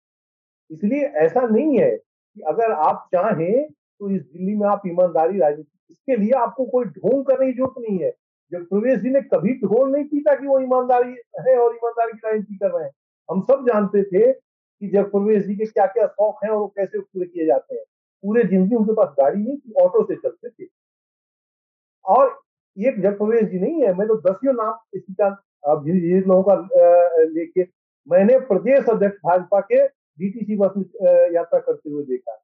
इसलिए ऐसा नहीं है कि अगर आप चाहें तो इस दिल्ली में आप ईमानदारी राजनीति, इसके लिए आपको कोई ढोंग करने की ज़रूरत नहीं है। जब प्रवेश जी ने कभी ढोल नहीं पीता कि वो ईमानदारी है और ईमानदारी की राजनीति कर रहे हैं? हम सब जानते थे कि जब प्रवेश जी के क्या क्या शौक हैं और वो कैसे पूरे किए जाते हैं। पूरे ज़िंदगी उनके पास गाड़ी नहीं थी, ऑटो से चलते थे। और ये प्रवेश जी नहीं है, मैं तो दसियों नाम इसी का लोगों का लेके मैंने प्रदेश अध्यक्ष भाजपा के डीटीसी बस में यात्रा करते हुए देखा।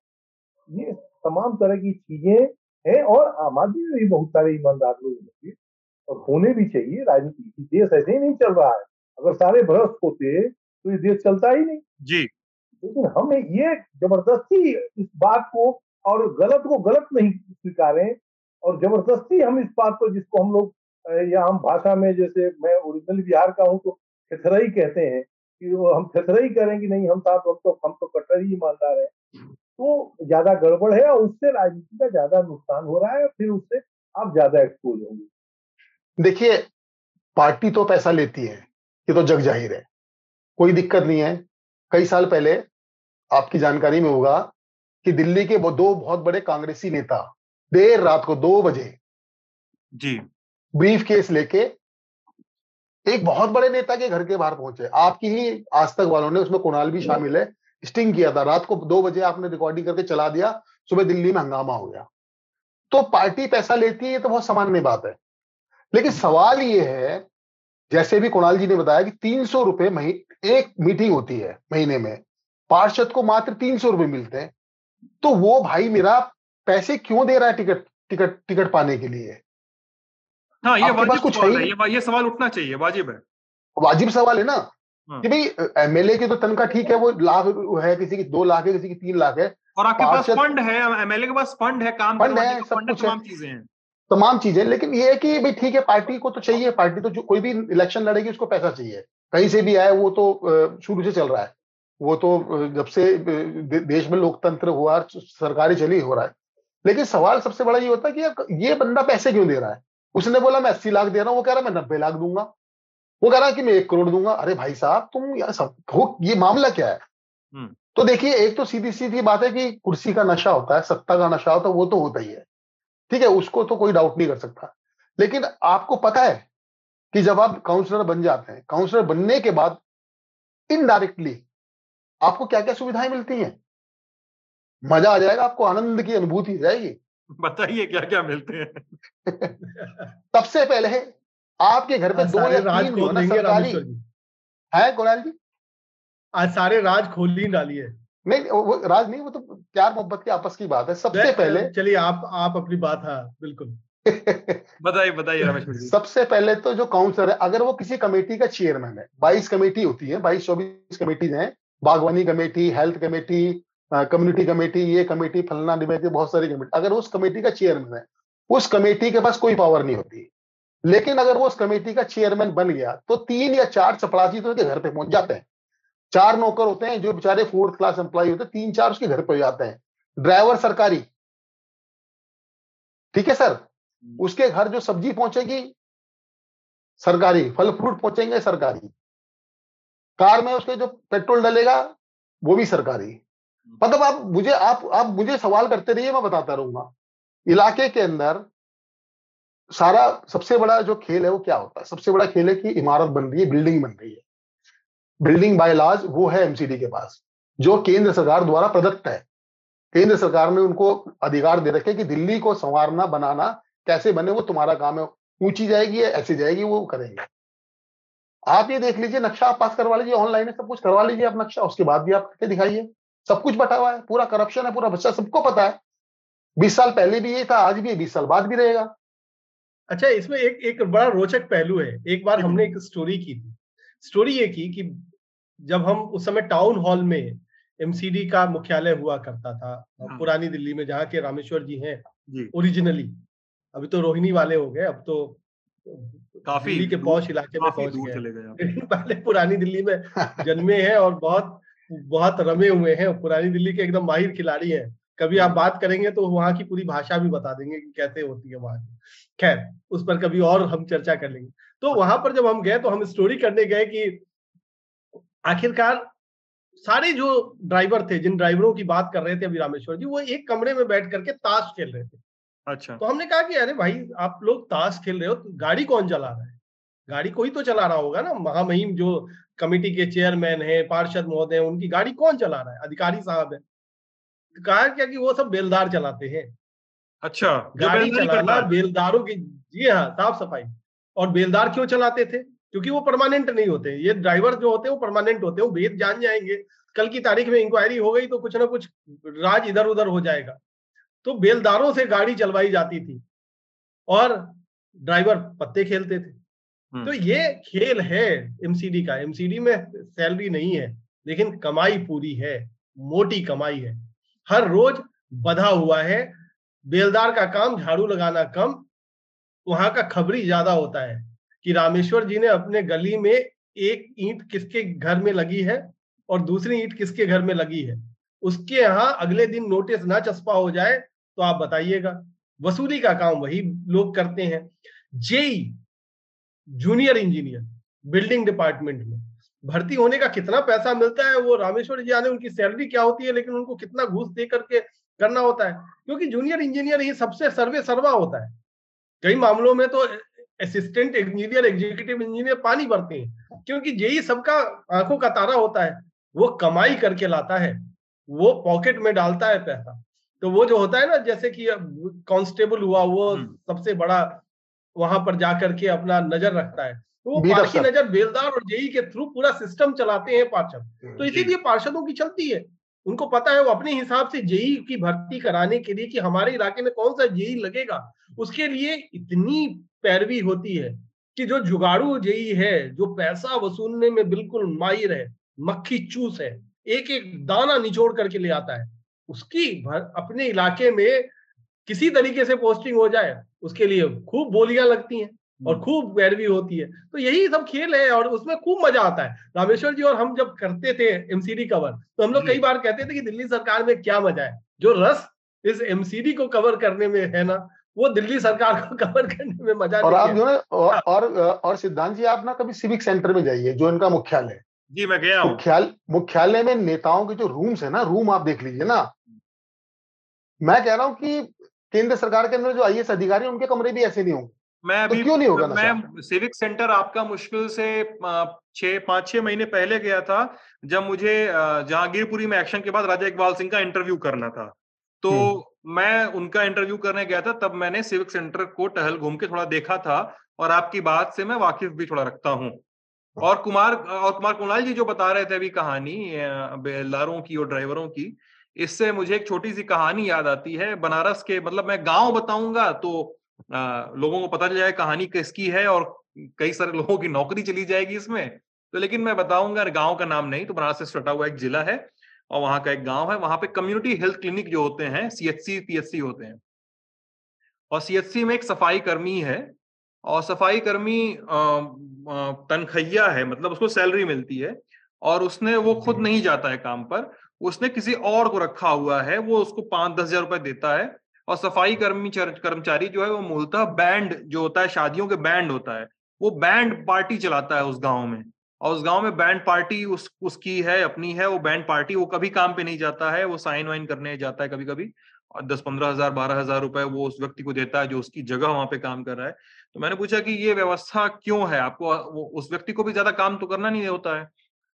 ये तमाम तरह की चीज़ें हैं और आम आदमी में भी बहुत सारे ईमानदार लोग होंगे और होने भी चाहिए। राजनीति देश ऐसे ही नहीं चल रहा है। अगर सारे भ्रष्ट होते तो ये देश चलता ही नहीं। जी। लेकिन हम ये ज़बरदस्ती इस बात को और गलत को गलत नहीं स्वीकारें और ज़बरदस्ती हम इस बात को जिसको हम लोग या हम भाषा में जैसे मैं ओरिजिनल बिहार का हूँ तो थेथरई कहते हैं कि वो हम खेथरई करें कि नहीं हम साथ हम तो हम तो कट्टर ही ईमानदार है। तो ज़्यादा गड़बड़ है और उससे राजनीति का ज़्यादा नुकसान हो रहा है फिर उससे आप ज़्यादा एक्सपोज होंगे। देखिए पार्टी तो पैसा लेती है ये तो जग ज़ाहिर है। कोई दिक्कत नहीं है। कई साल पहले आपकी जानकारी में होगा कि दिल्ली के वो दो बहुत बड़े कांग्रेसी नेता देर रात को दो बजे जी। ब्रीफ केस लेके एक बहुत बड़े नेता के घर के बाहर पहुँचे। आपकी ही आज तक वालों ने उसमें कुणाल भी शामिल है। स्टिंग किया था। रात को दो बजे आपने रिकॉर्डिंग करके चला दिया सुबह दिल्ली में हंगामा हो गया। तो पार्टी पैसा लेती है ये तो बहुत सामान्य बात है। लेकिन सवाल ये है जैसे भी कुणाल जी ने बताया कि तीन सौ रुपए एक मीटिंग होती है महीने में पार्षद को मात्र तीन सौ रुपए मिलते हैं। तो वो भाई मेरा पैसे क्यों दे रहा है टिकट टिकट टिकट पाने के लिए? हाँ ये वाजिब कुछ है ये ये सवाल उठना चाहिए वाजिब है। वाजिब सवाल है ना। कि भाई एमएलए की तो तनख्वाह ठीक है वो लाख है किसी की दो लाख है किसी की तीन लाख है। और आपके पास फंड है एमएलए के पास फंड है काम फंड है, सब कुछ तमाम चीज़ें हैं। तमाम चीज़ें लेकिन ये है कि भाई ठीक है पार्टी को तो चाहिए पार्टी तो जो कोई भी इलेक्शन लड़ेगी उसको पैसा चाहिए। कहीं से भी आए वो तो शुरू से चल रहा है। वो तो जब से देश में लोकतंत्र हुआ सरकारी चली हो रहा है। लेकिन सवाल सबसे बड़ा ये होता है कि ये बंदा पैसे क्यों दे रहा है? उसने बोला मैं अस्सी लाख दे रहा हूँ वो कह रहा है मैं नब्बे लाख दूँगा। वो कह रहा है कि मैं एक करोड़ दूँगा। अरे भाई साहब तुम यार सब हो ये मामला क्या है? हम्म। तो देखिए एक तो सीधी सीधी बात है कि कुर्सी का नशा होता है सत्ता का नशा होता है वो तो होता ही है। ठीक है उसको तो कोई डाउट नहीं कर सकता। लेकिन आपको पता है कि जब आप काउंसलर बन जाते हैं काउंसलर बनने के बाद इनडायरेक्टली आपको क्या क्या सुविधाएँ मिलती हैं? मज़ा आ जाएगा आपको आनंद की अनुभूति जाएगी। बताइए क्या क्या मिलते हैं? [laughs] सबसे पहले आपके घर पे दो या राज तीन है खोल ना देंगे सरकारी। है कुणाल जी? आज सारे राज खोल ही डालिए। नहीं वो राज नहीं वो तो प्यार मोहब्बत के आपस की बात है। सबसे पहले चलिए आप आप अपनी बात हाँ बिल्कुल। [laughs] बताइए बताइए रमेश जी। सबसे पहले तो जो काउंसलर है अगर वो किसी कमेटी का चेयरमैन है बाईस कमेटी होती है बाईस चौबीस कमेटीज हैं बागवानी committee health committee community committee ये कमेटी फलना कमेटी बहुत सारी कमेटी अगर उस कमेटी का चेयरमैन है उस कमेटी के पास कोई पावर नहीं होती। लेकिन अगर वो उस कमेटी का चेयरमैन बन गया तो तीन या चार चपरासी तो उसके घर पे पहुँच जाते हैं। चार नौकर होते हैं जो बेचारे फोर्थ क्लास एम्प्लॉय होते हैं तीन चार उसके घर पे जाते हैं। ड्राइवर सरकारी। ठीक है सर? उसके घर जो सब्ज़ी पहुंचेगी सरकारी फल फ्रूट पहुँचेंगे सरकारी। कार में उसके जो पेट्रोल डलेगा वो भी सरकारी। मतलब आप मुझे आप आप मुझे सवाल करते रहिए मैं बताता रहूँगा। इलाके के अंदर सारा सबसे बड़ा जो खेल है वो क्या होता है? सबसे बड़ा खेल है कि इमारत बन रही है, बिल्डिंग बन रही है। बिल्डिंग बाय लॉज वो है एमसीडी के पास, जो केंद्र सरकार द्वारा प्रदत्त है। केंद्र सरकार ने उनको अधिकार दे रखे कि दिल्ली को संवारना, बनाना, कैसे बने वो तुम्हारा काम है। ऊँची जाएगी या ऐसी जाएगी वो करेंगे। आप ये देख लीजिए, नक्शा आप पास करवा लीजिए, ऑनलाइन है सब कुछ करवा लीजिए आप नक्शा, उसके बाद भी आप करके दिखाइए। सब कुछ बटा हुआ है, पूरा करप्शन है, पूरा बच्चा, सबको पता है। बीस साल पहले भी ये था, आज भी, बीस साल बाद भी रहेगा। अच्छा इसमें एक एक बड़ा रोचक पहलू है। एक बार हमने एक स्टोरी की थी। स्टोरी ये की कि जब हम उस समय टाउन हॉल में एमसीडी का मुख्यालय हुआ करता था हाँ। पुरानी दिल्ली में जहाँ के रामेश्वर जी हैं ओरिजिनली अभी तो रोहिणी वाले हो गए अब तो काफ़ी दिल्ली के पौष इलाके में पहुँच गए। चले गए लेकिन पहले [laughs] पुरानी दिल्ली में [laughs] जन्मे हैं और बहुत बहुत रमे हुए हैं। पुरानी दिल्ली के एकदम माहिर खिलाड़ी हैं। कभी आप बात करेंगे तो वहाँ की पूरी भाषा भी बता देंगे कि कैसे होती है वहाँ की। खैर उस पर कभी और हम चर्चा कर लेंगे। तो वहाँ पर जब हम गए तो हम स्टोरी करने गए कि आखिरकार सारे जो ड्राइवर थे जिन ड्राइवरों की बात कर रहे थे अभी रामेश्वर जी वो एक कमरे में बैठ करके ताश खेल रहे थे। अच्छा। तो हमने कहा कि अरे भाई आप लोग ताश खेल रहे हो तो गाड़ी कौन चला रहा है? गाड़ी कोई तो चला रहा होगा ना। महामहिम जो कमेटी के चेयरमैन है पार्षद महोदय उनकी गाड़ी कौन चला रहा है? अधिकारी साहब है। कहा क्या कि वो सब बेलदार चलाते हैं। अच्छा गाड़ी चलाना बेलदारों की जी हाँ साफ़ सफ़ाई। और बेलदार क्यों चलाते थे? क्योंकि वो परमानेंट नहीं होते। ये ड्राइवर जो होते हैं वो परमानेंट होते हैं वो भेद जान जाएँगे। कल की तारीख में इंक्वायरी हो गई तो कुछ ना कुछ राज इधर उधर हो जाएगा। तो बेलदारों से गाड़ी चलवाई जाती थी और ड्राइवर पत्ते खेलते थे। तो ये खेल है एमसीडी का। एमसीडी में सैलरी नहीं है लेकिन कमाई पूरी है मोटी कमाई है। हर रोज बधा हुआ है। बेलदार का काम, झाड़ू लगाना कम। वहाँ का खबरी ज़्यादा होता है कि रामेश्वर जी ने अपने गली में एक ईंट किसके घर में लगी है और दूसरी ईंट किसके घर में लगी है। उसके यहाँ अगले दिन नोटिस ना चस्पा हो जाए तो आप बताइएगा। वसूली का काम वही लोग करते हैं। JE, junior engineer, building department में। भर्ती होने का कितना पैसा मिलता है वो रामेश्वर जी जाने उनकी सैलरी क्या होती है लेकिन उनको कितना घूस दे करके करना होता है? क्योंकि जूनियर इंजीनियर ही सबसे सर्वे सर्वा होता है। कई मामलों में तो असिस्टेंट इंजीनियर एग्जीक्यूटिव इंजीनियर पानी भरते हैं क्योंकि जेई सबका आँखों का तारा होता है वो कमाई करके लाता है वो पॉकेट में डालता है पैसा। तो वो जो होता है ना जैसे कि कांस्टेबल हुआ वो सबसे बड़ा वहाँ पर जाकर के अपना नज़र रखता है। तो वो अफसर। नज़र बेलदार और जेई के थ्रू पूरा सिस्टम चलाते हैं पार्षद तो इसीलिए पार्षदों की चलती है। उनको पता है वो अपने हिसाब से जेई की भर्ती कराने के लिए कि हमारे इलाके में कौन सा जेई लगेगा। उसके लिए इतनी पैरवी होती है कि जो जुगाड़ू जेई है जो पैसा वसूलने में बिल्कुल माहिर है मक्खी चूस है एक एक दाना निचोड़ करके ले आता है उसकी भर, अपने इलाके में किसी तरीके से पोस्टिंग हो जाए उसके लिए खूब बोलियाँ लगती हैं और खूब पैरवी होती है। तो यही सब खेल है और उसमें खूब मज़ा आता है। रामेश्वर जी और हम जब करते थे एमसीडी कवर तो हम लोग कई बार कहते थे कि दिल्ली सरकार में क्या मज़ा है? जो रस इस एमसीडी को कवर करने में है ना वो दिल्ली सरकार को कवर करने में मज़ा और आप जो है और और, और सिद्धांत जी आप ना कभी सिविक सेंटर में जाइए जो इनका मुख्यालय जी मैं गया मुख्यालय मुख्यालय में नेताओं के जो रूम्स है ना रूम आप देख लीजिए ना। मैं कह रहा हूँ कि केंद्र सरकार के अंदर जो आई अधिकारी उनके कमरे भी ऐसे नहीं होंगे। मैं तो अभी क्यों नहीं होगा मैं सिविक सेंटर आपका मुश्किल से छह पाँच छह महीने पहले गया था जब मुझे जहांगीरपुरी में एक्शन के बाद राजा इकबाल सिंह का इंटरव्यू करना था। तो मैं उनका इंटरव्यू करने गया था तब मैंने सिविक सेंटर को टहल घूम के थोड़ा देखा था और आपकी बात से मैं वाकिफ भी थोड़ा रखता हूँ। और कुमार और कुमार कुणाल जी जो बता रहे थे अभी कहानी बेलदारों की और ड्राइवरों की इससे मुझे एक छोटी सी कहानी याद आती है। बनारस के मतलब मैं गाँव बताऊँगा तो अ, लोगों को पता चल जाए कहानी किसकी है और कई सारे लोगों की नौकरी चली जाएगी इसमें। तो लेकिन मैं बताऊँगा गाँव का नाम नहीं तो बनारस से सटा हुआ एक जिला है और वहाँ का एक गाँव है। वहाँ पे कम्युनिटी हेल्थ क्लिनिक जो होते हैं सीएचसी पीएचसी होते हैं। और सीएचसी में एक सफ़ाई कर्मी है और सफ़ाई कर्मी तनखैया है मतलब उसको सैलरी मिलती है और उसने वो खुद नहीं जाता है काम पर। उसने किसी और को रखा हुआ है, वो उसको पाँच दस हज़ार रुपए देता है और सफ़ाई कर्मी कर्मचारी जो है वो मूलतः बैंड जो होता है, शादियों के बैंड होता है, वो बैंड पार्टी चलाता है उस गाँव में और उस गाँव में बैंड पार्टी उस, उसकी है, अपनी है, वो बैंड पार्टी वो कभी काम पे नहीं जाता है, वो साइन वाइन करने जाता है कभी कभी और दस पंद्रह हज़ार, बारह हज़ार रुपए वो उस व्यक्ति को देता है जो उसकी जगह वहाँ पे काम कर रहा है। तो मैंने पूछा कि ये व्यवस्था क्यों है? आपको उस व्यक्ति को भी ज़्यादा काम तो करना नहीं होता है।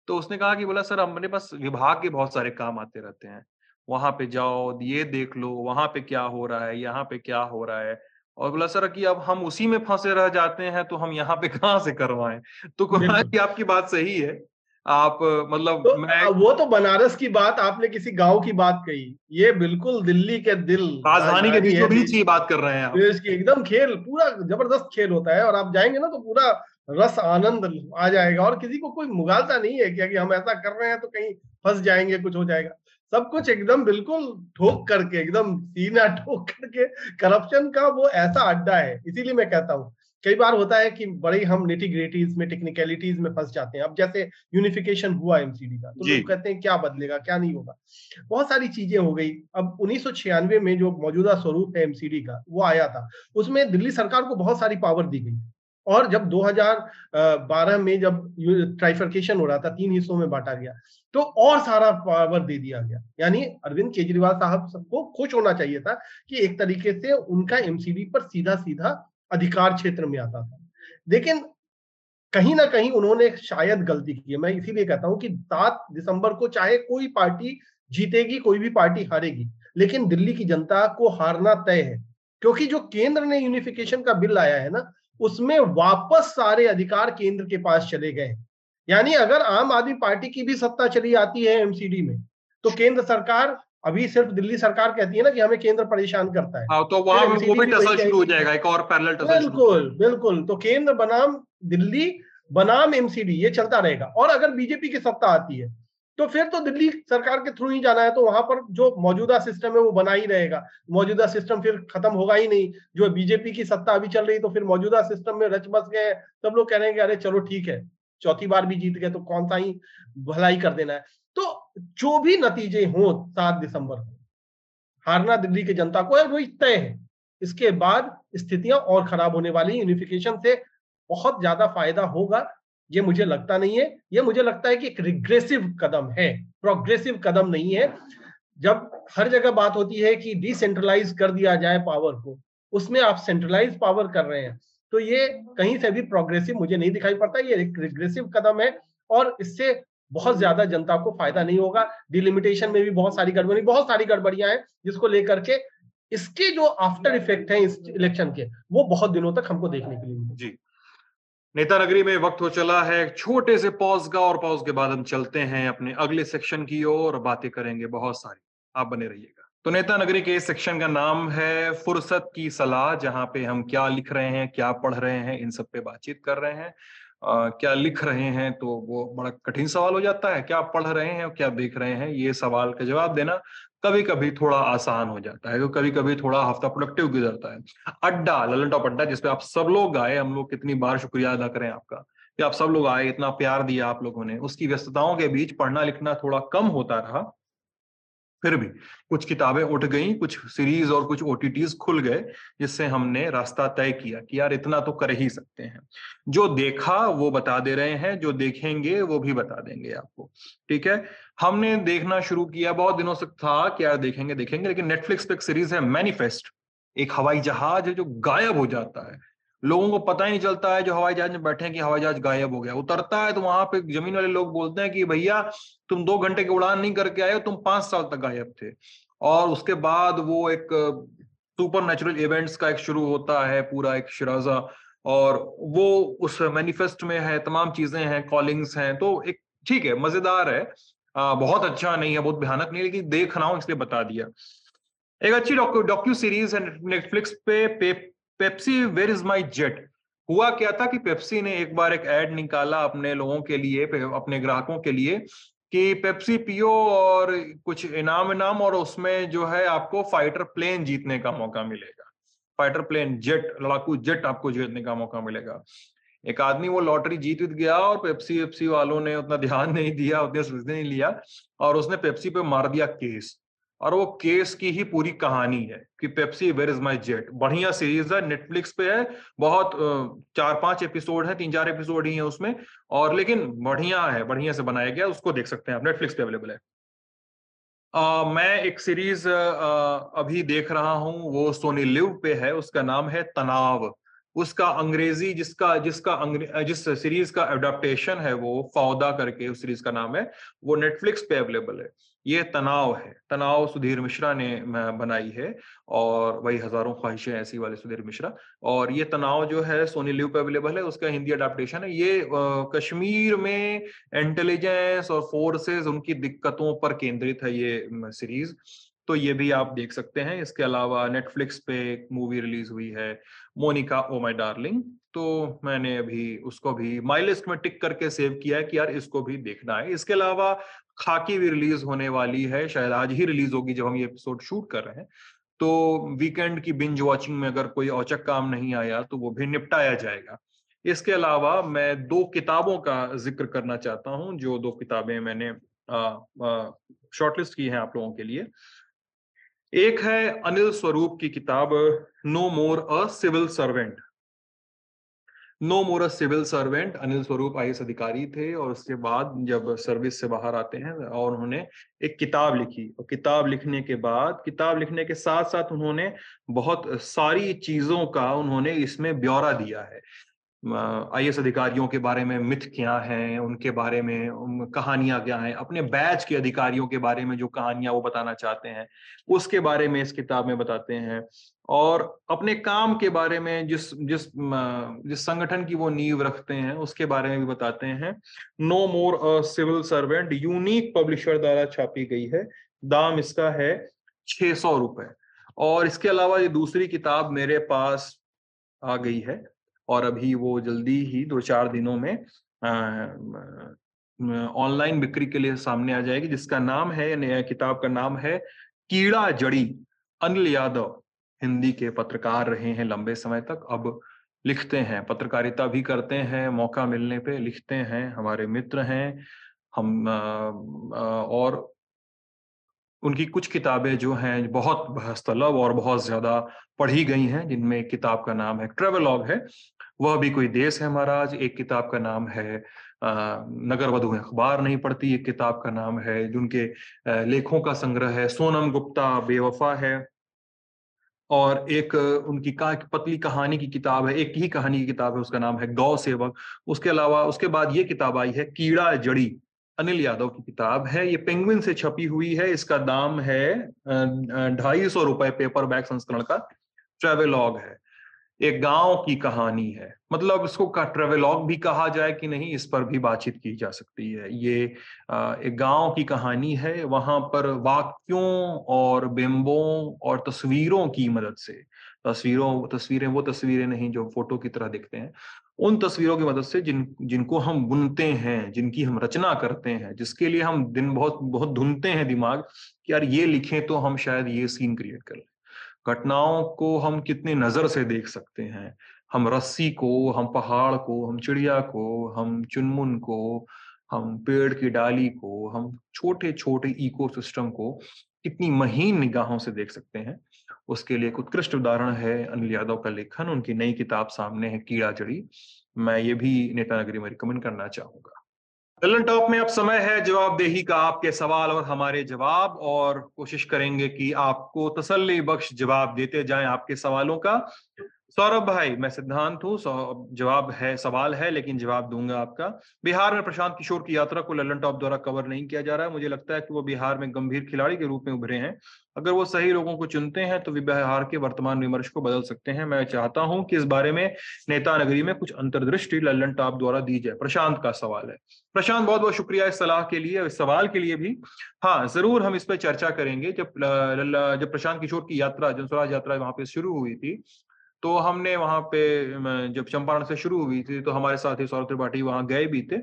तो उसने कहा कि बोला सर हमारे पास विभाग के बहुत सारे काम आते रहते हैं। वहाँ पे जाओ ये देख लो वहाँ पे क्या हो रहा है यहाँ पे क्या हो रहा है? और बोला सर कि अब हम उसी में फंसे रह जाते हैं तो हम यहाँ पे [laughs] कहाँ से करवाएँ? तो कुमार जी आपकी बात सही है। आप मतलब तो मैं वो तो बनारस की बात आपने किसी गाँव की बात कही। ये बिल्कुल दिल्ली के दिल राजधानी के बीचों बीच ही बात कर रहे हैं आप। देश की एकदम खेल पूरा ज़बरदस्त खेल होता है और आप जाएँगे ना तो पूरा रस आनंद आ जाएगा और किसी को कोई मुगालता नहीं है कि अगर हम ऐसा कर रहे हैं तो कहीं फंस जाएँगे कुछ हो जाएगा। सब कुछ एकदम बिल्कुल ठोक करके एकदम सीना [laughs] ठोक करके करप्शन का वो ऐसा अड्डा है। इसीलिए मैं कहता हूँ कई बार होता है कि बड़े हम निटी ग्रेटीज में टेक्निकलिटीज में फंस जाते हैं। अब जैसे यूनिफिकेशन हुआ एमसीडी का तो। लोग कहते हैं क्या बदलेगा क्या नहीं होगा? बहुत सारी चीज़ें हो गई। अब उन्नीस सौ छियानवे में जो मौजूदा स्वरूप है एमसीडी का वो आया था। उसमें दिल्ली सरकार को बहुत सारी पावर दी गई। और जब 2012 में जब ट्राइफर्केशन हो रहा था, तीन हिस्सों में बांटा गया तो और सारा पावर दे दिया गया। यानी अरविंद केजरीवाल साहब सबको खुश होना चाहिए था कि एक तरीके से उनका एमसीडी पर सीधा सीधा अधिकार क्षेत्र में आता था। लेकिन कहीं ना कहीं उन्होंने शायद गलती की है। मैं इसीलिए कहता हूँ कि सात दिसंबर को चाहे कोई पार्टी जीतेगी, कोई भी पार्टी हारेगी, लेकिन दिल्ली की जनता को हारना तय है। क्योंकि जो केंद्र ने यूनिफिकेशन का बिल लाया है ना उसमें वापस सारे अधिकार केंद्र के पास चले गए। यानी अगर आम आदमी पार्टी की भी सत्ता चली आती है एमसीडी में तो केंद्र सरकार अभी सिर्फ़ दिल्ली सरकार कहती है ना कि हमें केंद्र परेशान करता है। हाँ तो वहाँ वो भी टसल शुरू हो जाएगा एक और पैरेलल टसल बिल्कुल बिल्कुल तो केंद्र बनाम दिल्ली बनाम एमसीडी ये चलता रहेगा। और अगर बीजेपी की सत्ता आती है तो फिर तो दिल्ली सरकार के थ्रू ही जाना है तो वहाँ पर जो मौजूदा सिस्टम है वो बना ही रहेगा। मौजूदा सिस्टम फिर खत्म होगा ही नहीं। जो बीजेपी की सत्ता अभी चल रही तो फिर मौजूदा सिस्टम में रच बस गए सब लोग कह रहे हैं कि अरे चलो ठीक है, चौथी बार भी जीत गए तो कौन सा ही भलाई कर देना है। तो जो भी नतीजे हों सात दिसंबर को, हारना दिल्ली की जनता को है वही तय है। इसके बाद स्थितियाँ और खराब होने वाली यूनिफिकेशन से बहुत ज़्यादा फ़ायदा होगा। ये मुझे लगता नहीं है, ये मुझे लगता है कि एक रिग्रेसिव कदम है प्रोग्रेसिव कदम नहीं है। जब हर जगह बात होती है कि डिसेंट्रलाइज कर दिया जाए पावर को, उसमें आप सेंट्रलाइज पावर कर रहे हैं तो ये कहीं से भी प्रोग्रेसिव मुझे नहीं दिखाई पड़ता, ये एक रिग्रेसिव कदम है और इससे बहुत ज़्यादा जनता को फ़ायदा नहीं होगा। डिलिमिटेशन में भी बहुत सारी गड़बड़ी, बहुत सारी गड़बड़ियाँ हैं जिसको लेकर के इसके जो आफ्टर इफ़ेक्ट हैं इस इलेक्शन के, वो बहुत दिनों तक हमको देखने के लिए जी। नेता नगरी में वक्त हो चला है छोटे से पॉज का और पॉज के बाद हम चलते हैं अपने अगले सेक्शन की ओर बातें करेंगे बहुत सारी। आप बने रहिएगा। तो नेता नगरी के इस सेक्शन का नाम है फुर्सत की सलाह जहाँ पे हम क्या लिख रहे हैं क्या पढ़ रहे हैं इन सब पे बातचीत कर रहे हैं। आ, क्या लिख रहे हैं तो वो बड़ा कठिन सवाल हो जाता है क्या पढ़ रहे हैं और क्या देख रहे हैं ये सवाल का जवाब देना। कभी कभी थोड़ा आसान हो जाता है कभी कभी थोड़ा हफ़्ता प्रोडक्टिव गुजरता है। अड्डा, ललन टॉप अड्डा, जिसपे आप सब लोग आए, हम लोग कितनी बार शुक्रिया अदा करें आपका कि आप सब लोग आए, इतना प्यार दिया आप लोगों ने। उसकी व्यस्तताओं के बीच पढ़ना लिखना थोड़ा कम होता रहा फिर भी कुछ किताबें उठ गई, कुछ सीरीज़ और कुछ ओटीटीज खुल गए, जिससे हमने रास्ता तय किया कि यार इतना तो कर ही सकते हैं। जो देखा वो बता दे रहे हैं, जो देखेंगे वो भी बता देंगे आपको। ठीक है? हमने देखना शुरू किया, बहुत दिनों से था कि यार देखेंगे देखेंगे, लेकिन नेटफ्लिक्स पे एक सीरीज़ है मैनिफेस्ट एक हवाई जहाज़ है जो गायब हो जाता है। लोगों को पता ही नहीं चलता है जो हवाई जहाज़ में बैठे हैं कि हवाई जहाज़ गायब हो गया। उतरता है तो वहाँ पे ज़मीन वाले लोग बोलते हैं कि भैया तुम दो घंटे की उड़ान नहीं करके आए हो तुम पाँच साल तक गायब थे। और उसके बाद वो एक सुपर नेचुरल इवेंट्स का एक शुरू होता है पूरा एक शराजा। और वो उस मैनिफेस्ट में है तमाम चीज़ें हैं कॉलिंग्स हैं तो एक ठीक है मज़ेदार है। आ, बहुत अच्छा नहीं है बहुत भयानक नहीं लेकिन देख रहा हूँ इसलिए बता दिया। एक अच्छी डॉक्यू सीरीज़ है नेटफ्लिक्स पे, पे Pepsi where is my jet हुआ क्या था कि पेप्सी ने एक बार एक एड निकाला अपने लोगों के लिए अपने ग्राहकों के लिए कि पेप्सी पियो और कुछ इनाम इनाम और उसमें जो है आपको फाइटर प्लेन जीतने का मौका मिलेगा। फाइटर प्लेन जेट लड़ाकू जेट आपको जीतने का मौका मिलेगा। एक आदमी वो लॉटरी जीत गया और पेप्सी वेप्सी वालों ने उतना ध्यान नहीं दिया, उतने नहीं लिया और उसने पेप्सी पे मार दिया केस और वो केस की ही पूरी कहानी है कि Pepsi where is my jet बढ़िया सीरीज़ है नेटफ्लिक्स पे है बहुत चार पाँच एपिसोड है तीन चार एपिसोड ही है उसमें और लेकिन बढ़िया है बढ़िया से बनाया गया उसको देख सकते हैं आप नेटफ्लिक्स पे अवेलेबल है। आ, मैं एक सीरीज़ अभी देख रहा हूँ वो सोनी लिव पे है उसका नाम है तनाव। उसका अंग्रेज़ी जिसका जिसका अंग्रे, जिस सीरीज़ का एडेप्टेशन है वो फौदा करके उस सीरीज़ का नाम है वो नेटफ्लिक्स पे अवेलेबल है। ये तनाव है। तनाव सुधीर मिश्रा ने बनाई है और वही हज़ारों ख्वाहिशें ऐसी वाले सुधीर मिश्रा। और ये तनाव जो है सोनी लिव पे अवेलेबल है उसका हिंदी अडेप्टेशन है। ये आ, कश्मीर में इंटेलिजेंस और फोर्सेस उनकी दिक्कतों पर केंद्रित है ये सीरीज़ तो ये भी आप देख सकते हैं। इसके अलावा नेटफ्लिक्स पे एक मूवी रिलीज़ हुई है मोनिका ओ माई डार्लिंग। तो मैंने अभी उसको भी माई लिस्ट में टिक करके सेव किया है कि यार इसको भी देखना है। इसके अलावा खाकी भी रिलीज़ होने वाली है, शायद आज ही रिलीज़ होगी जब हम ये एपिसोड शूट कर रहे हैं। तो वीकेंड की बिंज वॉचिंग में अगर कोई औचक काम नहीं आया तो वो भी निपटाया जाएगा। इसके अलावा मैं दो किताबों का ज़िक्र करना चाहता हूँ, जो दो किताबें मैंने शॉर्टलिस्ट की हैं आप लोगों के लिए। एक है अनिल स्वरूप की किताब no more a civil servant no more a civil servant Anil Swarup आई अधिकारी थे, और उसके बाद जब सर्विस से बाहर आते हैं, और उन्होंने एक किताब लिखी। और किताब लिखने के बाद, किताब लिखने के साथ साथ उन्होंने बहुत सारी चीज़ों का उन्होंने इसमें ब्यौरा दिया है। आई अधिकारियों के बारे में मिथ क्या हैं, उनके बारे में कहानियाँ क्या हैं, अपने बैच के अधिकारियों के बारे में जो कहानियाँ वो बताना चाहते हैं, उसके बारे में इस किताब में बताते हैं। और अपने काम के बारे में जिस जिस जिस संगठन की वो नींव रखते हैं, उसके बारे में भी बताते हैं। No more a civil servant unique publisher द्वारा छापी गई है। दाम इसका है छह सौ रुपए। और इसके अलावा ये दूसरी किताब मेरे पास आ गई है, और अभी वो जल्दी ही दो चार दिनों में ऑनलाइन बिक्री के लिए सामने आ जाएगी, जिसका नाम है किताब का नाम है, कीड़ा जड़ी, अनिल यादव। हिंदी के पत्रकार रहे हैं लंबे समय तक, अब लिखते हैं, पत्रकारिता भी करते हैं, मौका मिलने पे लिखते हैं, हमारे मित्र हैं, हम और उनकी कुछ किताबें जो हैं, बहुत बहस्तलब और बहुत ज़्यादा पढ़ी गई हैं, जिनमें एक किताब का नाम है ट्रेवलॉग है, वह भी कोई देश है महाराज, एक किताब का नाम है नगर वधु अखबार नहीं पढ़ती, एक किताब का नाम है, जिनके लेखों का संग्रह है, सोनम गुप्ता बेवफा है और एक उनकी का, पतली कहानी की किताब है, एक ही कहानी की किताब है, उसका नाम है गौ सेवक। उसके अलावा, उसके बाद ये किताब आई है कीड़ा जड़ी, अनिल यादव की किताब है। ये पेंगुइन से छपी हुई है, इसका दाम है ढाई सौ रुपए पेपर बैग संस्करण का, ट्रेवेलॉग है। एक गाँव की कहानी है। मतलब इसको का ट्रेवेलॉग भी कहा जाए कि नहीं, इस पर भी बातचीत की जा सकती है। ये एक गाँव की कहानी है। वहाँ पर वाक्यों और बिंबों और तस्वीरों की मदद से, तस्वीरों, तस्वीरें, वो तस्वीरें नहीं जो फ़ोटो की तरह दिखते हैं, उन तस्वीरों की मदद से जिन, जिनको हम बुनते हैं, जिनकी हम रचना करते हैं, जिसके लिए हम दिन बहुत बहुत धुनते हैं दिमाग कि यार ये लिखें तो हम शायद ये सीन क्रिएट कर लें। घटनाओं को हम कितनी नज़र से देख सकते हैं? हम रस्सी को, हम पहाड़ को, हम चिड़िया को, हम चुनमुन को, हम पेड़ की डाली को, हम छोटे छोटे इकोसिस्टम को कितनी महीन निगाहों से देख सकते हैं? उसके लिए एक उत्कृष्ट उदाहरण है अनिल यादव का लेखन, उनकी नई किताब सामने है, कीड़ा जड़ी मैं ये भी नेता नगरी में रिकमेंड करना चाहूँगा। ललन टॉप में अब समय है जवाबदेही का आपके सवाल और हमारे जवाब और कोशिश करेंगे कि आपको तसल्ली बख्श जवाब देते जाएँ आपके सवालों का। सौरभ भाई, मैं सिद्धांत हूँ। जवाब है, सवाल है, लेकिन जवाब दूँगा आपका। बिहार में प्रशांत किशोर की यात्रा को ललन टॉप द्वारा कवर नहीं किया जा रहा है। मुझे लगता है कि वो बिहार में गंभीर खिलाड़ी के रूप में उभरे हैं। अगर वो सही लोगों को चुनते हैं तो बिहार के वर्तमान विमर्श को बदल सकते हैं। मैं चाहता हूँ कि इस बारे में नेता नगरी में कुछ अंतर्दृष्टि लल्लन टॉप द्वारा दी जाए। प्रशांत का सवाल है। प्रशांत बहुत बहुत शुक्रिया इस सलाह के लिए, इस सवाल के लिए भी। हाँ ज़रूर हम इस पर चर्चा करेंगे। जब जब प्रशांत किशोर की यात्रा, जनस्वराज यात्रा वहाँ पर शुरू हुई थी तो हमने वहाँ पे जब चंपारण से शुरू हुई थी तो हमारे साथी सौरभ त्रिपाठी वहाँ गए भी थे।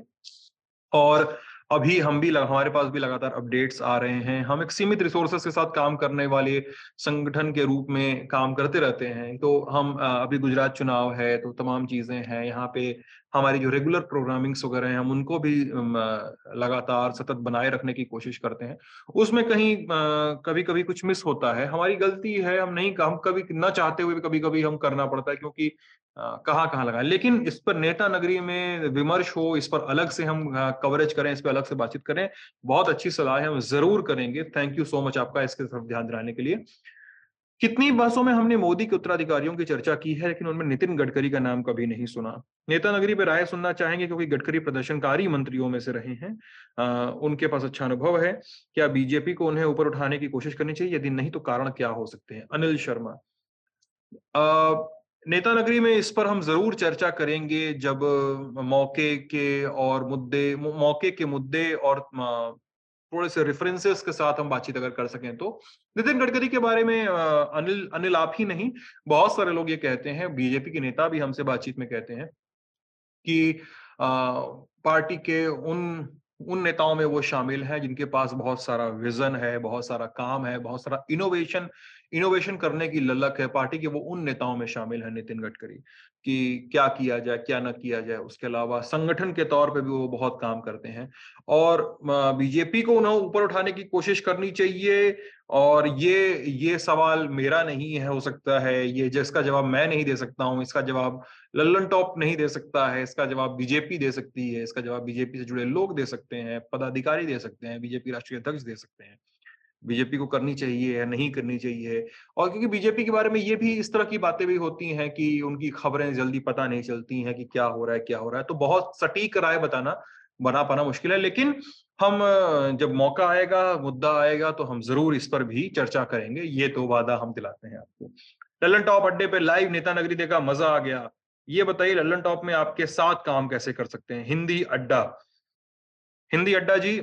और अभी हम भी लग, हमारे पास भी लगातार अपडेट्स आ रहे हैं। हम एक सीमित रिसोर्सेस के साथ काम करने वाले संगठन के रूप में काम करते रहते हैं। तो हम अभी गुजरात चुनाव है तो तमाम चीज़ें हैं। यहाँ पे हमारी जो रेगुलर प्रोग्रामिंग्स वगैरह हैं, हम उनको भी लगातार सतत बनाए रखने की कोशिश करते हैं। उसमें कहीं कभी कभी कुछ मिस होता है। हमारी गलती है, हम नहीं, हम कभी न चाहते हुए भी कभी कभी हम करना पड़ता है क्योंकि कहाँ कहाँ लगाए। लेकिन इस पर नेता नगरी में विमर्श हो, इस पर अलग से हम कवरेज करें, इस पर अलग से बातचीत करें, बहुत अच्छी सलाह है, हम ज़रूर करेंगे। थैंक यू सो मच आपका इसके तरफ़ ध्यान दिलाने के लिए। कितनी बहसों में हमने मोदी के उत्तराधिकारियों की चर्चा की है लेकिन उनमें नितिन गडकरी का नाम कभी नहीं सुना। नेता नगरी पर राय सुनना चाहेंगे क्योंकि गडकरी प्रदर्शनकारी मंत्रियों में से रहे हैं। आ, उनके पास अच्छा अनुभव है। क्या बीजेपी को उन्हें ऊपर उठाने की कोशिश करनी चाहिए? यदि नहीं तो कारण क्या हो सकते हैं? अनिल शर्मा। आ, नेता नगरी में इस पर हम ज़रूर चर्चा करेंगे जब मौके के और मुद्दे मौके के मुद्दे और थोड़े से रेफरेंसेस के साथ हम बातचीत अगर कर सकें तो। नितिन गडकरी के बारे में अनिल अनिल आप ही नहीं, बहुत सारे लोग ये कहते हैं, बीजेपी के नेता भी हमसे बातचीत में कहते हैं कि पार्टी के उन उन नेताओं में वो शामिल हैं जिनके पास बहुत सारा विजन है, बहुत सारा काम है, बहुत सारा इनोवेशन इनोवेशन करने की ललक है पार्टी के वो उन नेताओं में शामिल है, नितिन गडकरी, कि क्या किया जाए, क्या न किया जाए। उसके अलावा संगठन के तौर पे भी वो बहुत काम करते हैं। और बीजेपी को उन्हें ऊपर उठाने की कोशिश करनी चाहिए, और ये ये सवाल मेरा नहीं है, हो सकता है ये जिसका जवाब मैं नहीं दे सकता हूँ, इसका जवाब लल्लन टॉप नहीं दे सकता है, इसका जवाब बीजेपी दे सकती है, इसका जवाब बीजेपी से जुड़े लोग दे सकते हैं, पदाधिकारी दे सकते हैं, बीजेपी राष्ट्रीय अध्यक्ष दे सकते हैं। बीजेपी को करनी चाहिए या नहीं करनी चाहिए? और क्योंकि बीजेपी के बारे में ये भी इस तरह की बातें भी होती हैं कि उनकी खबरें जल्दी पता नहीं चलती हैं कि क्या हो रहा है, क्या हो रहा है। तो बहुत सटीक राय बताना बना पाना मुश्किल है, लेकिन हम जब मौका आएगा, मुद्दा आएगा तो हम ज़रूर इस पर भी चर्चा करेंगे। ये तो वादा हम दिलाते हैं आपको। लल्लन टॉप अड्डे पे लाइव नेता नगरी देखा, मज़ा आ गया। ये बताइए, लल्लन टॉप में आपके साथ काम कैसे कर सकते हैं? हिंदी अड्डा। हिंदी अड्डा जी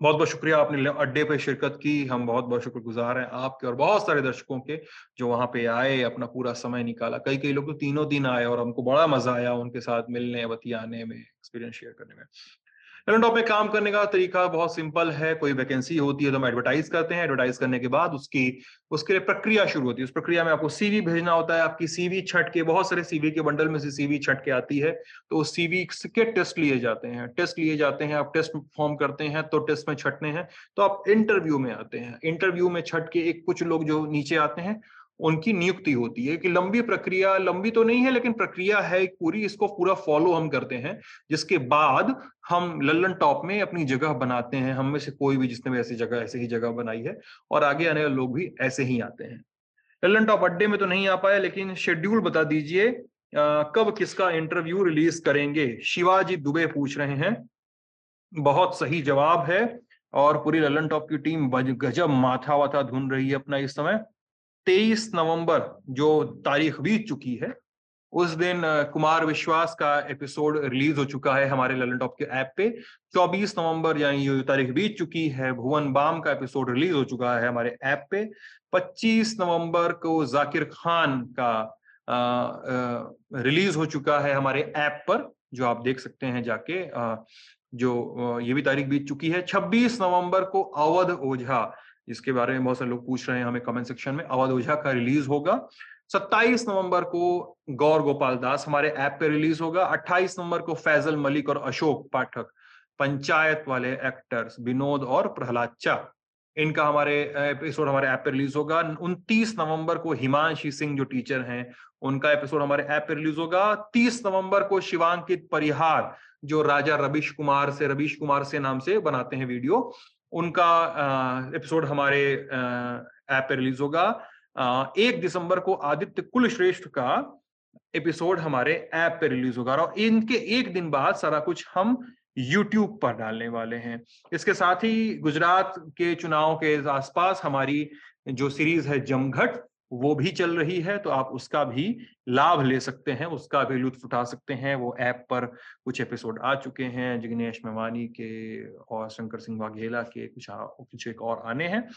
बहुत बहुत शुक्रिया आपने अड्डे पे शिरकत की। हम बहुत बहुत शुक्रगुजार हैं आपके और बहुत सारे दर्शकों के जो वहाँ पे आए, अपना पूरा समय निकाला। कई कई लोग तो तीनों दिन आए और हमको बड़ा मज़ा आया उनके साथ मिलने, बतियाने में एक्सपीरियंस शेयर करने में। टॉप में काम करने का तरीका बहुत सिंपल है, कोई वैकेंसी होती है तो हम एडवर्टाइज करते हैं एडवर्टाइज करने के बाद उसकी, उसके लिए प्रक्रिया शुरू होती है। उस प्रक्रिया में आपको सीवी भेजना होता है, आपकी सीवी छट के, बहुत सारे सीवी के बंडल में से सीवी छट के आती है तो उस सीवी के टेस्ट लिए जाते हैं। टेस्ट लिए जाते हैं, आप टेस्ट फॉर्म करते हैं तो टेस्ट में छटने हैं तो आप इंटरव्यू में आते हैं। इंटरव्यू में छट के एक कुछ लोग जो नीचे आते हैं उनकी नियुक्ति होती है कि लंबी प्रक्रिया, लंबी तो नहीं है, लेकिन प्रक्रिया है पूरी, इसको पूरा फॉलो हम करते हैं, जिसके बाद हम लल्लन टॉप में अपनी जगह बनाते हैं। हम में से कोई भी जिसने भी ऐसी जगह, ऐसे ही जगह बनाई है, और आगे आने वाले लोग भी ऐसे ही आते हैं। लल्लन टॉप अड्डे में तो नहीं आ पाया, लेकिन शेड्यूल बता दीजिए कब किसका इंटरव्यू रिलीज़ करेंगे? शिवाजी दुबे पूछ रहे हैं। बहुत सही जवाब है, और पूरी ललन टॉप की टीम गजब माथा वाथा धुन रही है अपना इस समय। तेईस नवंबर जो तारीख बीत चुकी है उस दिन कुमार विश्वास का एपिसोड रिलीज़ हो चुका है हमारे ललन टॉप के ऐप पे। 24 नवंबर यानी ये तारीख बीत चुकी है भुवन बाम का एपिसोड रिलीज़ हो चुका है हमारे ऐप पे। 25 नवंबर को जाकिर खान का आ, आ, रिलीज़ हो चुका है हमारे ऐप पर जो आप देख सकते हैं जाके आ, जो ये भी तारीख बीत चुकी है। 26 नवंबर को अवध ओझा जिसके बारे में बहुत सारे लोग पूछ रहे हैं हमें कमेंट सेक्शन में। अवध ओझा का रिलीज़ होगा। 27 नवंबर को गौर गोपाल दास हमारे ऐप पे रिलीज़ होगा। 28 नवंबर को फैजल मलिक और अशोक पाठक, पंचायत वाले एक्टर्स विनोद और प्रहलाद चा। इनका हमारे एपिसोड हमारे ऐप पे रिलीज़ होगा। 29 नवंबर को हिमांशी सिंह जो टीचर हैं, उनका एपिसोड हमारे ऐप पे रिलीज़ होगा। 30 नवंबर को शिवांकित परिहार, जो राजा रविश कुमार से, रविश कुमार से नाम से बनाते हैं वीडियो। उनका एपिसोड हमारे ऐप पे रिलीज़ होगा। एक दिसंबर को आदित्य कुलश्रेष्ठ का एपिसोड हमारे ऐप पे रिलीज़ होगा और इनके एक दिन बाद सारा कुछ हम यूट्यूब पर डालने वाले हैं। इसके साथ ही गुजरात के चुनाव के आसपास हमारी जो सीरीज़ है जमघट वो भी चल रही है तो आप उसका भी लाभ ले सकते हैं, उसका भी लुत्फ उठा सकते हैं। वो ऐप पर कुछ एपिसोड आ चुके हैं, जिग्नेश मेवानी के और शंकर सिंह वाघेला के कुछ कुछ एक और आने हैं।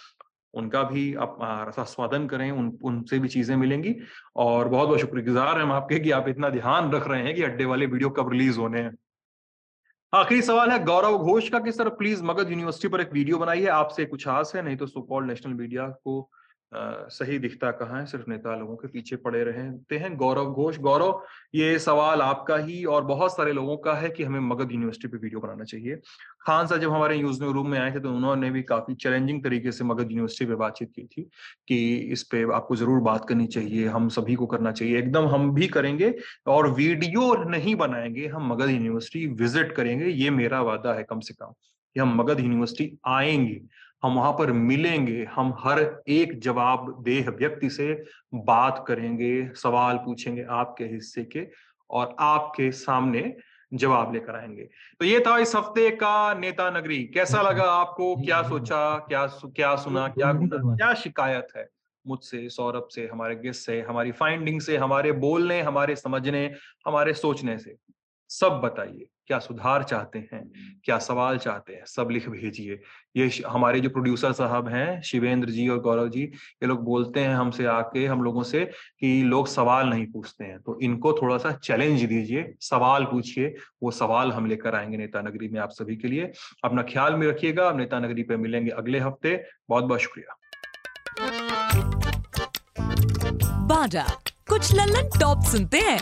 उनका भी आप रसास्वादन करें, उन, उनसे भी चीज़ें मिलेंगी। और बहुत बहुत शुक्रगुजार हैं हम आपके कि आप इतना ध्यान रख रहे हैं कि अड्डे वाले वीडियो कब रिलीज़ होने हैं। आखिरी सवाल है, गौरव घोष का कि सर प्लीज़ मगध यूनिवर्सिटी पर एक वीडियो बनाइए, आपसे कुछ आस है, नहीं तो सुपॉल नेशनल मीडिया को सही दिखता कहाँ है? सिर्फ़ नेता लोगों के पीछे पड़े रहते हैं। गौरव घोष, गौरव, ये सवाल आपका ही और बहुत सारे लोगों का है कि हमें मगध यूनिवर्सिटी पे वीडियो बनाना चाहिए। खान साहब जब हमारे न्यूज़ रूम में आए थे तो उन्होंने भी काफ़ी चैलेंजिंग तरीके से मगध यूनिवर्सिटी पे बातचीत की थी कि इस पे आपको ज़रूर बात करनी चाहिए, हम सभी को करना चाहिए। एकदम हम भी करेंगे और वीडियो नहीं बनाएँगे, हम मगध यूनिवर्सिटी विज़िट करेंगे, ये मेरा वादा है कम से कम कि हम मगध यूनिवर्सिटी आएँगे। हम वहाँ पर मिलेंगे हम हर एक जवाब देह व्यक्ति से बात करेंगे सवाल पूछेंगे आपके हिस्से के और आपके सामने जवाब लेकर आएँगे। तो ये था इस हफ़्ते का नेता नगरी। कैसा लगा आपको? क्या सोचा? क्या क्या सुना? क्या क्या शिकायत है मुझसे सौरभ से हमारे गेस्ट से हमारी फाइंडिंग से हमारे बोलने हमारे समझने हमारे सोचने से? सब बताइए क्या सुधार चाहते हैं क्या सवाल चाहते हैं सब लिख भेजिए। ये हमारे जो प्रोड्यूसर साहब हैं शिवेंद्र जी और गौरव जी ये लोग बोलते हैं हमसे आके हम लोगों से कि लोग सवाल नहीं पूछते हैं तो इनको थोड़ा सा चैलेंज दीजिए सवाल पूछिए वो सवाल हम लेकर आएँगे नेता नगरी में आप सभी के लिए। अपना ख्याल में रखिएगा नेता नगरी पे मिलेंगे अगले हफ़्ते। बहुत बहुत शुक्रिया। बाजा कुछ लल्लन टॉप सुनते हैं।